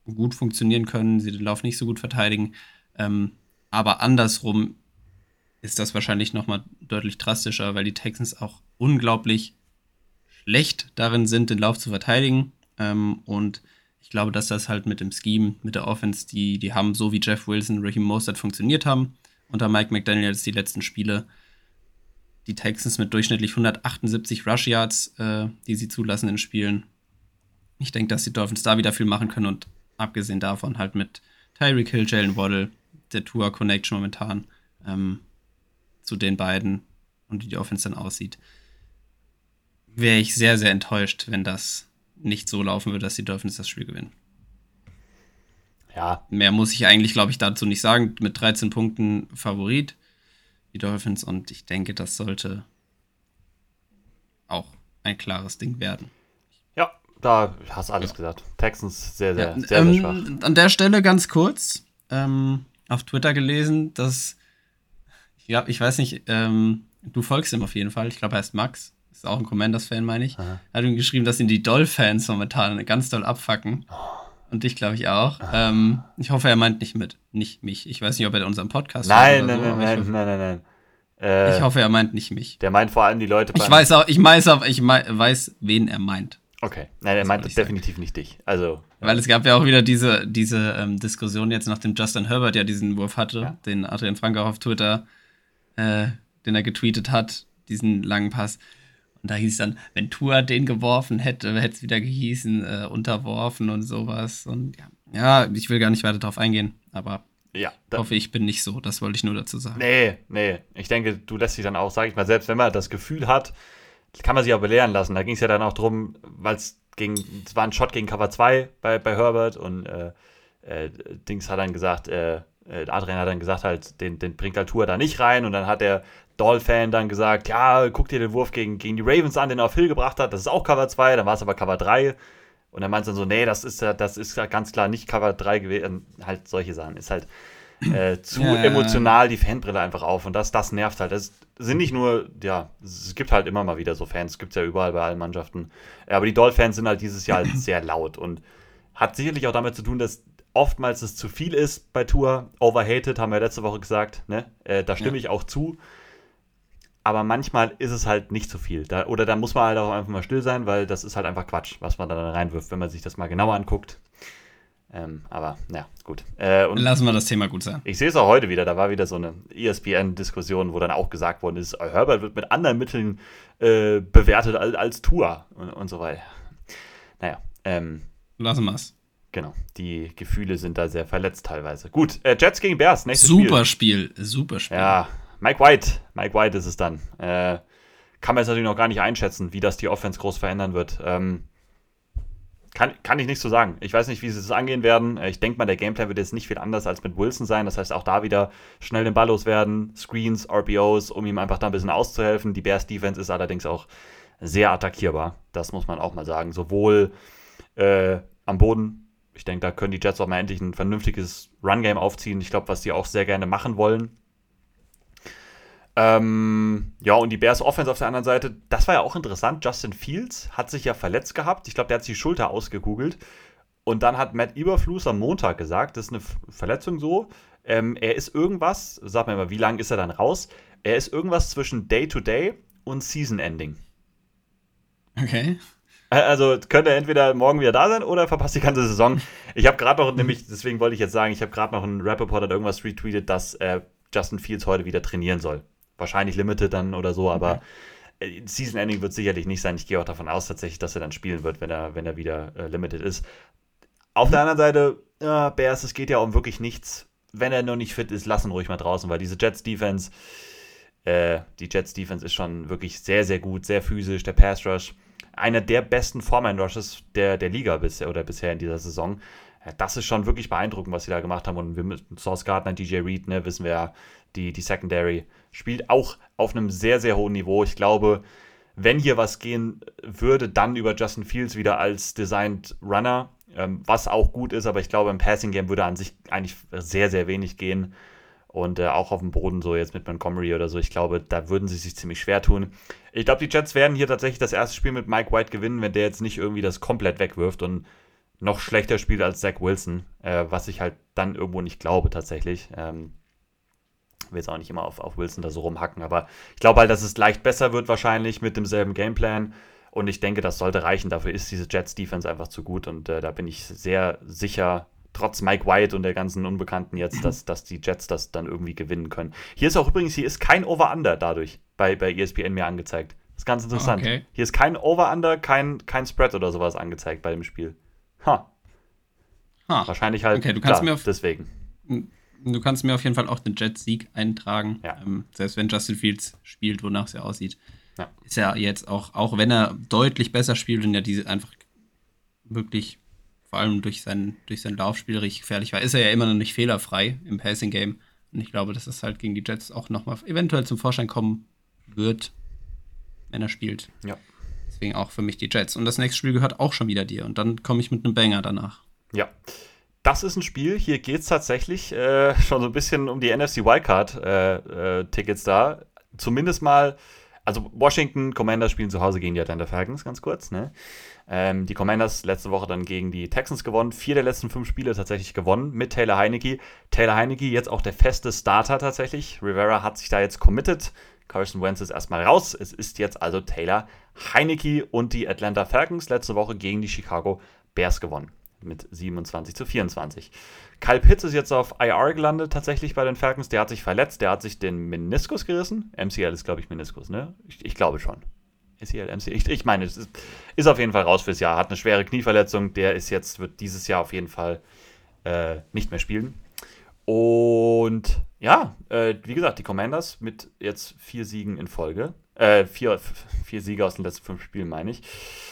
gut funktionieren können, sie den Lauf nicht so gut verteidigen. Ähm, aber andersrum ist das wahrscheinlich nochmal deutlich drastischer, weil die Texans auch unglaublich schlecht darin sind, den Lauf zu verteidigen. Ähm, und ich glaube, dass das halt mit dem Scheme, mit der Offense, die, die haben, so wie Jeff Wilson, Raheem Mostert funktioniert haben, unter Mike McDaniels die letzten Spiele, die Texans mit durchschnittlich 178 Rush Yards, äh, die sie zulassen in Spielen. Ich denke, dass die Dolphins da wieder viel machen können und abgesehen davon halt mit Tyreek Hill, Jalen Waddle, der Tour Connection momentan ähm, zu den beiden und wie die Offense dann aussieht, wäre ich sehr, sehr enttäuscht, wenn das nicht so laufen würde, dass die Dolphins das Spiel gewinnen. Ja. Mehr muss ich eigentlich, glaube ich, dazu nicht sagen. Mit 13 Punkten Favorit, die Dolphins, und ich denke, das sollte auch ein klares Ding werden. Ja, da hast du alles ja. gesagt. Texans sehr, sehr, ja, sehr, ähm, sehr schwach. An der Stelle ganz kurz, ähm, auf Twitter gelesen, dass, ja, ich weiß nicht, ähm, du folgst ihm auf jeden Fall. Ich glaube, er heißt Max. Ist auch ein Commanders-Fan, meine ich. Aha. Er hat ihm geschrieben, dass ihn die Doll-Fans momentan ganz doll abfacken. Und dich, glaube ich, auch. Ähm, ich hoffe, er meint nicht mit, nicht mich. Ich weiß nicht, ob er unseren Podcast nein, nein, so, nein, nein, hoffe, nein, nein, nein, nein, Ich hoffe, er meint nicht mich. Der meint vor allem die Leute. Ich weiß auch, ich weiß auch, ich weiß, wen er meint. Okay. Nein, er meint definitiv sagen. nicht dich. Also. Weil es gab ja auch wieder diese, diese ähm, Diskussion jetzt, nachdem Justin Herbert ja diesen Wurf hatte, ja. den Adrian Frank auch auf Twitter, äh, den er getweetet hat, diesen langen Pass. Und da hieß es dann, wenn Tua den geworfen hätte, hätte es wieder gehießen, äh, unterworfen und sowas. Und ja. ja, ich will gar nicht weiter darauf eingehen, aber ja, ich hoffe, ich bin nicht so. Das wollte ich nur dazu sagen. Nee, nee. Ich denke, du lässt dich dann auch, sag ich mal, selbst wenn man das Gefühl hat, kann man sich auch belehren lassen. Da ging es ja dann auch drum, weil es war ein Shot gegen Cover 2 bei, bei Herbert und äh, äh, Dings hat dann gesagt, äh, äh, Adrian hat dann gesagt, halt, den, den bringt halt da nicht rein und dann hat der Doll-Fan dann gesagt, ja, guck dir den Wurf gegen, gegen die Ravens an, den er auf Hill gebracht hat, das ist auch Cover 2, dann war es aber Cover 3 und dann meint er so, nee, das ist ja, das ist ganz klar nicht Cover 3 gewesen, halt solche Sachen, ist halt äh, zu ja, emotional die Fanbrille einfach auf und das, das nervt halt. Das sind nicht nur, ja, es gibt halt immer mal wieder so Fans, es gibt es ja überall bei allen Mannschaften. Aber die Doll-Fans sind halt dieses Jahr halt [LAUGHS] sehr laut und hat sicherlich auch damit zu tun, dass oftmals es zu viel ist bei Tour. Overhated, haben wir letzte Woche gesagt, ne? Äh, da stimme ja. ich auch zu. Aber manchmal ist es halt nicht zu viel. Da, oder da muss man halt auch einfach mal still sein, weil das ist halt einfach Quatsch, was man da reinwirft, wenn man sich das mal genauer anguckt. Ähm, aber ja, gut. Äh, Lassen wir das Thema gut sein. Ich sehe es auch heute wieder. Da war wieder so eine ESPN-Diskussion, wo dann auch gesagt worden ist, Herbert wird mit anderen Mitteln äh, bewertet als, als Tour und, und so weiter. Naja. Ähm, Lassen wir es. Genau. Die Gefühle sind da sehr verletzt teilweise. Gut, äh, Jets gegen Bears, nächstes super Spiel. Spiel. Super Spiel. Ja, Mike White. Mike White ist es dann. Äh, kann man jetzt natürlich noch gar nicht einschätzen, wie das die Offense groß verändern wird. Ähm, kann, kann ich nicht so sagen. Ich weiß nicht, wie sie das angehen werden. Äh, ich denke mal, der Gameplay wird jetzt nicht viel anders als mit Wilson sein. Das heißt, auch da wieder schnell den Ball loswerden, Screens, RPOs, um ihm einfach da ein bisschen auszuhelfen. Die Bears Defense ist allerdings auch sehr attackierbar. Das muss man auch mal sagen. Sowohl äh, am Boden. Ich denke, da können die Jets auch mal endlich ein vernünftiges Run-Game aufziehen. Ich glaube, was die auch sehr gerne machen wollen. Ähm, ja, und die Bears Offense auf der anderen Seite, das war ja auch interessant. Justin Fields hat sich ja verletzt gehabt. Ich glaube, der hat sich die Schulter ausgekugelt. Und dann hat Matt Eberflus am Montag gesagt, das ist eine Verletzung so. Ähm, er ist irgendwas, sag mir mal, wie lange ist er dann raus? Er ist irgendwas zwischen Day-to-Day -Day und Season-Ending. Okay. Also könnte er entweder morgen wieder da sein oder verpasst die ganze Saison. Ich habe gerade noch, [LAUGHS] nämlich, deswegen wollte ich jetzt sagen, ich habe gerade noch einen Rappaport hat irgendwas retweetet, dass äh, Justin Fields heute wieder trainieren soll wahrscheinlich Limited dann oder so, aber okay. Äh, Season Ending wird sicherlich nicht sein. Ich gehe auch davon aus tatsächlich, dass er dann spielen wird, wenn er, wenn er wieder äh, Limited ist. Auf der anderen Seite, ja, Bears, es geht ja um wirklich nichts. Wenn er noch nicht fit ist, lassen ruhig mal draußen, weil diese Jets Defense, äh, die Jets Defense ist schon wirklich sehr, sehr gut, sehr physisch. Der Pass Rush, einer der besten Foreman Rushes der, der Liga bisher oder bisher in dieser Saison. das ist schon wirklich beeindruckend, was sie da gemacht haben. Und wir mit Source Gardner, DJ Reed, ne, wissen wir ja, die, die Secondary spielt auch auf einem sehr, sehr hohen Niveau. Ich glaube, wenn hier was gehen würde, dann über Justin Fields wieder als Designed Runner, ähm, was auch gut ist, aber ich glaube, im Passing Game würde an sich eigentlich sehr, sehr wenig gehen. Und äh, auch auf dem Boden, so jetzt mit Montgomery oder so, ich glaube, da würden sie sich ziemlich schwer tun. Ich glaube, die Jets werden hier tatsächlich das erste Spiel mit Mike White gewinnen, wenn der jetzt nicht irgendwie das komplett wegwirft und noch schlechter spielt als Zach Wilson, äh, was ich halt dann irgendwo nicht glaube tatsächlich. Ähm, will jetzt auch nicht immer auf, auf Wilson da so rumhacken, aber ich glaube halt, dass es leicht besser wird wahrscheinlich mit demselben Gameplan. Und ich denke, das sollte reichen. Dafür ist diese Jets-Defense einfach zu gut. Und äh, da bin ich sehr sicher, trotz Mike White und der ganzen Unbekannten jetzt, dass, dass die Jets das dann irgendwie gewinnen können. Hier ist auch übrigens, hier ist kein Over-Under dadurch bei, bei ESPN mir angezeigt. Das ist ganz interessant. Okay. Hier ist kein Over-Under, kein, kein Spread oder sowas angezeigt bei dem Spiel. Ha. ha. Wahrscheinlich halt okay, du kannst klar, mir auf, deswegen. Du kannst mir auf jeden Fall auch den Jets-Sieg eintragen. Ja. Ähm, selbst wenn Justin Fields spielt, wonach es ja aussieht. Ja. Ist ja jetzt auch, auch wenn er deutlich besser spielt und ja diese einfach wirklich vor allem durch sein, durch sein Laufspiel richtig gefährlich war, ist er ja immer noch nicht fehlerfrei im Passing-Game. Und ich glaube, dass das halt gegen die Jets auch nochmal eventuell zum Vorschein kommen wird, wenn er spielt. Ja. Deswegen auch für mich die Jets. Und das nächste Spiel gehört auch schon wieder dir. Und dann komme ich mit einem Banger danach. Ja das ist ein Spiel, hier geht es tatsächlich äh, schon so ein bisschen um die NFC Wildcard-Tickets äh, äh, da. Zumindest mal, also Washington Commanders spielen zu Hause gegen die Atlanta Falcons, ganz kurz. Ne? Ähm, die Commanders letzte Woche dann gegen die Texans gewonnen. Vier der letzten fünf Spiele tatsächlich gewonnen mit Taylor Heinecke. Taylor Heinecke jetzt auch der feste Starter tatsächlich. Rivera hat sich da jetzt committed. Carson Wentz ist erstmal raus. Es ist jetzt also Taylor Heinecke und die Atlanta Falcons letzte Woche gegen die Chicago Bears gewonnen mit 27 zu 24. Kyle Pitts ist jetzt auf IR gelandet, tatsächlich bei den Falcons. Der hat sich verletzt, der hat sich den Meniskus gerissen. MCL ist, glaube ich, Meniskus, ne? Ich, ich glaube schon. MCL, MCL. Ich, ich meine, es ist, ist, auf jeden Fall raus fürs Jahr. Hat eine schwere Knieverletzung. Der ist jetzt, wird dieses Jahr auf jeden Fall äh, nicht mehr spielen. Und ja, äh, wie gesagt, die Commanders mit jetzt vier Siegen in Folge äh, vier, vier Siege aus den letzten fünf Spielen, meine ich.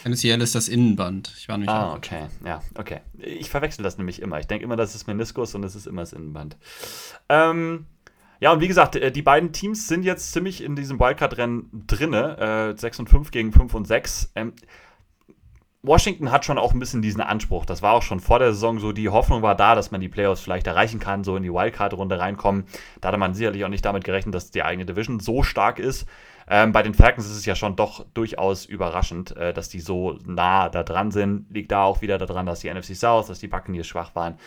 MCL ist das Innenband. Ich war nämlich Ah, okay. Ja, okay. Ich verwechsel das nämlich immer. Ich denke immer, das ist Meniskus und es ist immer das Innenband. Ähm, ja, und wie gesagt, äh, die beiden Teams sind jetzt ziemlich in diesem Wildcard-Rennen drinne. Äh, 6 und 5 gegen 5 und 6. Ähm, Washington hat schon auch ein bisschen diesen Anspruch. Das war auch schon vor der Saison so. Die Hoffnung war da, dass man die Playoffs vielleicht erreichen kann, so in die Wildcard-Runde reinkommen. Da hatte man sicherlich auch nicht damit gerechnet, dass die eigene Division so stark ist. Ähm, bei den Falcons ist es ja schon doch durchaus überraschend, äh, dass die so nah da dran sind. Liegt da auch wieder daran, dass die NFC South, dass die Buccaneers schwach waren.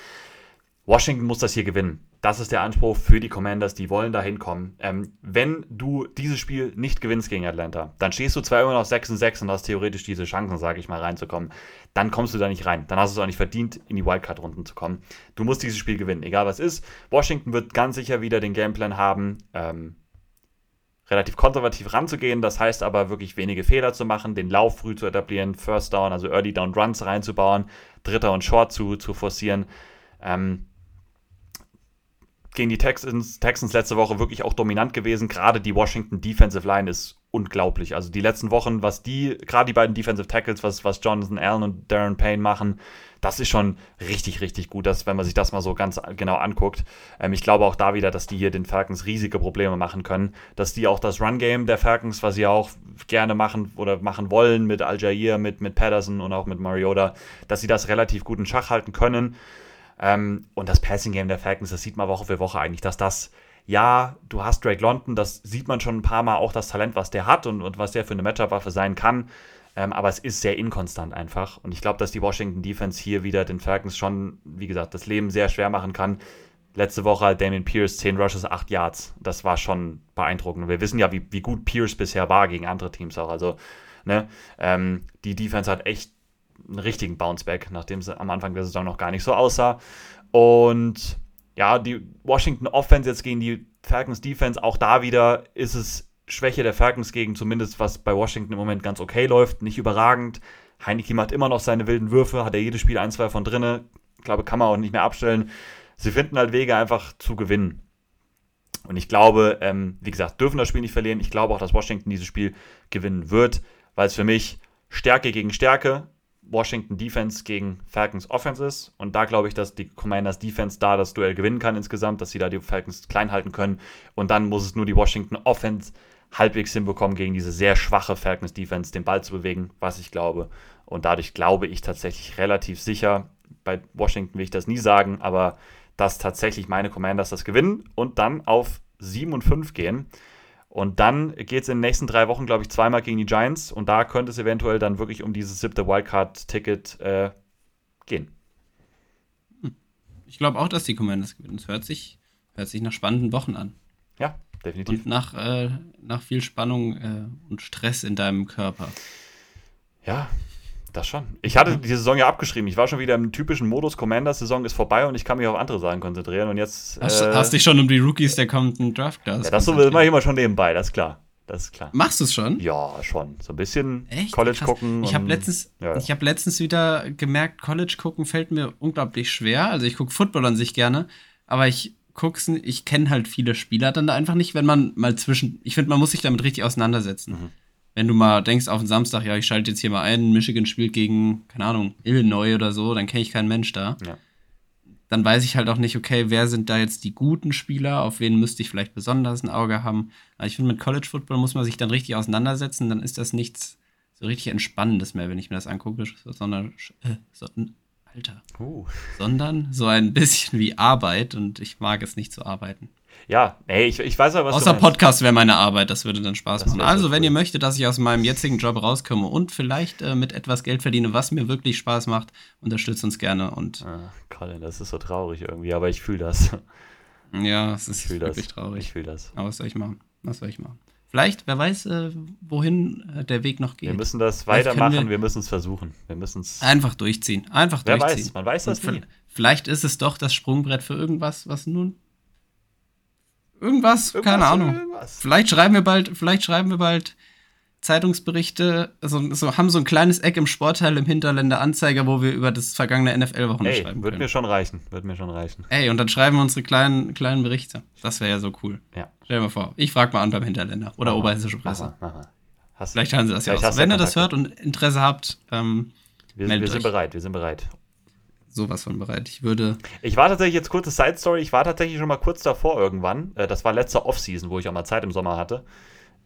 Washington muss das hier gewinnen. Das ist der Anspruch für die Commanders, die wollen da hinkommen. Ähm, wenn du dieses Spiel nicht gewinnst gegen Atlanta, dann stehst du zwar immer noch 6 und 6 und hast theoretisch diese Chancen, sage ich mal, reinzukommen. Dann kommst du da nicht rein. Dann hast du es auch nicht verdient, in die Wildcard-Runden zu kommen. Du musst dieses Spiel gewinnen, egal was ist. Washington wird ganz sicher wieder den Gameplan haben. Ähm, relativ konservativ ranzugehen. Das heißt aber wirklich wenige Fehler zu machen, den Lauf früh zu etablieren, First Down, also Early Down Runs reinzubauen, Dritter und Short zu, zu forcieren. Ähm, gegen die Texans, Texans letzte Woche wirklich auch dominant gewesen. Gerade die Washington Defensive Line ist unglaublich. Also die letzten Wochen, was die, gerade die beiden Defensive Tackles, was, was Jonathan Allen und Darren Payne machen, das ist schon richtig, richtig gut, dass, wenn man sich das mal so ganz genau anguckt. Ähm, ich glaube auch da wieder, dass die hier den Falcons riesige Probleme machen können. Dass die auch das Run-Game der Falcons, was sie auch gerne machen oder machen wollen mit Al-Jair, mit, mit Patterson und auch mit Mariota, dass sie das relativ gut in Schach halten können. Ähm, und das Passing-Game der Falcons, das sieht man Woche für Woche eigentlich, dass das ja, du hast Drake London, das sieht man schon ein paar Mal auch das Talent, was der hat und, und was der für eine Matchup-Waffe sein kann. Ähm, aber es ist sehr inkonstant einfach. Und ich glaube, dass die Washington Defense hier wieder den Falcons schon, wie gesagt, das Leben sehr schwer machen kann. Letzte Woche hat Damien Pierce 10 Rushes, 8 Yards. Das war schon beeindruckend. Wir wissen ja, wie, wie gut Pierce bisher war gegen andere Teams auch. Also, ne, ähm, die Defense hat echt einen richtigen Bounceback, nachdem es am Anfang der Saison noch gar nicht so aussah. Und ja, die Washington Offense jetzt gegen die Falcons Defense, auch da wieder ist es Schwäche der Falcons gegen zumindest, was bei Washington im Moment ganz okay läuft, nicht überragend. Heineke macht immer noch seine wilden Würfe, hat er jedes Spiel ein, zwei von drinne. Ich glaube, kann man auch nicht mehr abstellen. Sie finden halt Wege einfach zu gewinnen. Und ich glaube, ähm, wie gesagt, dürfen das Spiel nicht verlieren. Ich glaube auch, dass Washington dieses Spiel gewinnen wird, weil es für mich Stärke gegen Stärke Washington Defense gegen Falcons Offense ist. Und da glaube ich, dass die Commanders Defense da das Duell gewinnen kann insgesamt, dass sie da die Falcons klein halten können. Und dann muss es nur die Washington Offense halbwegs hinbekommen, gegen diese sehr schwache Falcons Defense den Ball zu bewegen, was ich glaube. Und dadurch glaube ich tatsächlich relativ sicher, bei Washington will ich das nie sagen, aber dass tatsächlich meine Commanders das gewinnen und dann auf 7 und 5 gehen. Und dann geht es in den nächsten drei Wochen, glaube ich, zweimal gegen die Giants. Und da könnte es eventuell dann wirklich um dieses siebte Wildcard-Ticket äh, gehen. Ich glaube auch, dass die Commanders gewinnen. Es hört sich, hört sich nach spannenden Wochen an. Ja, definitiv. Und nach, äh, nach viel Spannung äh, und Stress in deinem Körper. Ja, das schon. Ich hatte die Saison ja abgeschrieben. Ich war schon wieder im typischen Modus. Commander-Saison ist vorbei und ich kann mich auf andere Sachen konzentrieren. Und jetzt. Hast, äh, hast dich schon um die Rookies der kommenden Draft Class. Ja, das so mache ich immer schon nebenbei, das ist klar. Das ist klar. Machst du es schon? Ja, schon. So ein bisschen Echt? College Krass. gucken. Ich habe letztens, ja, ja. ich hab letztens wieder gemerkt, College gucken fällt mir unglaublich schwer. Also ich gucke Football an sich gerne, aber ich guck's, ich kenne halt viele Spieler dann da einfach nicht, wenn man mal zwischen. Ich finde, man muss sich damit richtig auseinandersetzen. Mhm. Wenn du mal denkst auf den Samstag, ja, ich schalte jetzt hier mal ein, Michigan spielt gegen, keine Ahnung, Illinois oder so, dann kenne ich keinen Mensch da. Ja. Dann weiß ich halt auch nicht, okay, wer sind da jetzt die guten Spieler, auf wen müsste ich vielleicht besonders ein Auge haben. Aber ich finde, mit College Football muss man sich dann richtig auseinandersetzen, dann ist das nichts so richtig Entspannendes mehr, wenn ich mir das angucke, sondern, äh, so, Alter, Uh. sondern so ein bisschen wie Arbeit und ich mag es nicht zu arbeiten. Ja, nee, ich, ich weiß aber, was Außer. Podcast wäre meine Arbeit, das würde dann Spaß Das machen. Also, so wenn cool. ihr möchtet, dass ich aus meinem jetzigen Job rauskomme und vielleicht äh, mit etwas Geld verdiene, was mir wirklich Spaß macht, unterstützt uns gerne. Und Ah, Colin, das ist so traurig irgendwie, aber ich fühle das. ja, es ist wirklich das. traurig. Ich fühle das. Aber was soll ich machen? Was soll ich machen? Vielleicht, wer weiß, äh, wohin äh, der Weg noch geht. Wir müssen das weitermachen, wir- wir, müssen es versuchen. Wir müssen es. Einfach durchziehen. Einfach Wer durchziehen. weiß, man weiß das vi- Vielleicht ist es doch das Sprungbrett für irgendwas, was nun. Irgendwas, keine Irgendwas, Ahnung. irgendwas. Vielleicht schreiben wir bald, vielleicht schreiben wir bald Zeitungsberichte, so, so haben so ein kleines Eck im Sportteil im Hinterländer Anzeiger, wo wir über das vergangene NFL-Wochenende schreiben wird können. mir schon reichen. Wird mir schon reichen. Ey, und dann schreiben wir unsere kleinen, kleinen Berichte. Das wäre ja so cool. Ja. Stell dir mal vor, ich frage mal an beim Hinterländer oder mal, Oberhessische Presse. mach mal. Hast, Vielleicht haben sie das ja auch. Wenn ihr das hört und Interesse habt, ähm, wir, wir sind bereit, wir sind bereit. Sowas von bereit. Ich würde. Ich war tatsächlich, jetzt kurze Side Story, ich war tatsächlich schon mal kurz davor irgendwann, äh, das war letzte Offseason, wo ich auch mal Zeit im Sommer hatte,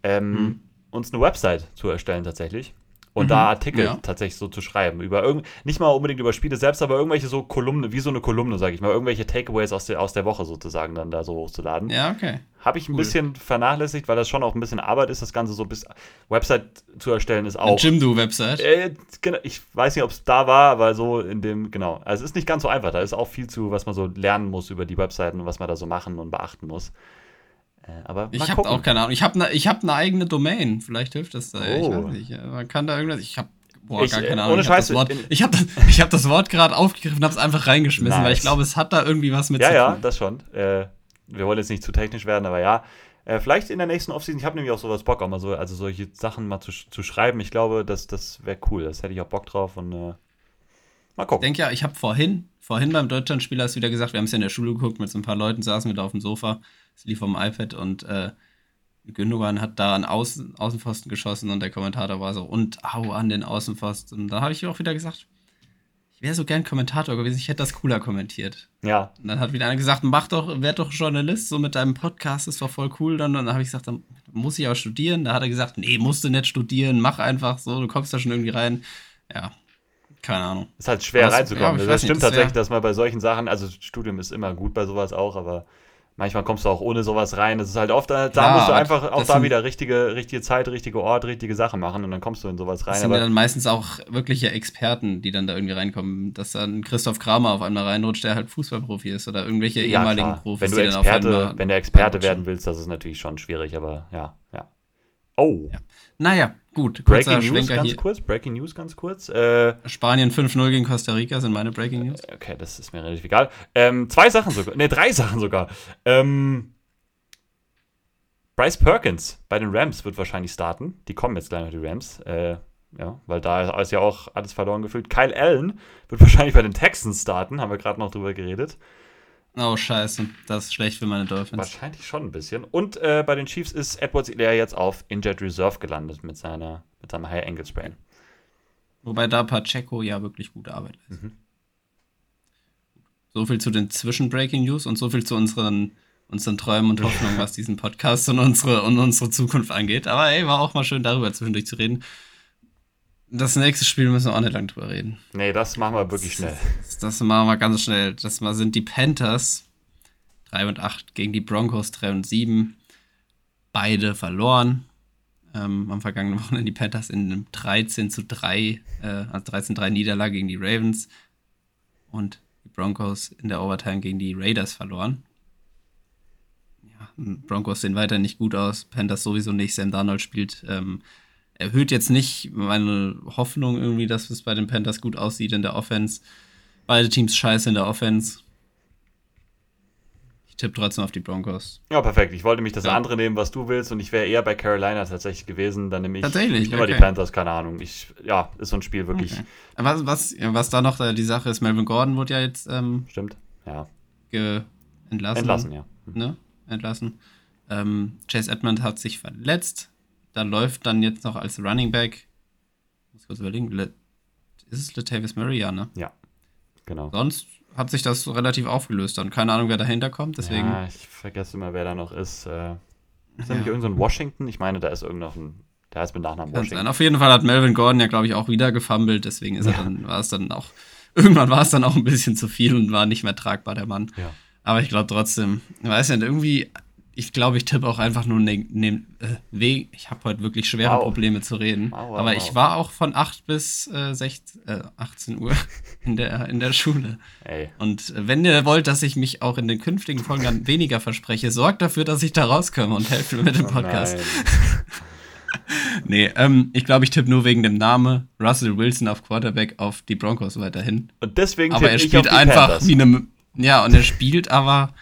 ähm, Hm. uns eine Website zu erstellen tatsächlich. Und Mhm, da Artikel ja. tatsächlich so zu schreiben. Über irgend, nicht mal unbedingt über Spiele selbst, aber irgendwelche so Kolumne, wie so eine Kolumne, sage ich mal, irgendwelche Takeaways aus der, aus der Woche sozusagen dann da so hochzuladen. Ja, okay. Habe ich ein Cool. bisschen vernachlässigt, weil das schon auch ein bisschen Arbeit ist, das Ganze so bis Website zu erstellen ist auch. Jimdo-Website. Äh, genau, ich weiß nicht, ob es da war, aber so in dem, genau. Also es ist nicht ganz so einfach. Da ist auch viel zu, was man so lernen muss über die Webseiten und was man da so machen und beachten muss. Äh, aber Ich habe auch keine Ahnung. Ich habe eine ich hab ne eigene Domain. Vielleicht hilft das da. Ich Oh. weiß nicht. Ja, Man kann da irgendwas. Ich habe boah, Ich, gar äh, keine Ahnung. ohne ich habe das Wort, [LAUGHS] ich hab das, ich hab das Wort gerade aufgegriffen und habe es einfach reingeschmissen, weil Nice. ich glaube, es hat da irgendwie was mit Ja, zu ja, tun. das schon. Äh, wir wollen jetzt nicht zu technisch werden, aber ja. Äh, vielleicht in der nächsten Offseason, ich habe nämlich auch sowas Bock, auch mal so, also solche Sachen mal zu, zu schreiben. Ich glaube, das, das wäre cool. Das hätte ich auch Bock drauf und äh, Mal Ich gucken. denke ja, ich habe vorhin, vorhin beim Deutschlandspiel hast du wieder gesagt, wir haben es ja in der Schule geguckt, mit so ein paar Leuten saßen wir da auf dem Sofa, es lief vom iPad und äh, Gündogan hat da an Außen, Außenpfosten geschossen und der Kommentator war so, und au an den Außenpfosten. Und da habe ich auch wieder gesagt, ich wäre so gern Kommentator gewesen, ich hätte das cooler kommentiert. Ja, Und dann hat wieder einer gesagt, mach doch, werd doch Journalist, so mit deinem Podcast, ist doch voll cool. Dann, dann habe ich gesagt, dann muss ich auch studieren. Da hat er gesagt, nee, musst du nicht studieren, mach einfach so, du kommst da schon irgendwie rein. Ja, keine Ahnung. ist halt schwer es- reinzukommen. ja, ich das weiß nicht, stimmt das tatsächlich, dass man bei solchen Sachen, also Studium ist immer gut bei sowas auch, aber manchmal kommst du auch ohne sowas rein. Das ist halt oft, da, da Ja, musst du einfach auch da sind- wieder richtige, richtige Zeit, richtige Ort, richtige Sache machen und dann kommst du in sowas rein. Das sind ja Aber dann meistens auch wirkliche Experten, die dann da irgendwie reinkommen. Dass dann Christoph Kramer auf einmal reinrutscht, der halt Fußballprofi ist oder irgendwelche ja, ehemaligen klar. Profis, wenn du Experte, wenn der Experte werden willst, das ist natürlich schon schwierig, aber ja, ja. Oh, Ja. Naja, gut. Breaking News Schwenker ganz hier. kurz, Breaking News ganz kurz. Äh, Spanien 5-0 gegen Costa Rica sind meine Breaking News. Okay, das ist mir relativ egal. Ähm, zwei Sachen sogar. Ne, drei [LAUGHS] Sachen sogar. Ähm, Bryce Perkins bei den Rams wird wahrscheinlich starten. Die kommen jetzt gleich noch, die Rams. Äh, ja, weil da ist ja auch alles verloren gefühlt. Kyle Allen wird [LAUGHS] wahrscheinlich bei den Texans starten. Haben wir gerade noch drüber geredet. Oh, scheiße. Das ist schlecht für meine Dolphins. Wahrscheinlich schon ein bisschen. Und äh, bei den Chiefs ist Edwards Ilaire jetzt auf Injured Reserve gelandet mit, seiner, mit seinem High Ankle Sprain. Wobei da Pacheco ja wirklich gute Arbeit leistet. Mhm. So viel zu den Zwischen-Breaking News und so viel zu unseren, unseren Träumen und Hoffnungen, was diesen Podcast und unsere, und unsere Zukunft angeht. Aber ey, war auch mal schön darüber zwischendurch zu reden. Das nächste Spiel müssen wir auch nicht lang drüber reden. Nee, das machen wir wirklich schnell. Das, das machen wir ganz schnell. Das mal sind die Panthers 3 und 8 gegen die Broncos 3 und 7. Beide verloren. Ähm, am vergangenen Wochenende die Panthers in einem 13 zu 3, äh, also 13 3 Niederlage gegen die Ravens. Und die Broncos in der Overtime gegen die Raiders verloren. Ja, Broncos sehen weiter nicht gut aus. Panthers sowieso nicht. Sam Darnold spielt ähm, erhöht jetzt nicht meine Hoffnung irgendwie, dass es bei den Panthers gut aussieht in der Offense. Beide Teams scheiße in der Offense. Ich tippe trotzdem auf die Broncos. Ja, perfekt. Ich wollte mich das Ja. andere nehmen, was du willst, und ich wäre eher bei Carolina tatsächlich gewesen. Dann nehme ich, Tatsächlich, ich nehme mal die okay. Panthers, keine Ahnung. Ich, ja, ist so ein Spiel wirklich. Okay. Was, was, was da noch äh, die Sache ist, Melvin Gordon wurde ja jetzt ähm, Stimmt. Ja. ge entlassen. Entlassen, ja. Ne? Entlassen. Ähm, Chase Edmond hat sich verletzt. Da läuft dann jetzt noch als Running Back. Ich muss kurz überlegen. Le ist es Latavius Murray? Ja, ne? Ja. Genau. Sonst hat sich das relativ aufgelöst dann. Keine Ahnung, wer dahinter kommt, deswegen. Ja, ich vergesse immer, wer da noch ist. Äh, ist Ja. nicht irgendein Washington? Ich meine, da ist irgend noch ein. Der heißt mit Nachnamen Kann sein. Washington. Auf jeden Fall hat Melvin Gordon ja, glaube ich, auch wieder gefummelt, deswegen ist Ja. er dann, war es dann auch, [LAUGHS] irgendwann war es dann auch ein bisschen zu viel und war nicht mehr tragbar, der Mann. Ja. Aber ich glaube trotzdem, ich weiß nicht, irgendwie, ich glaube, ich tippe auch einfach nur ne, ne, äh. Ich habe heute wirklich schwere Wow. Probleme zu reden. Wow, wow, aber ich war auch von 8 bis äh, 16, äh, 18 Uhr [LAUGHS] in der, in der Schule. Ey. Und äh, wenn ihr wollt, dass ich mich auch in den künftigen Folgen dann weniger verspreche, sorgt dafür, dass ich da rauskomme und helfe mir mit dem Oh Podcast. nein. [LAUGHS] Nee, ähm, ich glaube, ich tippe nur wegen dem Namen Russell Wilson auf Quarterback auf die Broncos weiterhin. Und deswegen Aber er spielt einfach Panthers. wie eine. Ja, und er spielt aber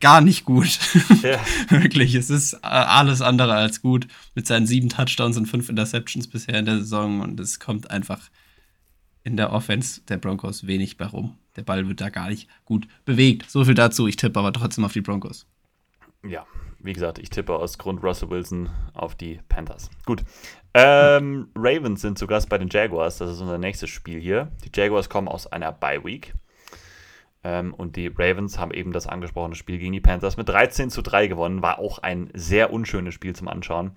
gar nicht gut. [LAUGHS] Ja. Wirklich, es ist äh, alles andere als gut. Mit seinen sieben Touchdowns und fünf Interceptions bisher in der Saison und es kommt einfach in der Offense der Broncos wenig bei rum. Der Ball wird da gar nicht gut bewegt. So viel dazu. Ich tippe aber trotzdem auf die Broncos. Ja, wie gesagt, ich tippe aus Grund Russell Wilson auf die Panthers. Gut. Ähm, [LAUGHS] Ravens sind zu Gast bei den Jaguars. Das ist unser nächstes Spiel hier. Die Jaguars kommen aus einer Bye Week. Ähm, und die Ravens haben eben das angesprochene Spiel gegen die Panthers mit 13 zu 3 gewonnen. War auch ein sehr unschönes Spiel zum Anschauen.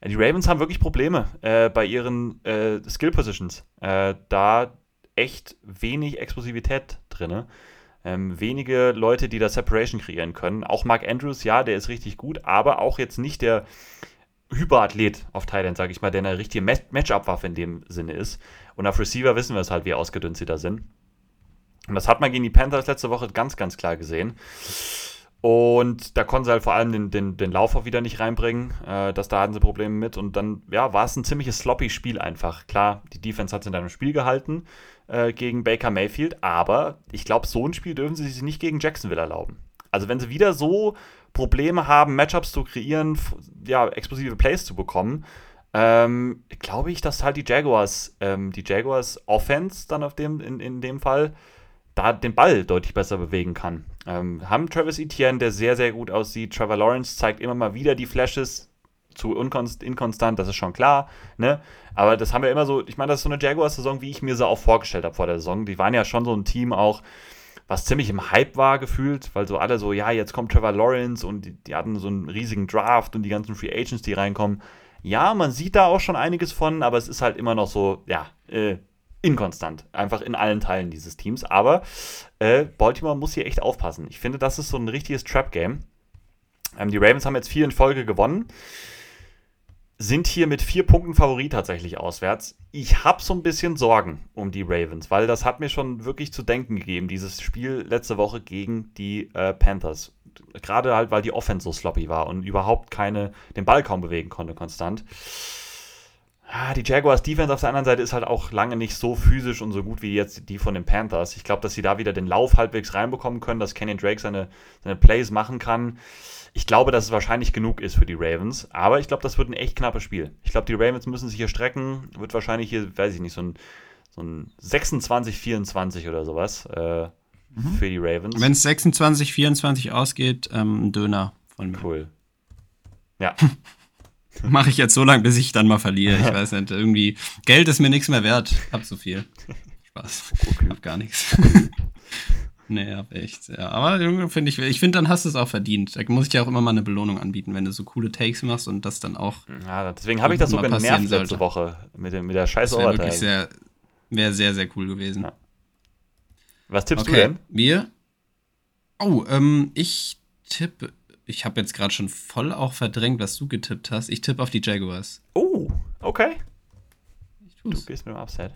Äh, Die Ravens haben wirklich Probleme äh, bei ihren äh, Skill Positions. Äh, da echt wenig Explosivität drin. Ähm, wenige Leute, die da Separation kreieren können. Auch Mark Andrews, ja, der ist richtig gut, aber auch jetzt nicht der Hyperathlet auf Thailand, sage ich mal, der eine richtige Mat- Matchup-Waffe in dem Sinne ist. Und auf Receiver wissen wir es halt, wie ausgedünnt sie da sind. Und das hat man gegen die Panthers letzte Woche ganz, ganz klar gesehen. Und da konnten sie halt vor allem den, den, den Lauf auch wieder nicht reinbringen. Äh, das, da hatten sie Probleme mit. Und dann ja, war es ein ziemliches sloppy Spiel einfach. Klar, die Defense hat es in einem Spiel gehalten äh, gegen Baker Mayfield. Aber ich glaube, so ein Spiel dürfen sie sich nicht gegen Jacksonville erlauben. Also wenn sie wieder so Probleme haben, Matchups zu kreieren, ja, explosive Plays zu bekommen, ähm, glaube ich, dass halt die Jaguars, ähm, die Jaguars Offense dann auf dem, in, in dem Fall, da den Ball deutlich besser bewegen kann. Ähm, haben Travis Etienne, der sehr, sehr gut aussieht. Trevor Lawrence zeigt immer mal wieder die Flashes, zu inkonstant, das ist schon klar, ne? Aber das haben wir immer so, ich meine, das ist so eine Jaguars-Saison, wie ich mir sie auch vorgestellt habe vor der Saison. Die waren ja schon so ein Team auch, was ziemlich im Hype war gefühlt, weil so alle so, ja, jetzt kommt Trevor Lawrence und die, die hatten so einen riesigen Draft und die ganzen Free Agents, die reinkommen. Ja, man sieht da auch schon einiges von, aber es ist halt immer noch so, ja, äh, inkonstant. Einfach in allen Teilen dieses Teams. Aber äh, Baltimore muss hier echt aufpassen. Ich finde, das ist so ein richtiges Trap-Game. Ähm, die Ravens haben jetzt vier in Folge gewonnen sind hier mit vier Punkten Favorit tatsächlich auswärts. Ich habe so ein bisschen Sorgen um die Ravens, weil das hat mir schon wirklich zu denken gegeben, dieses Spiel letzte Woche gegen die äh, Panthers. Gerade halt, weil die Offense so sloppy war und überhaupt keine, den Ball kaum bewegen konnte konstant. Ah, die Jaguars Defense auf der anderen Seite ist halt auch lange nicht so physisch und so gut wie jetzt die von den Panthers. Ich glaube, dass sie da wieder den Lauf halbwegs reinbekommen können, dass Kenny Drake seine, seine Plays machen kann. Ich glaube, dass es wahrscheinlich genug ist für die Ravens, aber ich glaube, das wird ein echt knappes Spiel. Ich glaube, die Ravens müssen sich hier strecken, wird wahrscheinlich hier, weiß ich nicht, so ein, so ein 26-24 oder sowas äh, mhm. für die Ravens. Wenn es 26-24 ausgeht, ähm, Döner von mir. Cool. Ja. [LAUGHS] [LAUGHS] Mache ich jetzt so lange, bis ich dann mal verliere. Ich weiß nicht, irgendwie, Geld ist mir nichts mehr wert. Hab zu viel. [LAUGHS] Spaß. Okay. Hab gar nichts. [LAUGHS] Nee, hab echt. Ja, aber finde ich, ich finde, dann hast du es auch verdient. Da muss ich dir auch immer mal eine Belohnung anbieten, wenn du so coole Takes machst und das dann auch. Ja, deswegen habe ich das so genervt letzte Woche mit, dem, mit der scheiß das wäre wirklich sehr, wäre sehr, sehr cool gewesen. Ja. Was tippst okay. du denn? Wir? Oh, ähm, ich tippe. Ich habe jetzt gerade schon voll auch verdrängt, was du getippt hast. Ich tippe auf die Jaguars. Oh, okay. Du gehst mit dem Upset.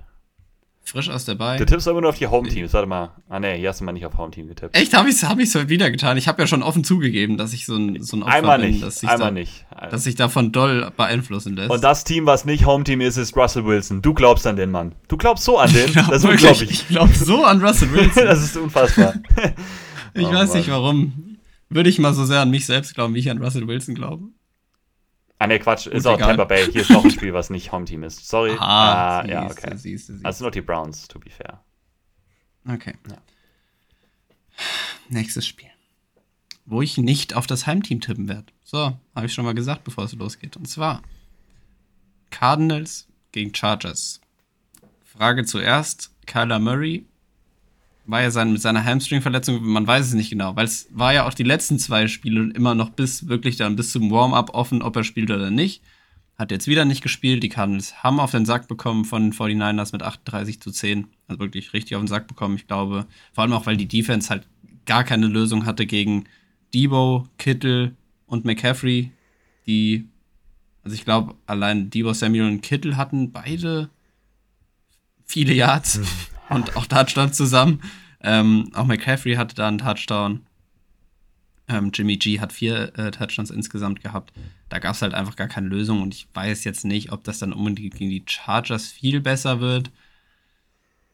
Frisch aus dabei. Du tippst aber nur auf die Home-Teams. Warte mal. Ah, ne, hier hast du mal nicht auf Home-Team getippt. Echt? Habe ich es hab ich's wieder getan? Ich habe ja schon offen zugegeben, dass ich so ein, so ein Opfer Einmal bin, nicht. Dass ich Einmal da, nicht. Dass sich davon doll beeinflussen lässt. Und das Team, was nicht Home-Team ist, ist Russell Wilson. Du glaubst an den Mann. Du glaubst so an [LAUGHS] den. das ist unglaublich. Ich glaube so an Russell [LAUGHS] Wilson. das ist unfassbar. [LAUGHS] ich oh, weiß Mann. nicht warum. Würde ich mal so sehr an mich selbst glauben, wie ich an Russell Wilson glaube. Ah, ne, Quatsch, ist auch egal. Tampa Bay. Hier ist noch ein Spiel, was nicht Home-Team ist. Sorry. Ah, ah ja, okay. Siehste, siehste. Also noch die Browns, to be fair. Okay. Ja. Nächstes Spiel. Wo ich nicht auf das Heimteam tippen werde. So, habe ich schon mal gesagt, bevor es losgeht. Und zwar Cardinals gegen Chargers. Frage zuerst: Kyler Murray war ja sein, mit seiner Hamstring-Verletzung, man weiß es nicht genau, weil es war ja auch die letzten zwei Spiele immer noch bis wirklich dann bis zum Warm-up offen, ob er spielt oder nicht. Hat jetzt wieder nicht gespielt. Die Cardinals haben auf den Sack bekommen von den 49ers mit 38 zu 10. Also wirklich richtig auf den Sack bekommen, ich glaube. Vor allem auch, weil die Defense halt gar keine Lösung hatte gegen Debo, Kittel und McCaffrey, die, also ich glaube, allein Debo, Samuel und Kittel hatten beide viele Yards. [LAUGHS] und auch Touchdown zusammen. Ähm, auch McCaffrey hatte da einen Touchdown. Ähm, Jimmy G hat vier äh, Touchdowns insgesamt gehabt. Da gab es halt einfach gar keine Lösung und ich weiß jetzt nicht, ob das dann unbedingt gegen die Chargers viel besser wird.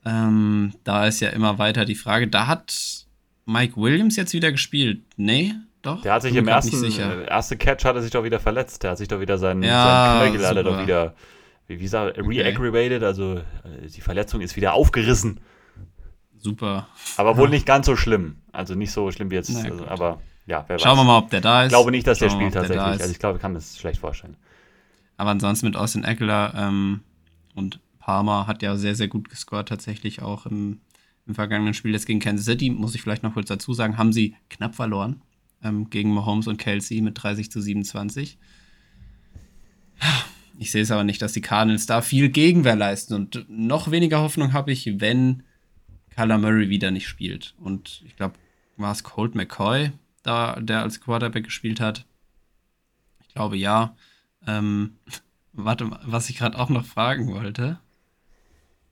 Ähm, da ist ja immer weiter die Frage. Da hat Mike Williams jetzt wieder gespielt. Nee, doch. Der hat sich im ersten äh, erste Catch hat er sich doch wieder verletzt. Der hat sich doch wieder seinen, ja, seinen Knöchel doch wieder wie, wie sagt, re-aggravated, also äh, die Verletzung ist wieder aufgerissen. Super. Aber wohl ja. nicht ganz so schlimm. Also nicht so schlimm wie jetzt. Na, also, aber ja, wer Schauen weiß. wir mal, ob der da ist. Ich glaube nicht, dass Schauen der spielt tatsächlich. Der also ich glaube, ich kann mir das schlecht vorstellen. Aber ansonsten mit Austin Eckler ähm, und Palmer hat ja sehr, sehr gut gescored tatsächlich auch im, im vergangenen Spiel jetzt gegen Kansas City, muss ich vielleicht noch kurz dazu sagen, haben sie knapp verloren ähm, gegen Mahomes und Kelsey mit 30 zu 27. Ich sehe es aber nicht, dass die Cardinals da viel Gegenwehr leisten. Und noch weniger Hoffnung habe ich, wenn Kyler Murray wieder nicht spielt. Und ich glaube, war es Colt McCoy, da, der als Quarterback gespielt hat? Ich glaube ja. Ähm, [LAUGHS] warte mal, was ich gerade auch noch fragen wollte.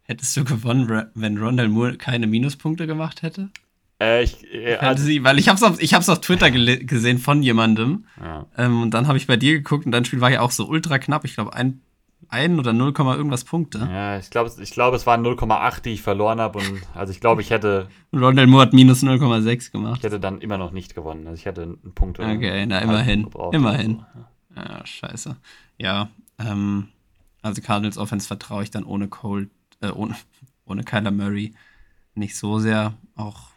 Hättest du gewonnen, wenn Rondell Moore keine Minuspunkte gemacht hätte? Äh, ich, äh, also, sie, weil ich hab's auf, ich hab's auf Twitter gesehen von jemandem. Ja. Ähm, und dann habe ich bei dir geguckt und dein Spiel war ja auch so ultra knapp. Ich glaube, ein, ein oder 0, irgendwas Punkte. Ja, ich glaube, ich glaub, es waren 0,8, die ich verloren habe. Und also ich glaube, ich hätte. [LAUGHS] Rondell Moore hat minus 0,6 gemacht. Ich hätte dann immer noch nicht gewonnen. Also ich hätte einen Punkt. Okay, na immerhin. Immerhin. So. Ja. ja, scheiße. Ja, ähm, Also Cardinals Offense vertraue ich dann ohne Cold, äh, ohne, [LAUGHS] ohne Kyler Murray nicht so sehr. Auch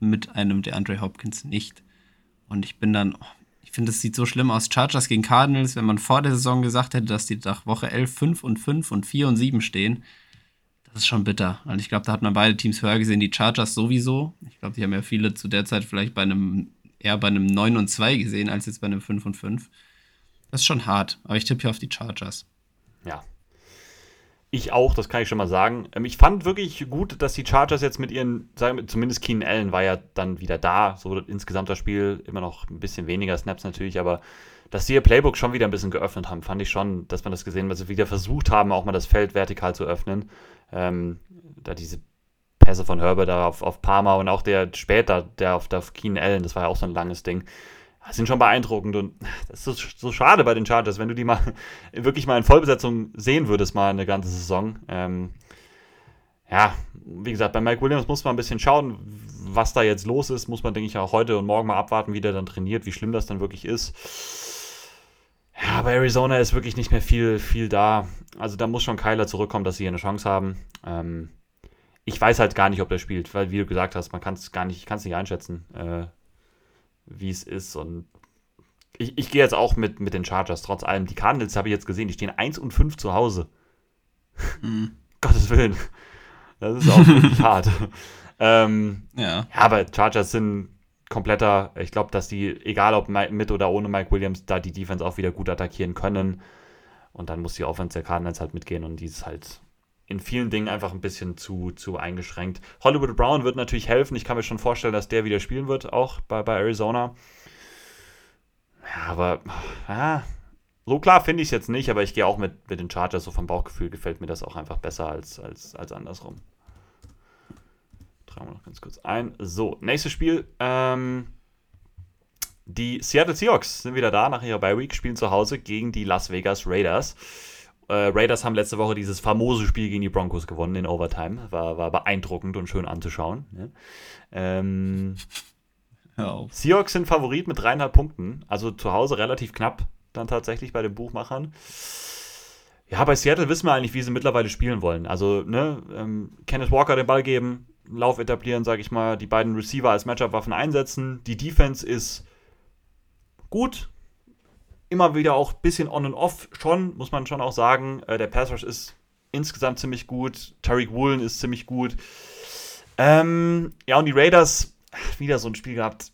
mit einem der Andre Hopkins nicht. Und ich bin dann, ich finde, es sieht so schlimm aus. Chargers gegen Cardinals, wenn man vor der Saison gesagt hätte, dass die nach Woche 11 5 und 5 und 4 und 7 stehen, das ist schon bitter. Und ich glaube, da hat man beide Teams höher gesehen. Die Chargers sowieso. Ich glaube, die haben ja viele zu der Zeit vielleicht bei einem, eher bei einem 9 und 2 gesehen, als jetzt bei einem 5 und 5. Das ist schon hart, aber ich tippe hier auf die Chargers. Ja, ich auch, das kann ich schon mal sagen. Ähm, ich fand wirklich gut, dass die Chargers jetzt mit ihren, sagen wir, zumindest Keenan Allen war ja dann wieder da. So insgesamt das Spiel immer noch ein bisschen weniger Snaps natürlich, aber dass sie ihr Playbook schon wieder ein bisschen geöffnet haben, fand ich schon, dass man das gesehen hat, dass sie wieder versucht haben, auch mal das Feld vertikal zu öffnen. Ähm, da diese Pässe von Herbert da auf, auf Palmer und auch der später, der auf, der auf Keenan Allen, das war ja auch so ein langes Ding sind schon beeindruckend und [LAUGHS] das ist so, schade bei den Chargers, wenn du die mal [LAUGHS] wirklich mal in Vollbesetzung sehen würdest, mal eine ganze Saison. Ähm, ja, wie gesagt, bei Mike Williams muss man ein bisschen schauen, was da jetzt los ist. Muss man, denke ich, auch heute und morgen mal abwarten, wie der dann trainiert, wie schlimm das dann wirklich ist. Ja, bei Arizona ist wirklich nicht mehr viel, viel da. Also da muss schon Kyler zurückkommen, dass sie hier eine Chance haben. Ähm, ich weiß halt gar nicht, ob der spielt, weil, wie du gesagt hast, man kann es gar nicht, ich kann es nicht einschätzen. Äh, wie es ist. Und ich, ich gehe jetzt auch mit, mit den Chargers, trotz allem. Die Cardinals habe ich jetzt gesehen, die stehen 1 und 5 zu Hause. Mhm. [LAUGHS] Gottes Willen. Das ist auch wirklich [LAUGHS] hart. Ähm, ja. ja, aber Chargers sind kompletter. Ich glaube, dass die, egal ob mit oder ohne Mike Williams, da die Defense auch wieder gut attackieren können. Und dann muss die Offense der Cardinals halt mitgehen und die ist halt in vielen Dingen einfach ein bisschen zu, zu eingeschränkt. Hollywood Brown wird natürlich helfen. Ich kann mir schon vorstellen, dass der wieder spielen wird, auch bei, bei Arizona. Ja, aber ja, so klar finde ich es jetzt nicht, aber ich gehe auch mit, mit den Chargers, so vom Bauchgefühl gefällt mir das auch einfach besser als, als, als andersrum. Tragen wir noch ganz kurz ein. So, nächstes Spiel. Ähm, die Seattle Seahawks sind wieder da nach ihrer Bye Week, spielen zu Hause gegen die Las Vegas Raiders. Äh, Raiders haben letzte Woche dieses famose Spiel gegen die Broncos gewonnen in Overtime. War, war beeindruckend und schön anzuschauen. Ne? Ähm, Seahawks sind Favorit mit dreieinhalb Punkten. Also zu Hause relativ knapp dann tatsächlich bei den Buchmachern. Ja, bei Seattle wissen wir eigentlich, wie sie mittlerweile spielen wollen. Also, ne, ähm, Kenneth Walker den Ball geben, Lauf etablieren, sage ich mal, die beiden Receiver als Matchup-Waffen einsetzen. Die Defense ist gut, immer wieder auch ein bisschen on und off schon, muss man schon auch sagen. Äh, der Pass Rush ist insgesamt ziemlich gut. Tariq Woolen ist ziemlich gut. Ähm, ja, und die Raiders, wieder so ein Spiel gehabt,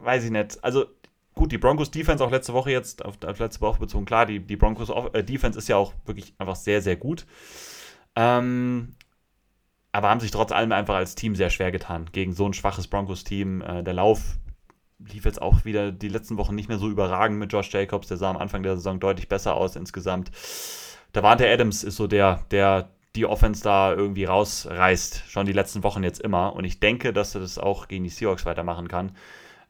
weiß ich nicht. Also gut, die Broncos Defense auch letzte Woche jetzt, auf, auf letzte Woche bezogen, klar, die, die Broncos äh, Defense ist ja auch wirklich einfach sehr, sehr gut. Ähm, aber haben sich trotz allem einfach als Team sehr schwer getan gegen so ein schwaches Broncos-Team. Äh, der Lauf lief jetzt auch wieder die letzten Wochen nicht mehr so überragend mit Josh Jacobs. Der sah am Anfang der Saison deutlich besser aus insgesamt. Da war der Adams ist so der, der die Offense da irgendwie rausreißt, schon die letzten Wochen jetzt immer. Und ich denke, dass er das auch gegen die Seahawks weitermachen kann.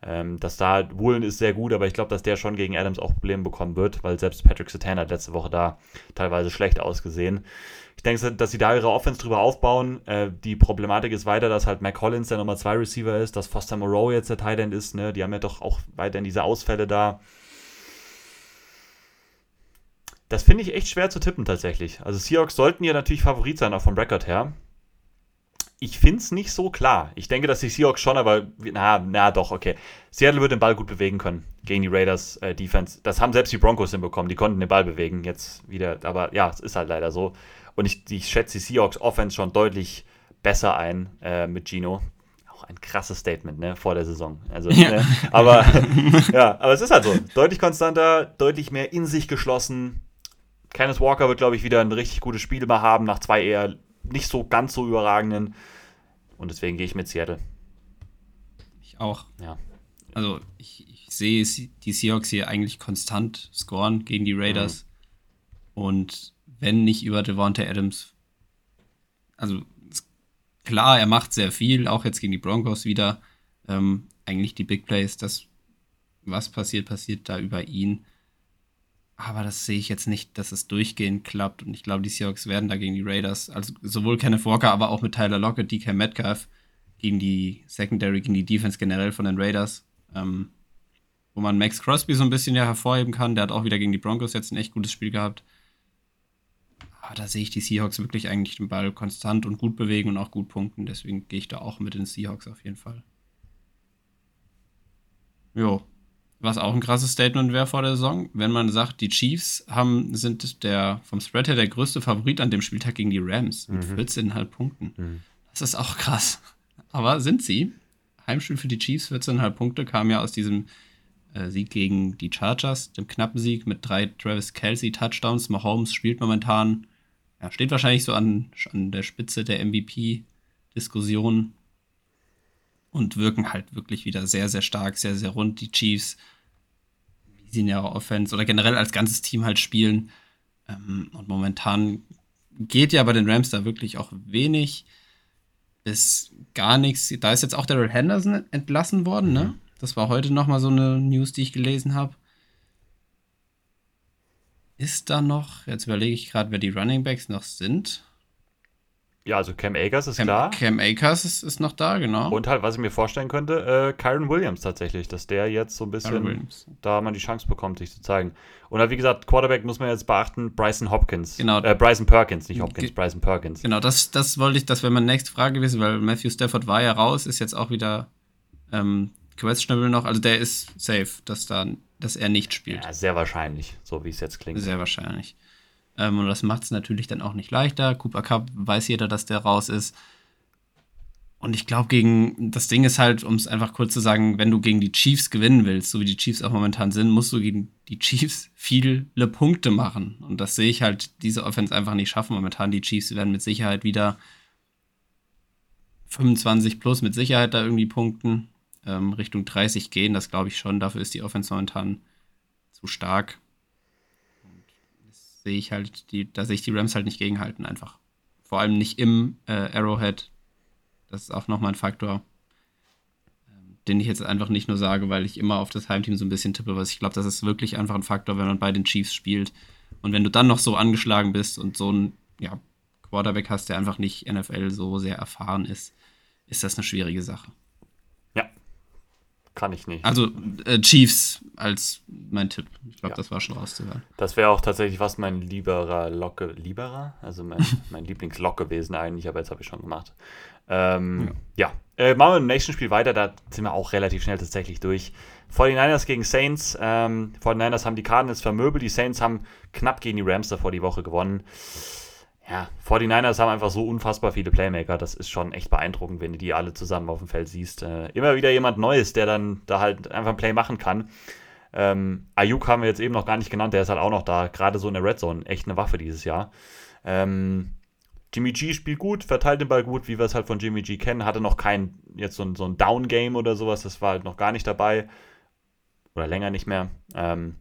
Ähm, dass da Woolen ist sehr gut, aber ich glaube, dass der schon gegen Adams auch Probleme bekommen wird, weil selbst Patrick Satan hat letzte Woche da teilweise schlecht ausgesehen. Ich denke, dass sie da ihre Offense drüber aufbauen. Äh, die Problematik ist weiter, dass halt Mac Collins der Nummer 2 Receiver ist, dass Foster Moreau jetzt der Tight End ist. Ne? Die haben ja doch auch weiterhin diese Ausfälle da. Das finde ich echt schwer zu tippen tatsächlich. Also Seahawks sollten ja natürlich Favorit sein, auch vom Record her. Ich finde es nicht so klar. Ich denke, dass die Seahawks schon, aber na, na doch, okay. Seattle wird den Ball gut bewegen können gegen die Raiders äh, Defense. Das haben selbst die Broncos hinbekommen. Die konnten den Ball bewegen jetzt wieder. Aber ja, es ist halt leider so. Und ich, ich schätze die Seahawks Offense schon deutlich besser ein äh, mit Gino. Auch ein krasses Statement, ne, vor der Saison. Also, ja. Ne, aber [LAUGHS] ja, aber es ist halt so. Deutlich konstanter, deutlich mehr in sich geschlossen. Kenneth Walker wird, glaube ich, wieder ein richtig gutes Spiel mal haben, nach zwei eher nicht so ganz so überragenden. Und deswegen gehe ich mit Seattle. Ich auch. Ja. Also ich, ich sehe die Seahawks hier eigentlich konstant scoren gegen die Raiders. Mhm. Und wenn nicht über Devonta Adams. Also klar, er macht sehr viel, auch jetzt gegen die Broncos wieder. Ähm, eigentlich die Big Plays, das, was passiert, passiert da über ihn. Aber das sehe ich jetzt nicht, dass es durchgehend klappt. Und ich glaube, die Seahawks werden da gegen die Raiders, also sowohl Kenneth Walker, aber auch mit Tyler Lockett, DK Metcalf, gegen die Secondary, gegen die Defense generell von den Raiders. Ähm, wo man Max Crosby so ein bisschen ja hervorheben kann. Der hat auch wieder gegen die Broncos jetzt ein echt gutes Spiel gehabt. Aber da sehe ich die Seahawks wirklich eigentlich den Ball konstant und gut bewegen und auch gut punkten. Deswegen gehe ich da auch mit den Seahawks auf jeden Fall. Jo. Was auch ein krasses Statement wäre vor der Saison, wenn man sagt, die Chiefs haben, sind der vom Spread her der größte Favorit an dem Spieltag gegen die Rams mit mhm. 14,5 Punkten. Mhm. Das ist auch krass. Aber sind sie? Heimspiel für die Chiefs, 14,5 Punkte, kam ja aus diesem äh, Sieg gegen die Chargers, dem knappen Sieg mit drei Travis Kelsey Touchdowns. Mahomes spielt momentan, ja, steht wahrscheinlich so an, an der Spitze der MVP-Diskussion und wirken halt wirklich wieder sehr, sehr stark, sehr, sehr rund. Die Chiefs, wie sie in ihrer Offense oder generell als ganzes Team halt spielen. Ähm, und momentan geht ja bei den Rams da wirklich auch wenig bis gar nichts. Da ist jetzt auch Daryl Henderson entlassen worden, ne? mhm. ne? Das war heute nochmal so eine News, die ich gelesen habe. Ist da noch, jetzt überlege ich gerade, wer die Running Backs noch sind. Ja, also Cam Akers ist Cam, klar. Cam Akers ist, ist noch da, genau. Und halt, was ich mir vorstellen könnte, äh, Kyron Williams tatsächlich, dass der jetzt so ein bisschen da mal die Chance bekommt, sich zu zeigen. Und halt, wie gesagt, Quarterback muss man jetzt beachten, Bryson Hopkins. Genau. Äh, Bryson Perkins, nicht Hopkins, Ge Bryson Perkins. Genau, das, das wollte ich, das wäre meine nächste Frage gewesen, weil Matthew Stafford war ja raus, ist jetzt auch wieder ähm, questionable noch. Also der ist safe, dass, da, dass er nicht spielt. Ja, sehr wahrscheinlich, so wie es jetzt klingt. Sehr wahrscheinlich. Ähm, und das macht es natürlich dann auch nicht leichter. Cooper Cup weiß jeder, dass der raus ist. Und ich glaube, gegen das Ding ist halt, um es einfach kurz zu sagen, wenn du gegen die Chiefs gewinnen willst, so wie die Chiefs auch momentan sind, musst du gegen die Chiefs viele Punkte machen. Und das sehe ich halt diese Offense einfach nicht schaffen. Momentan die Chiefs werden mit Sicherheit wieder 25 plus mit Sicherheit da irgendwie punkten, ähm, Richtung 30 gehen. Das glaube ich schon. Dafür ist die Offense momentan zu stark sehe ich halt die, da sehe ich die Rams halt nicht gegenhalten einfach. Vor allem nicht im äh, Arrowhead. Das ist auch nochmal ein Faktor, ähm, den ich jetzt einfach nicht nur sage, weil ich immer auf das Heimteam so ein bisschen tippe, was ich glaube, das ist wirklich einfach ein Faktor, wenn man bei den Chiefs spielt. Und wenn du dann noch so angeschlagen bist und so ein ja, Quarterback hast, der einfach nicht NFL so sehr erfahren ist, ist das eine schwierige Sache. Kann ich nicht. Also äh, Chiefs als mein Tipp. Ich glaube, ja. das war schon rauszuhören. Das wäre auch tatsächlich was mein lieberer Locke, lieberer? Also mein, [LAUGHS] mein Lieblingslock gewesen eigentlich, aber jetzt habe ich schon gemacht. Ähm, ja. ja. Äh, machen wir im nächsten Spiel weiter, da sind wir auch relativ schnell tatsächlich durch. 49ers gegen Saints. Ähm, 49ers haben die Cardinals vermöbelt, die Saints haben knapp gegen die Rams davor die Woche gewonnen ja, 49ers haben einfach so unfassbar viele Playmaker. Das ist schon echt beeindruckend, wenn du die alle zusammen auf dem Feld siehst. Äh, immer wieder jemand Neues, der dann da halt einfach ein Play machen kann. Ähm, Ayuk haben wir jetzt eben noch gar nicht genannt, der ist halt auch noch da. Gerade so in der Red Zone. Echt eine Waffe dieses Jahr. Ähm, Jimmy G spielt gut, verteilt den Ball gut, wie wir es halt von Jimmy G kennen. Hatte noch kein, jetzt so ein, so ein Down-Game oder sowas. Das war halt noch gar nicht dabei. Oder länger nicht mehr. Ähm,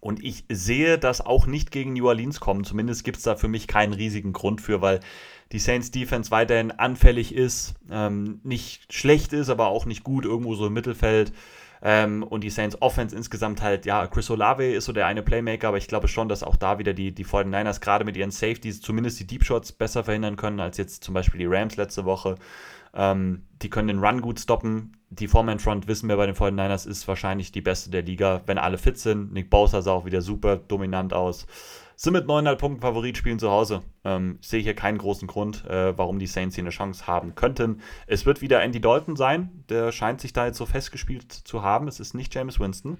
und ich sehe das auch nicht gegen New Orleans kommen. Zumindest gibt es da für mich keinen riesigen Grund für, weil die Saints Defense weiterhin anfällig ist, ähm, nicht schlecht ist, aber auch nicht gut, irgendwo so im Mittelfeld. Ähm, und die Saints Offense insgesamt halt, ja, Chris Olave ist so der eine Playmaker, aber ich glaube schon, dass auch da wieder die, die 49ers gerade mit ihren Safeties zumindest die Deep Shots besser verhindern können als jetzt zum Beispiel die Rams letzte Woche. Ähm, die können den Run gut stoppen. Die Foreman-Front, wissen wir bei den 49ers, ist wahrscheinlich die beste der Liga, wenn alle fit sind. Nick Bosa sah auch wieder super dominant aus. Sind mit 9,5 Punkten Favorit, spielen zu Hause. Ähm, sehe hier keinen großen Grund, äh, warum die Saints hier eine Chance haben könnten. Es wird wieder Andy Dalton sein. Der scheint sich da jetzt so festgespielt zu haben. Es ist nicht James Winston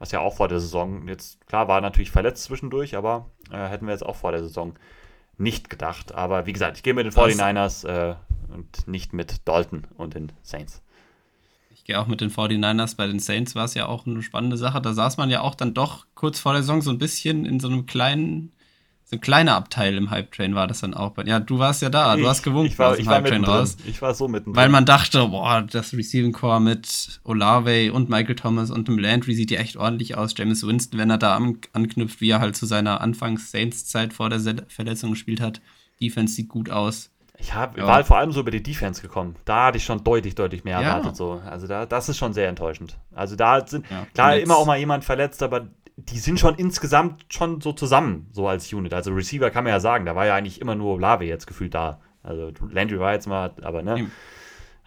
was ja auch vor der Saison jetzt, klar, war natürlich verletzt zwischendurch, aber äh, hätten wir jetzt auch vor der Saison nicht gedacht. Aber wie gesagt, ich gehe mit den 49ers. Äh, und nicht mit Dalton und den Saints. Ich gehe auch mit den 49ers. Bei den Saints war es ja auch eine spannende Sache. Da saß man ja auch dann doch kurz vor der Saison so ein bisschen in so einem kleinen, so ein kleiner Abteil im Hype-Train war das dann auch. Ja, du warst ja da, du hast gewunken ich war, ich war Hype-Train raus. Ich war so mitten. Weil man dachte, boah, das Receiving Core mit Olave und Michael Thomas und dem Landry sieht ja echt ordentlich aus. James Winston, wenn er da anknüpft, wie er halt zu seiner Anfangs-Saints-Zeit vor der Verletzung gespielt hat. Defense sieht gut aus. Ich hab, ja. war halt vor allem so über die Defense gekommen. Da hatte ich schon deutlich, deutlich mehr ja. erwartet. So. Also da, das ist schon sehr enttäuschend. Also da sind ja. klar immer auch mal jemand verletzt, aber die sind schon insgesamt schon so zusammen, so als Unit. Also Receiver kann man ja sagen, da war ja eigentlich immer nur Lave jetzt gefühlt da. Also Landry war jetzt mal, aber ne.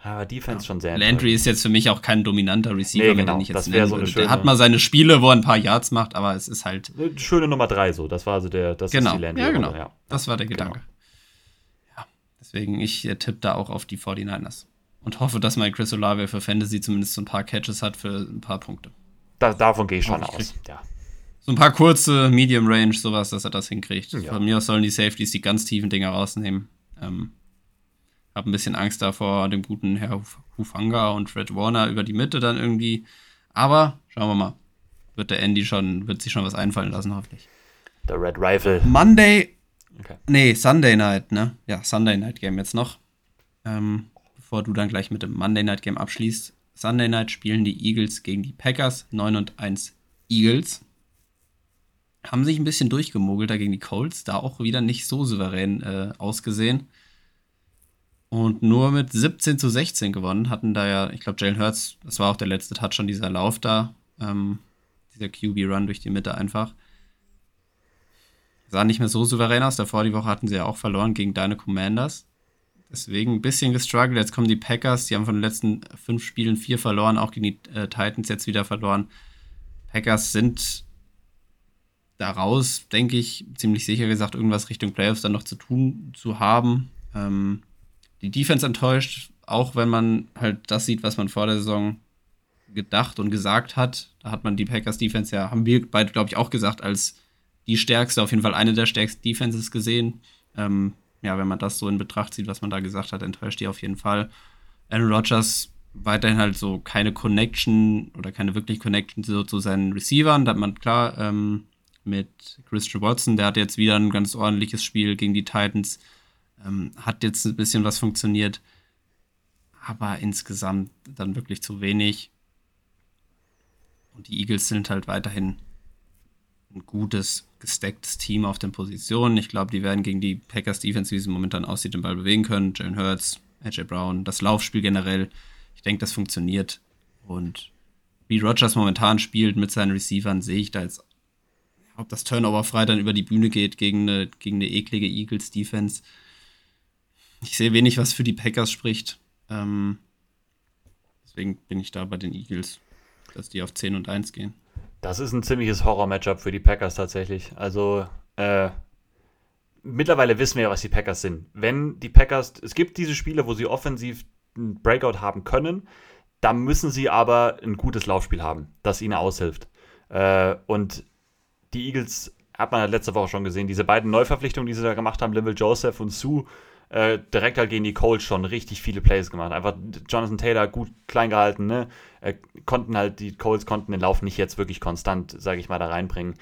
Aber Defense ja. schon sehr Landry ist jetzt für mich auch kein dominanter Receiver, nee, genau. wenn ich jetzt das wäre so eine schöne, Der hat mal seine Spiele, wo er ein paar Yards macht, aber es ist halt. Eine schöne Nummer drei, so. Das war also der, das genau. ist die Landry. Ja, genau. Ja. Das war der Gedanke. Genau. Ja, deswegen, ich äh, tippe da auch auf die 49ers. Und hoffe, dass mein Chris Olave für Fantasy zumindest so ein paar Catches hat für ein paar Punkte. Da, davon gehe ich schon aus. Ja. So ein paar kurze, Medium Range, sowas, dass er das hinkriegt. Ja. Von mir aus sollen die Safeties die ganz tiefen Dinger rausnehmen. Ähm, habe ein bisschen Angst davor, dem guten Herr Hufanga und Fred Warner über die Mitte dann irgendwie. Aber schauen wir mal. Wird der Andy schon, wird sich schon was einfallen lassen, hoffentlich. Der Red Rifle. Monday. Okay. Nee, Sunday Night, ne? Ja, Sunday Night Game jetzt noch. Ähm, bevor du dann gleich mit dem Monday Night Game abschließt. Sunday Night spielen die Eagles gegen die Packers. 9 und 1 Eagles. Haben sich ein bisschen durchgemogelt da gegen die Colts. Da auch wieder nicht so souverän äh, ausgesehen und nur mit 17 zu 16 gewonnen. Hatten da ja, ich glaube, Jalen Hurts, das war auch der letzte Touch an dieser Lauf da, ähm, dieser QB-Run durch die Mitte einfach. Sah nicht mehr so souverän aus. Davor die Woche hatten sie ja auch verloren gegen deine Commanders. Deswegen ein bisschen gestruggelt. Jetzt kommen die Packers, die haben von den letzten fünf Spielen vier verloren, auch gegen die äh, Titans jetzt wieder verloren. Packers sind daraus, denke ich, ziemlich sicher gesagt, irgendwas Richtung Playoffs dann noch zu tun zu haben. Ähm, die Defense enttäuscht, auch wenn man halt das sieht, was man vor der Saison gedacht und gesagt hat. Da hat man die Packers Defense ja, haben wir beide, glaube ich, auch gesagt, als die stärkste, auf jeden Fall eine der stärksten Defenses gesehen. Ähm, ja, wenn man das so in Betracht zieht, was man da gesagt hat, enttäuscht die auf jeden Fall. Aaron Rodgers weiterhin halt so keine Connection oder keine wirklich Connection so zu seinen Receivern. Da hat man klar ähm, mit Christian Watson, der hat jetzt wieder ein ganz ordentliches Spiel gegen die Titans. Ähm, hat jetzt ein bisschen was funktioniert, aber insgesamt dann wirklich zu wenig. Und die Eagles sind halt weiterhin ein gutes, gestecktes Team auf den Positionen. Ich glaube, die werden gegen die Packers Defense, wie sie momentan aussieht, den Ball bewegen können. Jalen Hurts, AJ Brown, das Laufspiel generell. Ich denke, das funktioniert. Und wie Rogers momentan spielt mit seinen Receivern, sehe ich da jetzt, ob das Turnover frei dann über die Bühne geht gegen eine, gegen eine eklige Eagles Defense. Ich sehe wenig, was für die Packers spricht. Ähm, deswegen bin ich da bei den Eagles, dass die auf 10 und 1 gehen. Das ist ein ziemliches Horror-Matchup für die Packers tatsächlich. Also, äh, mittlerweile wissen wir ja, was die Packers sind. Wenn die Packers, es gibt diese Spiele, wo sie offensiv einen Breakout haben können, da müssen sie aber ein gutes Laufspiel haben, das ihnen aushilft. Äh, und die Eagles hat man letzte Woche schon gesehen, diese beiden Neuverpflichtungen, die sie da gemacht haben, Linville Joseph und Sue, äh, direkt halt gegen die Colts schon richtig viele Plays gemacht. Einfach Jonathan Taylor gut klein gehalten, ne? Äh, konnten halt, die Colts konnten den Lauf nicht jetzt wirklich konstant, sage ich mal, da reinbringen.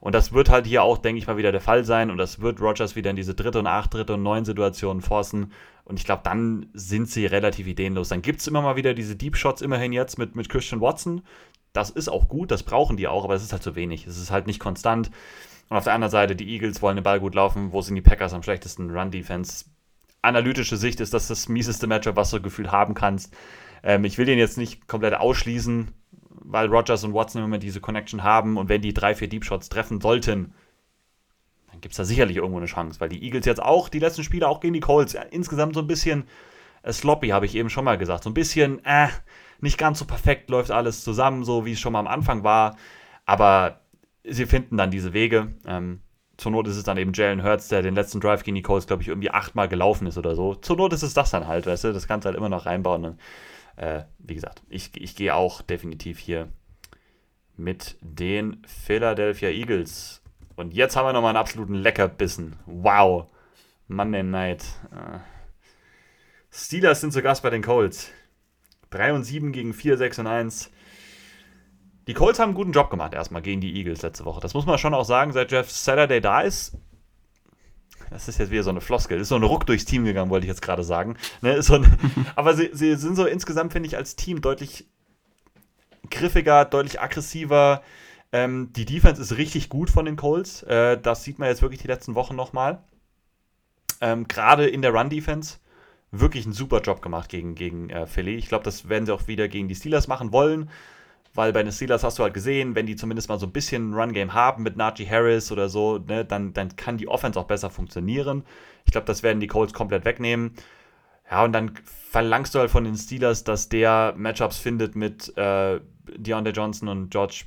Und das wird halt hier auch, denke ich mal, wieder der Fall sein. Und das wird Rogers wieder in diese dritte und acht, dritte und neun Situationen forcen. Und ich glaube, dann sind sie relativ ideenlos. Dann gibt es immer mal wieder diese Deep Shots, immerhin jetzt mit, mit Christian Watson. Das ist auch gut, das brauchen die auch, aber es ist halt zu wenig. Es ist halt nicht konstant. Und auf der anderen Seite, die Eagles wollen den Ball gut laufen. Wo sind die Packers am schlechtesten? Run-Defense analytische Sicht ist das das mieseste Matchup, was du gefühlt haben kannst. Ähm, ich will den jetzt nicht komplett ausschließen, weil Rogers und Watson immer diese Connection haben und wenn die drei, vier Deep Shots treffen sollten, dann gibt es da sicherlich irgendwo eine Chance, weil die Eagles jetzt auch, die letzten Spiele auch gegen die Colts, insgesamt so ein bisschen äh, sloppy, habe ich eben schon mal gesagt. So ein bisschen, äh, nicht ganz so perfekt läuft alles zusammen, so wie es schon mal am Anfang war. Aber sie finden dann diese Wege. Ähm, zur Not ist es dann eben Jalen Hurts, der den letzten Drive gegen die Colts, glaube ich, irgendwie achtmal gelaufen ist oder so. Zur Not ist es das dann halt, weißt du, das kannst du halt immer noch reinbauen. Und, äh, wie gesagt, ich, ich gehe auch definitiv hier mit den Philadelphia Eagles. Und jetzt haben wir nochmal einen absoluten Leckerbissen. Wow. Monday Night. Äh. Steelers sind zu Gast bei den Colts. 3 und 7 gegen 4, 6 und 1. Die Colts haben einen guten Job gemacht erstmal gegen die Eagles letzte Woche. Das muss man schon auch sagen, seit Jeff Saturday da ist. Das ist jetzt wieder so eine Floskel. Ist so ein Ruck durchs Team gegangen, wollte ich jetzt gerade sagen. Ne, so ein, [LAUGHS] aber sie, sie sind so insgesamt, finde ich, als Team deutlich griffiger, deutlich aggressiver. Ähm, die Defense ist richtig gut von den Colts. Äh, das sieht man jetzt wirklich die letzten Wochen nochmal. Ähm, Gerade in der Run-Defense wirklich einen super Job gemacht gegen, gegen äh, Philly. Ich glaube, das werden sie auch wieder gegen die Steelers machen wollen weil bei den Steelers hast du halt gesehen, wenn die zumindest mal so ein bisschen Run-Game haben mit Najee Harris oder so, ne, dann, dann kann die Offense auch besser funktionieren. Ich glaube, das werden die Colts komplett wegnehmen. Ja, und dann verlangst du halt von den Steelers, dass der Matchups findet mit äh, Deontay Johnson und George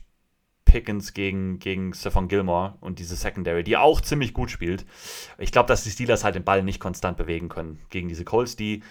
Pickens gegen, gegen Stephon Gilmore und diese Secondary, die auch ziemlich gut spielt. Ich glaube, dass die Steelers halt den Ball nicht konstant bewegen können gegen diese Colts, die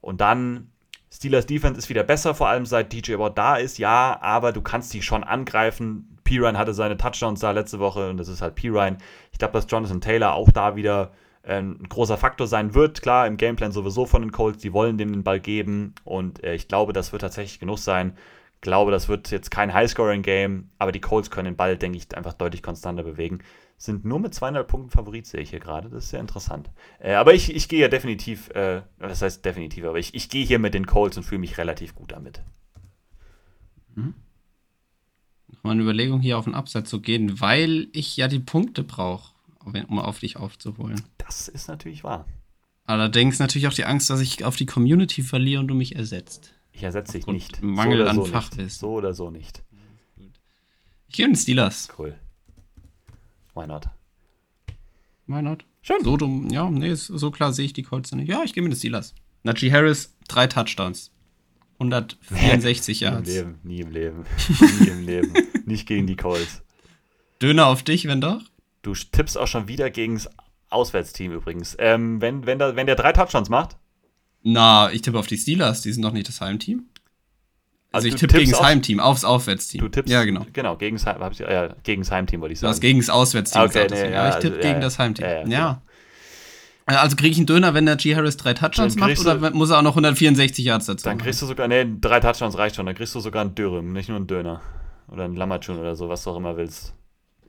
und dann Steelers Defense ist wieder besser, vor allem seit DJ Watt da ist, ja, aber du kannst die schon angreifen. Pirine hatte seine Touchdowns da letzte Woche und das ist halt Pirine. Ich glaube, dass Jonathan Taylor auch da wieder äh, ein großer Faktor sein wird. Klar, im Gameplan sowieso von den Colts, die wollen dem den Ball geben und äh, ich glaube, das wird tatsächlich genug sein. Ich glaube, das wird jetzt kein Highscoring-Game, aber die Colts können den Ball, denke ich, einfach deutlich konstanter bewegen. Sind nur mit 200 Punkten Favorit, sehe ich hier gerade. Das ist sehr interessant. Äh, aber ich, ich gehe ja definitiv, äh, das heißt definitiv, aber ich, ich gehe hier mit den Colts und fühle mich relativ gut damit. Mhm. Nochmal eine Überlegung, hier auf den Absatz zu gehen, weil ich ja die Punkte brauche, um auf dich aufzuholen. Das ist natürlich wahr. Allerdings natürlich auch die Angst, dass ich auf die Community verliere und du mich ersetzt. Ich ersetze dich nicht. Mangel so an so Fachwissen. So oder so nicht. Ich gehe in den Steelers. Cool. Why not? Why not? Schön. So dumm, ja, nee, so klar sehe ich die Colts nicht. Ja, ich gehe mit den Steelers. Najee Harris, drei Touchdowns. [LAUGHS] 164 Nie im Yards. Leben, nie im Leben. [LAUGHS] Nie im Leben. Nicht gegen die Colts. Döner auf dich, wenn doch? Du tippst auch schon wieder gegen das Auswärtsteam übrigens. Ähm, wenn, wenn, da, wenn der drei Touchdowns macht, Na, ich tippe auf die Steelers, die sind doch nicht das Heimteam. Also, Also ich du tippe gegen das Heimteam, aufs Aufwärtsteam. du tippst. Ja, genau. Genau, gegen das, Heim, hab ich, ja, gegen das Heimteam, wollte ich Du sagen. hast gegen das Auswärtsteam Okay, gesagt. nee, ja, ich tippe also, gegen ja, das Heimteam. ja, Ja. ja, Äh, Also kriege ich einen Döner, wenn der G. Harris drei Touchdowns Dann macht, kriegst oder du- muss er auch noch 164 Yards dazu? Dann kriegst du sogar, nee, drei Touchdowns reicht schon. Dann kriegst du sogar einen Dürüm, nicht nur einen Döner. Oder einen Lammatschun oder so, was du auch immer willst.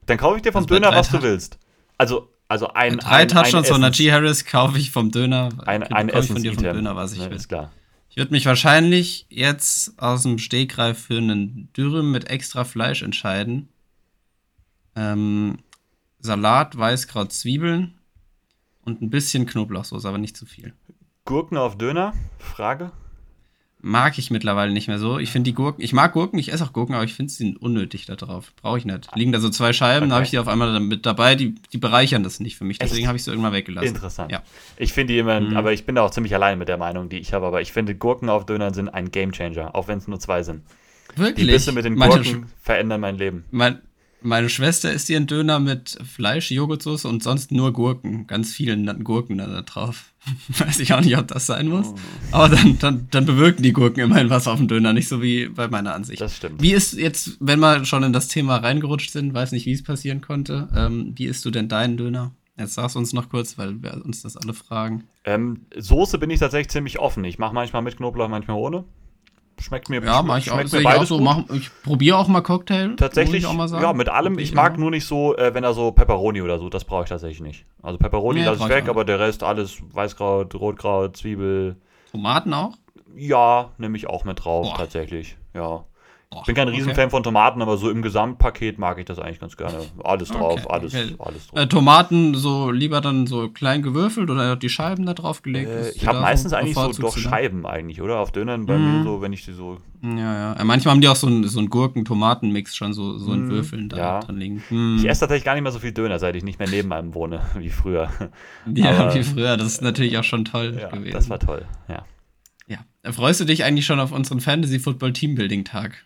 Dann kaufe ich dir vom Also Döner, was du willst. Also, also ein. drei ein, Touchdowns ein von Essens- Najee Harris kaufe ich vom Döner. Ein, ein bekomme ich von dir vom. Döner, was ich Ne, will. Ist klar. Ich würde mich wahrscheinlich jetzt aus dem Stegreif für einen Dürüm mit extra Fleisch entscheiden. Ähm, Salat, Weißkraut, Zwiebeln und ein bisschen Knoblauchsoße, aber nicht zu viel. Gurken auf Döner? Frage. Mag ich mittlerweile nicht mehr so. Ich finde die Gurken, ich mag Gurken, ich esse auch Gurken, aber ich finde sie unnötig da drauf. Brauche ich nicht. Liegen da so zwei Scheiben, Okay. da habe ich die auf einmal mit dabei, die, die bereichern das nicht für mich. Deswegen habe ich sie irgendwann weggelassen. Interessant. Ja. Ich finde die immer, Mhm. aber ich bin da auch ziemlich allein mit der Meinung, die ich habe. Aber ich finde, Gurken auf Dönern sind ein Gamechanger, auch wenn es nur zwei sind. Die Wirklich? Bisse mit den Gurken verändern mein Leben. Mein, meine Schwester isst ihren Döner mit Fleisch, Joghurtsoße und sonst nur Gurken. Ganz vielen Gurken da drauf. [LAUGHS] Weiß ich auch nicht, ob das sein muss. Oh. Aber dann, dann, dann bewirken die Gurken immerhin was auf dem Döner, nicht so wie bei meiner Ansicht. Das stimmt. Wie ist jetzt, wenn wir schon in das Thema reingerutscht sind, weiß nicht, wie es passieren konnte, ähm, wie isst du denn deinen Döner? Jetzt sag's uns noch kurz, weil wir uns das alle fragen. Ähm, Soße bin ich tatsächlich ziemlich offen. Ich mache manchmal mit Knoblauch, manchmal ohne. Schmeckt mir, Ja, mach ich auch, mir ich beides so. gut. Mach, ich probiere auch mal Cocktail. Tatsächlich, ich ja, mit allem. Ich mag nur nicht so, äh, wenn er so Pepperoni oder so, das brauche ich tatsächlich nicht. Also Pepperoni Nee, lasse ich ich weg, auch aber der Rest alles Weißkraut, Rotkraut, Zwiebel. Tomaten auch? Ja, nehme ich auch mit drauf, Boah. tatsächlich. Ja. Ich bin kein okay. Riesenfan von Tomaten, aber so im Gesamtpaket mag ich das eigentlich ganz gerne. Alles drauf, Okay, alles, okay. alles drauf. Äh, Tomaten so lieber dann so klein gewürfelt oder die Scheiben da drauf gelegt? Äh, ich habe meistens eigentlich so doch? Scheiben eigentlich, oder? Auf Dönern bei Mhm. mir so, wenn ich die so. Ja, ja. Äh, Manchmal haben die auch so einen so Gurken-Tomaten-Mix schon so, so in Mm, Würfeln da ja. drin liegen. Hm. Ich esse tatsächlich gar nicht mehr so viel Döner, seit ich nicht mehr neben einem wohne, [LAUGHS] wie früher. [LAUGHS] Ja, aber- wie früher. Das ist natürlich auch schon toll Ja, gewesen. das war toll, ja. ja. Äh, Freust du dich eigentlich schon auf unseren Fantasy-Football-Teambuilding-Tag?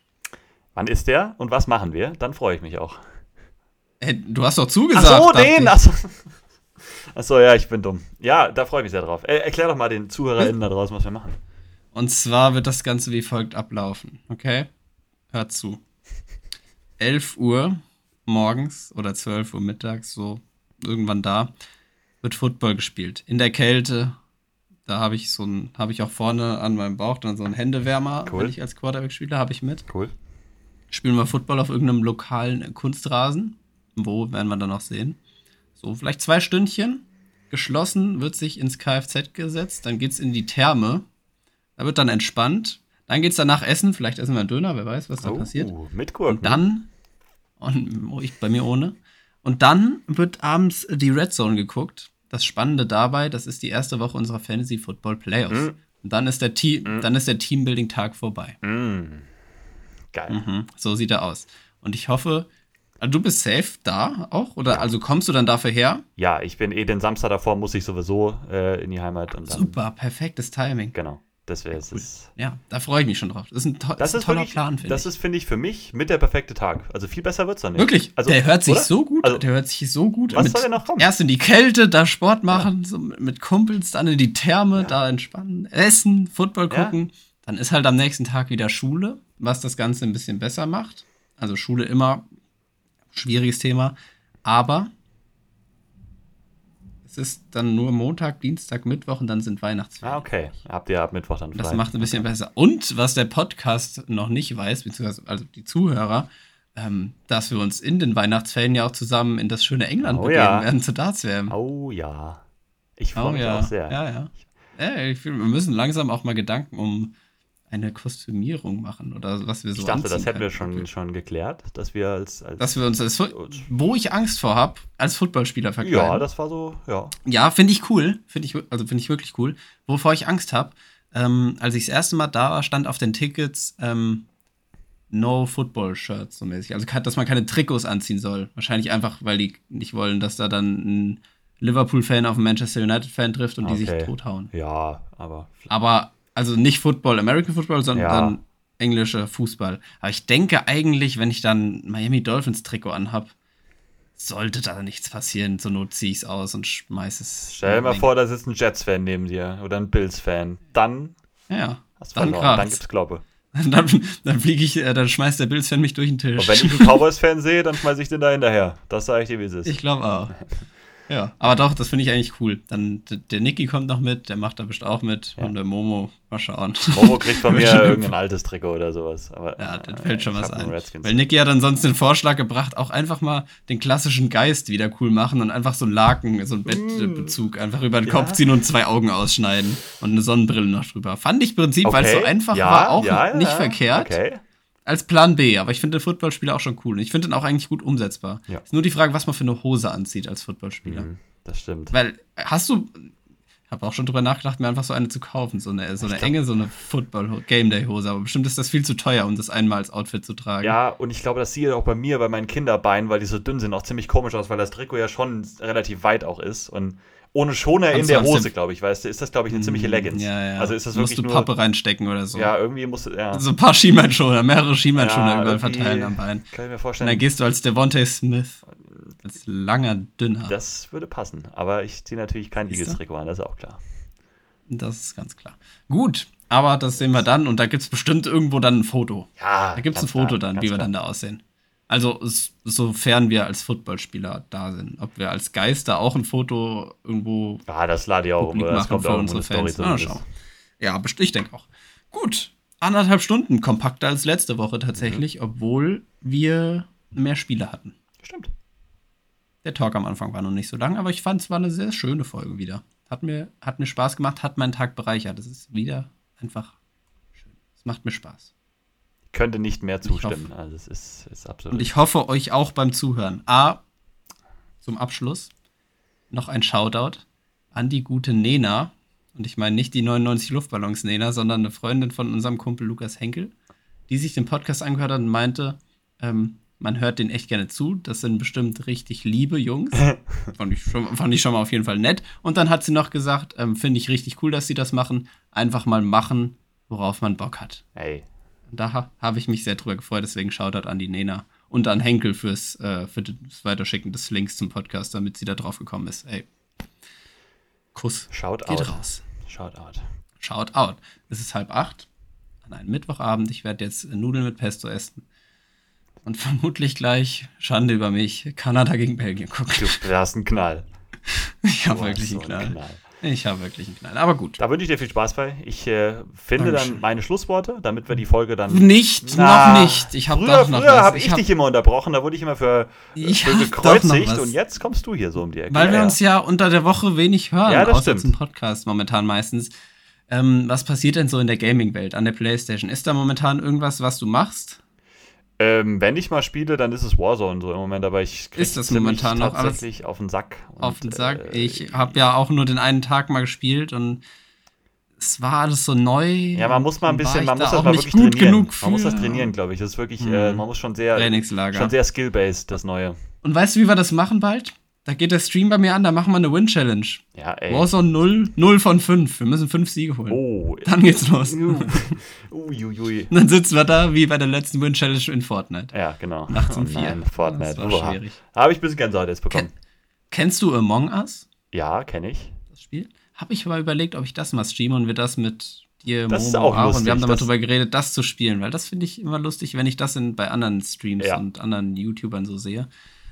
Wann ist der und was machen wir? Dann freue ich mich auch. Hey, du hast doch zugesagt. Ach so, den! ich. Achso. Achso, ja, ich bin dumm. Ja, da freue ich mich sehr drauf. Äh, erklär doch mal den ZuhörerInnen da draußen, was wir machen. Und zwar wird das Ganze wie folgt ablaufen, okay? Hört zu. 11 Uhr morgens oder 12 Uhr mittags, so irgendwann da, wird Football gespielt. In der Kälte. Da habe ich so ein, habe ich auch vorne an meinem Bauch dann so einen Händewärmer, Cool. wenn ich als Quarterback spiele, habe ich mit. Cool. Spielen wir Football auf irgendeinem lokalen Kunstrasen. Wo werden wir dann noch sehen. So, vielleicht zwei Stündchen. Geschlossen, wird sich ins Kfz gesetzt, dann geht's in die Therme. Da wird dann entspannt. Dann geht's danach essen, vielleicht essen wir einen Döner, wer weiß, was da passiert. Oh, mit Gurken. Und dann, und oh, ich bei mir ohne. Und dann wird abends die Red Zone geguckt. Das Spannende dabei, das ist die erste Woche unserer Fantasy Football Playoffs. Mhm. Und dann ist der, Te dann ist der Teambuilding-Tag vorbei. Mm. Geil. Mhm, so sieht er aus. Und ich hoffe, Also du bist safe da auch? Oder also kommst du dann dafür her? Ja, ich bin eh den Samstag davor, muss ich sowieso äh, in die Heimat und dann. Super, perfektes Timing. Genau. Das wäre es. Ja, da freue ich mich schon drauf. Das ist ein, to Das ist ein toller wirklich, Plan, finde das ich. ist, finde ich, für mich mit der perfekte Tag. Also viel besser wird's dann nicht. Wirklich, Also, der hört sich oder? so gut, Also, der hört sich so gut. was mit, soll denn noch kommen? Erst in die Kälte, da Sport machen, so mit, Kumpels, dann in die Therme, Ja. da entspannen, essen, Football Ja. Dann ist halt am nächsten Tag wieder Schule, was das Ganze ein bisschen besser macht. Also Schule immer schwieriges Thema, aber es ist dann nur Montag, Dienstag, Mittwoch und dann sind Weihnachtsferien. Ah, okay. Habt ihr ab Mittwoch dann frei. Das macht ein bisschen besser. Und was der Podcast noch nicht weiß, beziehungsweise also die Zuhörer, ähm, dass wir uns in den Weihnachtsferien ja auch zusammen in das schöne England Oh begeben ja. werden zur Darts-WM. Oh ja. Ich freue Oh mich ja. auch sehr. Ja, ja. ja wir müssen langsam auch mal Gedanken um eine Kostümierung machen oder was wir so Ich dachte, das hätten wir schon, schon geklärt, dass wir als. als Dass wir uns als, wo ich Angst vor habe, als Footballspieler verkleiden. ja, das war so, ja. Ja, finde ich cool. Finde ich, also finde ich wirklich cool. Wovor ich Angst habe, ähm, als ich das erste Mal da war, stand auf den Tickets ähm, No Football Shirts so mäßig. Also, dass man keine Trikots anziehen soll. Wahrscheinlich einfach, weil die nicht wollen, dass da dann ein Liverpool-Fan auf einen Manchester United-Fan trifft und die sich Okay. tothauen. Ja, aber. Aber, also nicht Football, American Football, sondern Ja. englischer Fußball. Aber ich denke eigentlich, wenn ich dann Miami Dolphins Trikot anhab, sollte da nichts passieren. Zur Not ziehe ich es aus und schmeiß es. Stell dir mal vor, da sitzt ein Jets-Fan neben dir oder ein Bills-Fan. Dann Ja, hast dann verloren. Dann gibt's Glaube. [LAUGHS] Dann, dann fliege ich, äh, dann schmeißt der Bills-Fan mich durch den Tisch. Und wenn ich einen [LAUGHS] Cowboys-Fan sehe, dann schmeiße ich den da hinterher. Das sage ich dir, wie es ist. ich glaube auch. Ja, aber doch, das finde ich eigentlich cool. Dann der Niki kommt noch mit, der macht da bestimmt auch mit Ja. und der Momo, mal schauen. Momo kriegt von mir [LAUGHS] irgendein altes Trikot oder sowas. Aber, Ja, dann äh, fällt schon was ein. Weil Niki hat dann sonst den Vorschlag gebracht, auch einfach mal den klassischen Geist wieder cool machen und einfach so einen Laken, so einen Bettbezug einfach über den Ja. Kopf ziehen und zwei Augen ausschneiden und eine Sonnenbrille noch drüber. Fand ich im Prinzip, weil es so einfach ja, war, auch ja, ja, nicht ja. verkehrt. Okay. Als Plan B, aber ich finde den Footballspieler auch schon cool. Und ich finde den auch eigentlich gut umsetzbar. Ja. Ist nur die Frage, was man für eine Hose anzieht als Footballspieler. Mhm, das stimmt. Weil, hast du, ich habe auch schon drüber nachgedacht, mir einfach so eine zu kaufen. So eine, so eine enge, so eine Football-Game-Day-Hose. Aber bestimmt ist das viel zu teuer, um das einmal als Outfit zu tragen. Ja, und ich glaube, das sieht auch bei mir, bei meinen Kinderbeinen, weil die so dünn sind, auch ziemlich komisch aus, weil das Trikot ja schon relativ weit auch ist. Und ohne Schoner in du der Hose, glaube ich, weißt du, ist das, glaube ich, eine ziemliche Leggings. Hm, Ja, ja. Also ist das Musst wirklich du nur... Pappe reinstecken oder so. Ja, irgendwie musst du... Ja, So ein paar Schienbeinschoner, mehrere Schienbeinschoner Ja, überall verteilen am Bein. Kann ich mir Und vorstellen, dann gehst du als Devontae Smith. Als langer, dünner. das würde passen. Aber ich ziehe natürlich kein du? Eagles-Trikot an, das ist auch klar. Das ist ganz klar. Gut, aber das sehen wir dann und da gibt es bestimmt irgendwo dann ein Foto. Ja, Da gibt es ein Foto klar, dann, wie wir klar. dann da aussehen. Also, sofern wir als Footballspieler da sind. Ob wir als Geister auch ein Foto irgendwo Ja, das lade ich auch publik das kommt für unsere eine Story Fans. Ah, schau. Ja, ich denke auch. Gut, anderthalb Stunden kompakter als letzte Woche tatsächlich, Mhm. obwohl wir mehr Spiele hatten. Stimmt. Der Talk am Anfang war noch nicht so lang, aber ich fand es war eine sehr schöne Folge wieder. Hat mir, hat mir Spaß gemacht, hat meinen Tag bereichert. Es ist wieder einfach schön. Es macht mir Spaß. Könnte nicht mehr hoffe- zustimmen. Also es ist, ist absolut. Und ich hoffe euch auch beim Zuhören. A, zum Abschluss noch ein Shoutout an die gute Nena. Und ich meine nicht die 99 Luftballons Nena, sondern eine Freundin von unserem Kumpel Lukas Henkel, die sich den Podcast angehört hat und meinte, ähm, man hört den echt gerne zu. Das sind bestimmt richtig liebe Jungs. [LAUGHS] fand, ich schon, fand ich schon mal auf jeden Fall nett. Und dann hat sie noch gesagt, ähm, finde ich richtig cool, dass sie das machen. Einfach mal machen, worauf man Bock hat. Ey, Da ha- habe ich mich sehr drüber gefreut, deswegen Shoutout an die Nena und an Henkel fürs, äh, für das Weiterschicken des Links zum Podcast, damit sie da drauf gekommen ist. Ey. Kuss. shout Geht raus. Shout out. Shout out. Es ist halb acht an einem Mittwochabend. Ich werde jetzt Nudeln mit Pesto essen. Und vermutlich gleich, Schande über mich, Kanada gegen Belgien gucken. Du hast einen Knall. [LAUGHS] Ich habe wirklich so einen Knall. Ich habe wirklich einen Knall. Aber gut. Da wünsche ich dir viel Spaß bei. Ich äh, finde Dankeschön. dann meine Schlussworte, damit wir die Folge dann. Nicht, Na, noch nicht. Ich habe früher, doch noch früher habe ich, hab- dich immer unterbrochen, da wurde ich immer für, Ich für gekreuzigt und jetzt kommst du hier so um die Ecke. Weil Ja, wir ja. uns ja unter der Woche wenig hören, Ja, das außer stimmt. zum Podcast momentan meistens. Ähm, was passiert denn so in der Gaming-Welt an der Playstation? Ist da momentan irgendwas, was du machst? Ähm, wenn ich mal spiele, dann ist es Warzone so im Moment, aber ich krieg Ist das momentan noch tatsächlich auf den Sack. Und, auf den Sack. äh, ich habe ja auch nur den einen Tag mal gespielt und es war alles so neu. Ja, man muss mal ein bisschen, man da muss das auch mal wirklich trainieren. genug Man muss das trainieren, glaube ich. Das ist wirklich, Hm. äh, man muss schon sehr, schon sehr skill-based, das Neue. Und weißt du, wie wir das machen bald? Da geht der Stream bei mir an, da machen wir eine Win-Challenge. Ja, ey. Warzone 0, 0 von 5. Wir müssen 5 Siege holen. Oh. Dann geht's los. Uiuiui. Und [LAUGHS] dann sitzen wir da wie bei der letzten Win-Challenge in Fortnite. Ja, genau. Nachts um Oh 4. Nein, Fortnite. Das war Uah. schwierig. Habe ich ein bisschen Gänsehaut jetzt bekommen. Kennst du Among Us, Ja, kenne ich. das Spiel? Habe ich aber überlegt, ob ich das mal streame und wir das mit dir, Das ist Momo, auch lustig, wir haben da mal drüber geredet, das zu spielen, weil das finde ich immer lustig, wenn ich das in, bei anderen Streams Ja. und anderen YouTubern so sehe.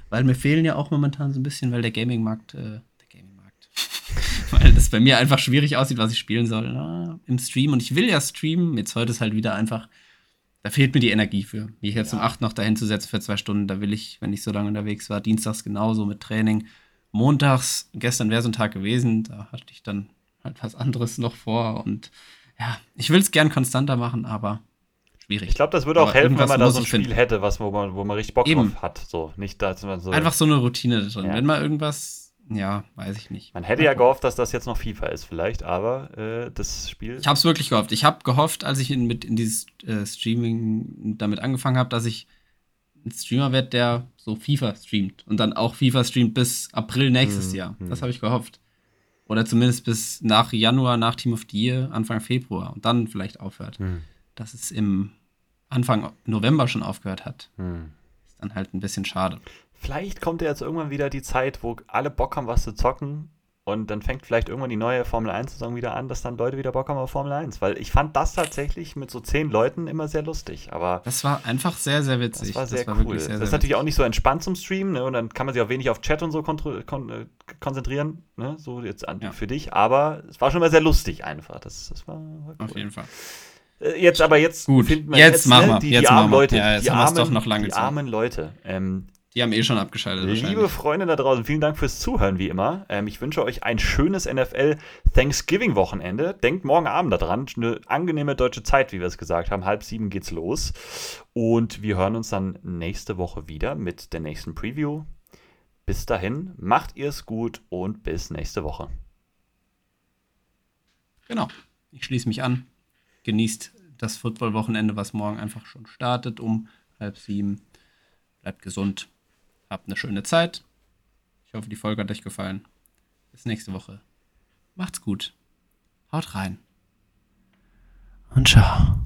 Weil mir fehlen ja auch momentan so ein bisschen, weil der Gaming-Markt, äh, der Gaming-Markt, [LAUGHS] weil das bei mir einfach schwierig aussieht, was ich spielen soll na, im Stream. Und ich will ja streamen, jetzt heute ist halt wieder einfach, da fehlt mir die Energie für. Mich jetzt um 8 noch dahin zu setzen für zwei Stunden, da will ich, wenn ich so lange unterwegs war, dienstags genauso mit Training. Montags, gestern wäre so ein Tag gewesen, da hatte ich dann halt was anderes noch vor und ja, ich will es gern konstanter machen, aber schwierig. Ich glaube, das würde auch Aber helfen, wenn man da so ein Spiel finden. hätte, was, wo, man, wo man richtig Bock Eben. drauf hat. So, nicht, dass man so. Einfach so eine Routine drin. Ja. Wenn mal irgendwas, ja, weiß ich nicht. man hätte ja gehofft, dass das jetzt noch FIFA ist, vielleicht, aber äh, das Spiel. Ich habe es wirklich gehofft. Ich habe gehofft, als ich in, mit in dieses äh, Streaming damit angefangen habe, dass ich ein Streamer werde, der so FIFA streamt und dann auch FIFA streamt bis April nächstes Hm, Jahr. hm. Das habe ich gehofft. Oder zumindest bis nach Januar, nach Team of the Year, Anfang Februar und dann vielleicht aufhört. Hm, Dass es im Anfang November schon aufgehört hat, hm. ist dann halt ein bisschen schade. Vielleicht kommt ja jetzt irgendwann wieder die Zeit, wo alle Bock haben, was zu zocken. Und dann fängt vielleicht irgendwann die neue Formel 1-Saison wieder an, dass dann Leute wieder Bock haben auf Formel 1. Weil ich fand das tatsächlich mit so zehn Leuten immer sehr lustig. Aber Das war einfach sehr, sehr witzig. das war sehr cool. wirklich sehr, das ist natürlich auch nicht so entspannt zum Streamen. Ne? Und dann kann man sich auch wenig auf Chat und so kon äh, konzentrieren. Ne? So jetzt an, Ja. für dich. Aber es war schon mal sehr lustig einfach. Das, das war, war cool. Auf jeden Fall. Äh, Jetzt aber jetzt Gut, finden jetzt machen wir, Die, jetzt die armen machen wir. Leute. Ja, jetzt die haben armen, doch noch lange Die armen Leute. Ähm, Die haben eh schon abgeschaltet. Liebe. Freunde da draußen, vielen Dank fürs Zuhören, wie immer. Ähm, ich wünsche euch ein schönes NFL Thanksgiving-Wochenende. Denkt morgen Abend daran. Eine angenehme deutsche Zeit, wie wir es gesagt haben. Halb sieben geht's los. Und wir hören uns dann nächste Woche wieder mit der nächsten Preview. Bis dahin, macht ihr es gut und bis nächste Woche. Genau. Ich schließe mich an. Genießt das Football-Wochenende, was morgen einfach schon startet um halb sieben. Bleibt gesund. Habt eine schöne Zeit. Ich hoffe, die Folge hat euch gefallen. Bis nächste Woche. Macht's gut. Haut rein. Und ciao.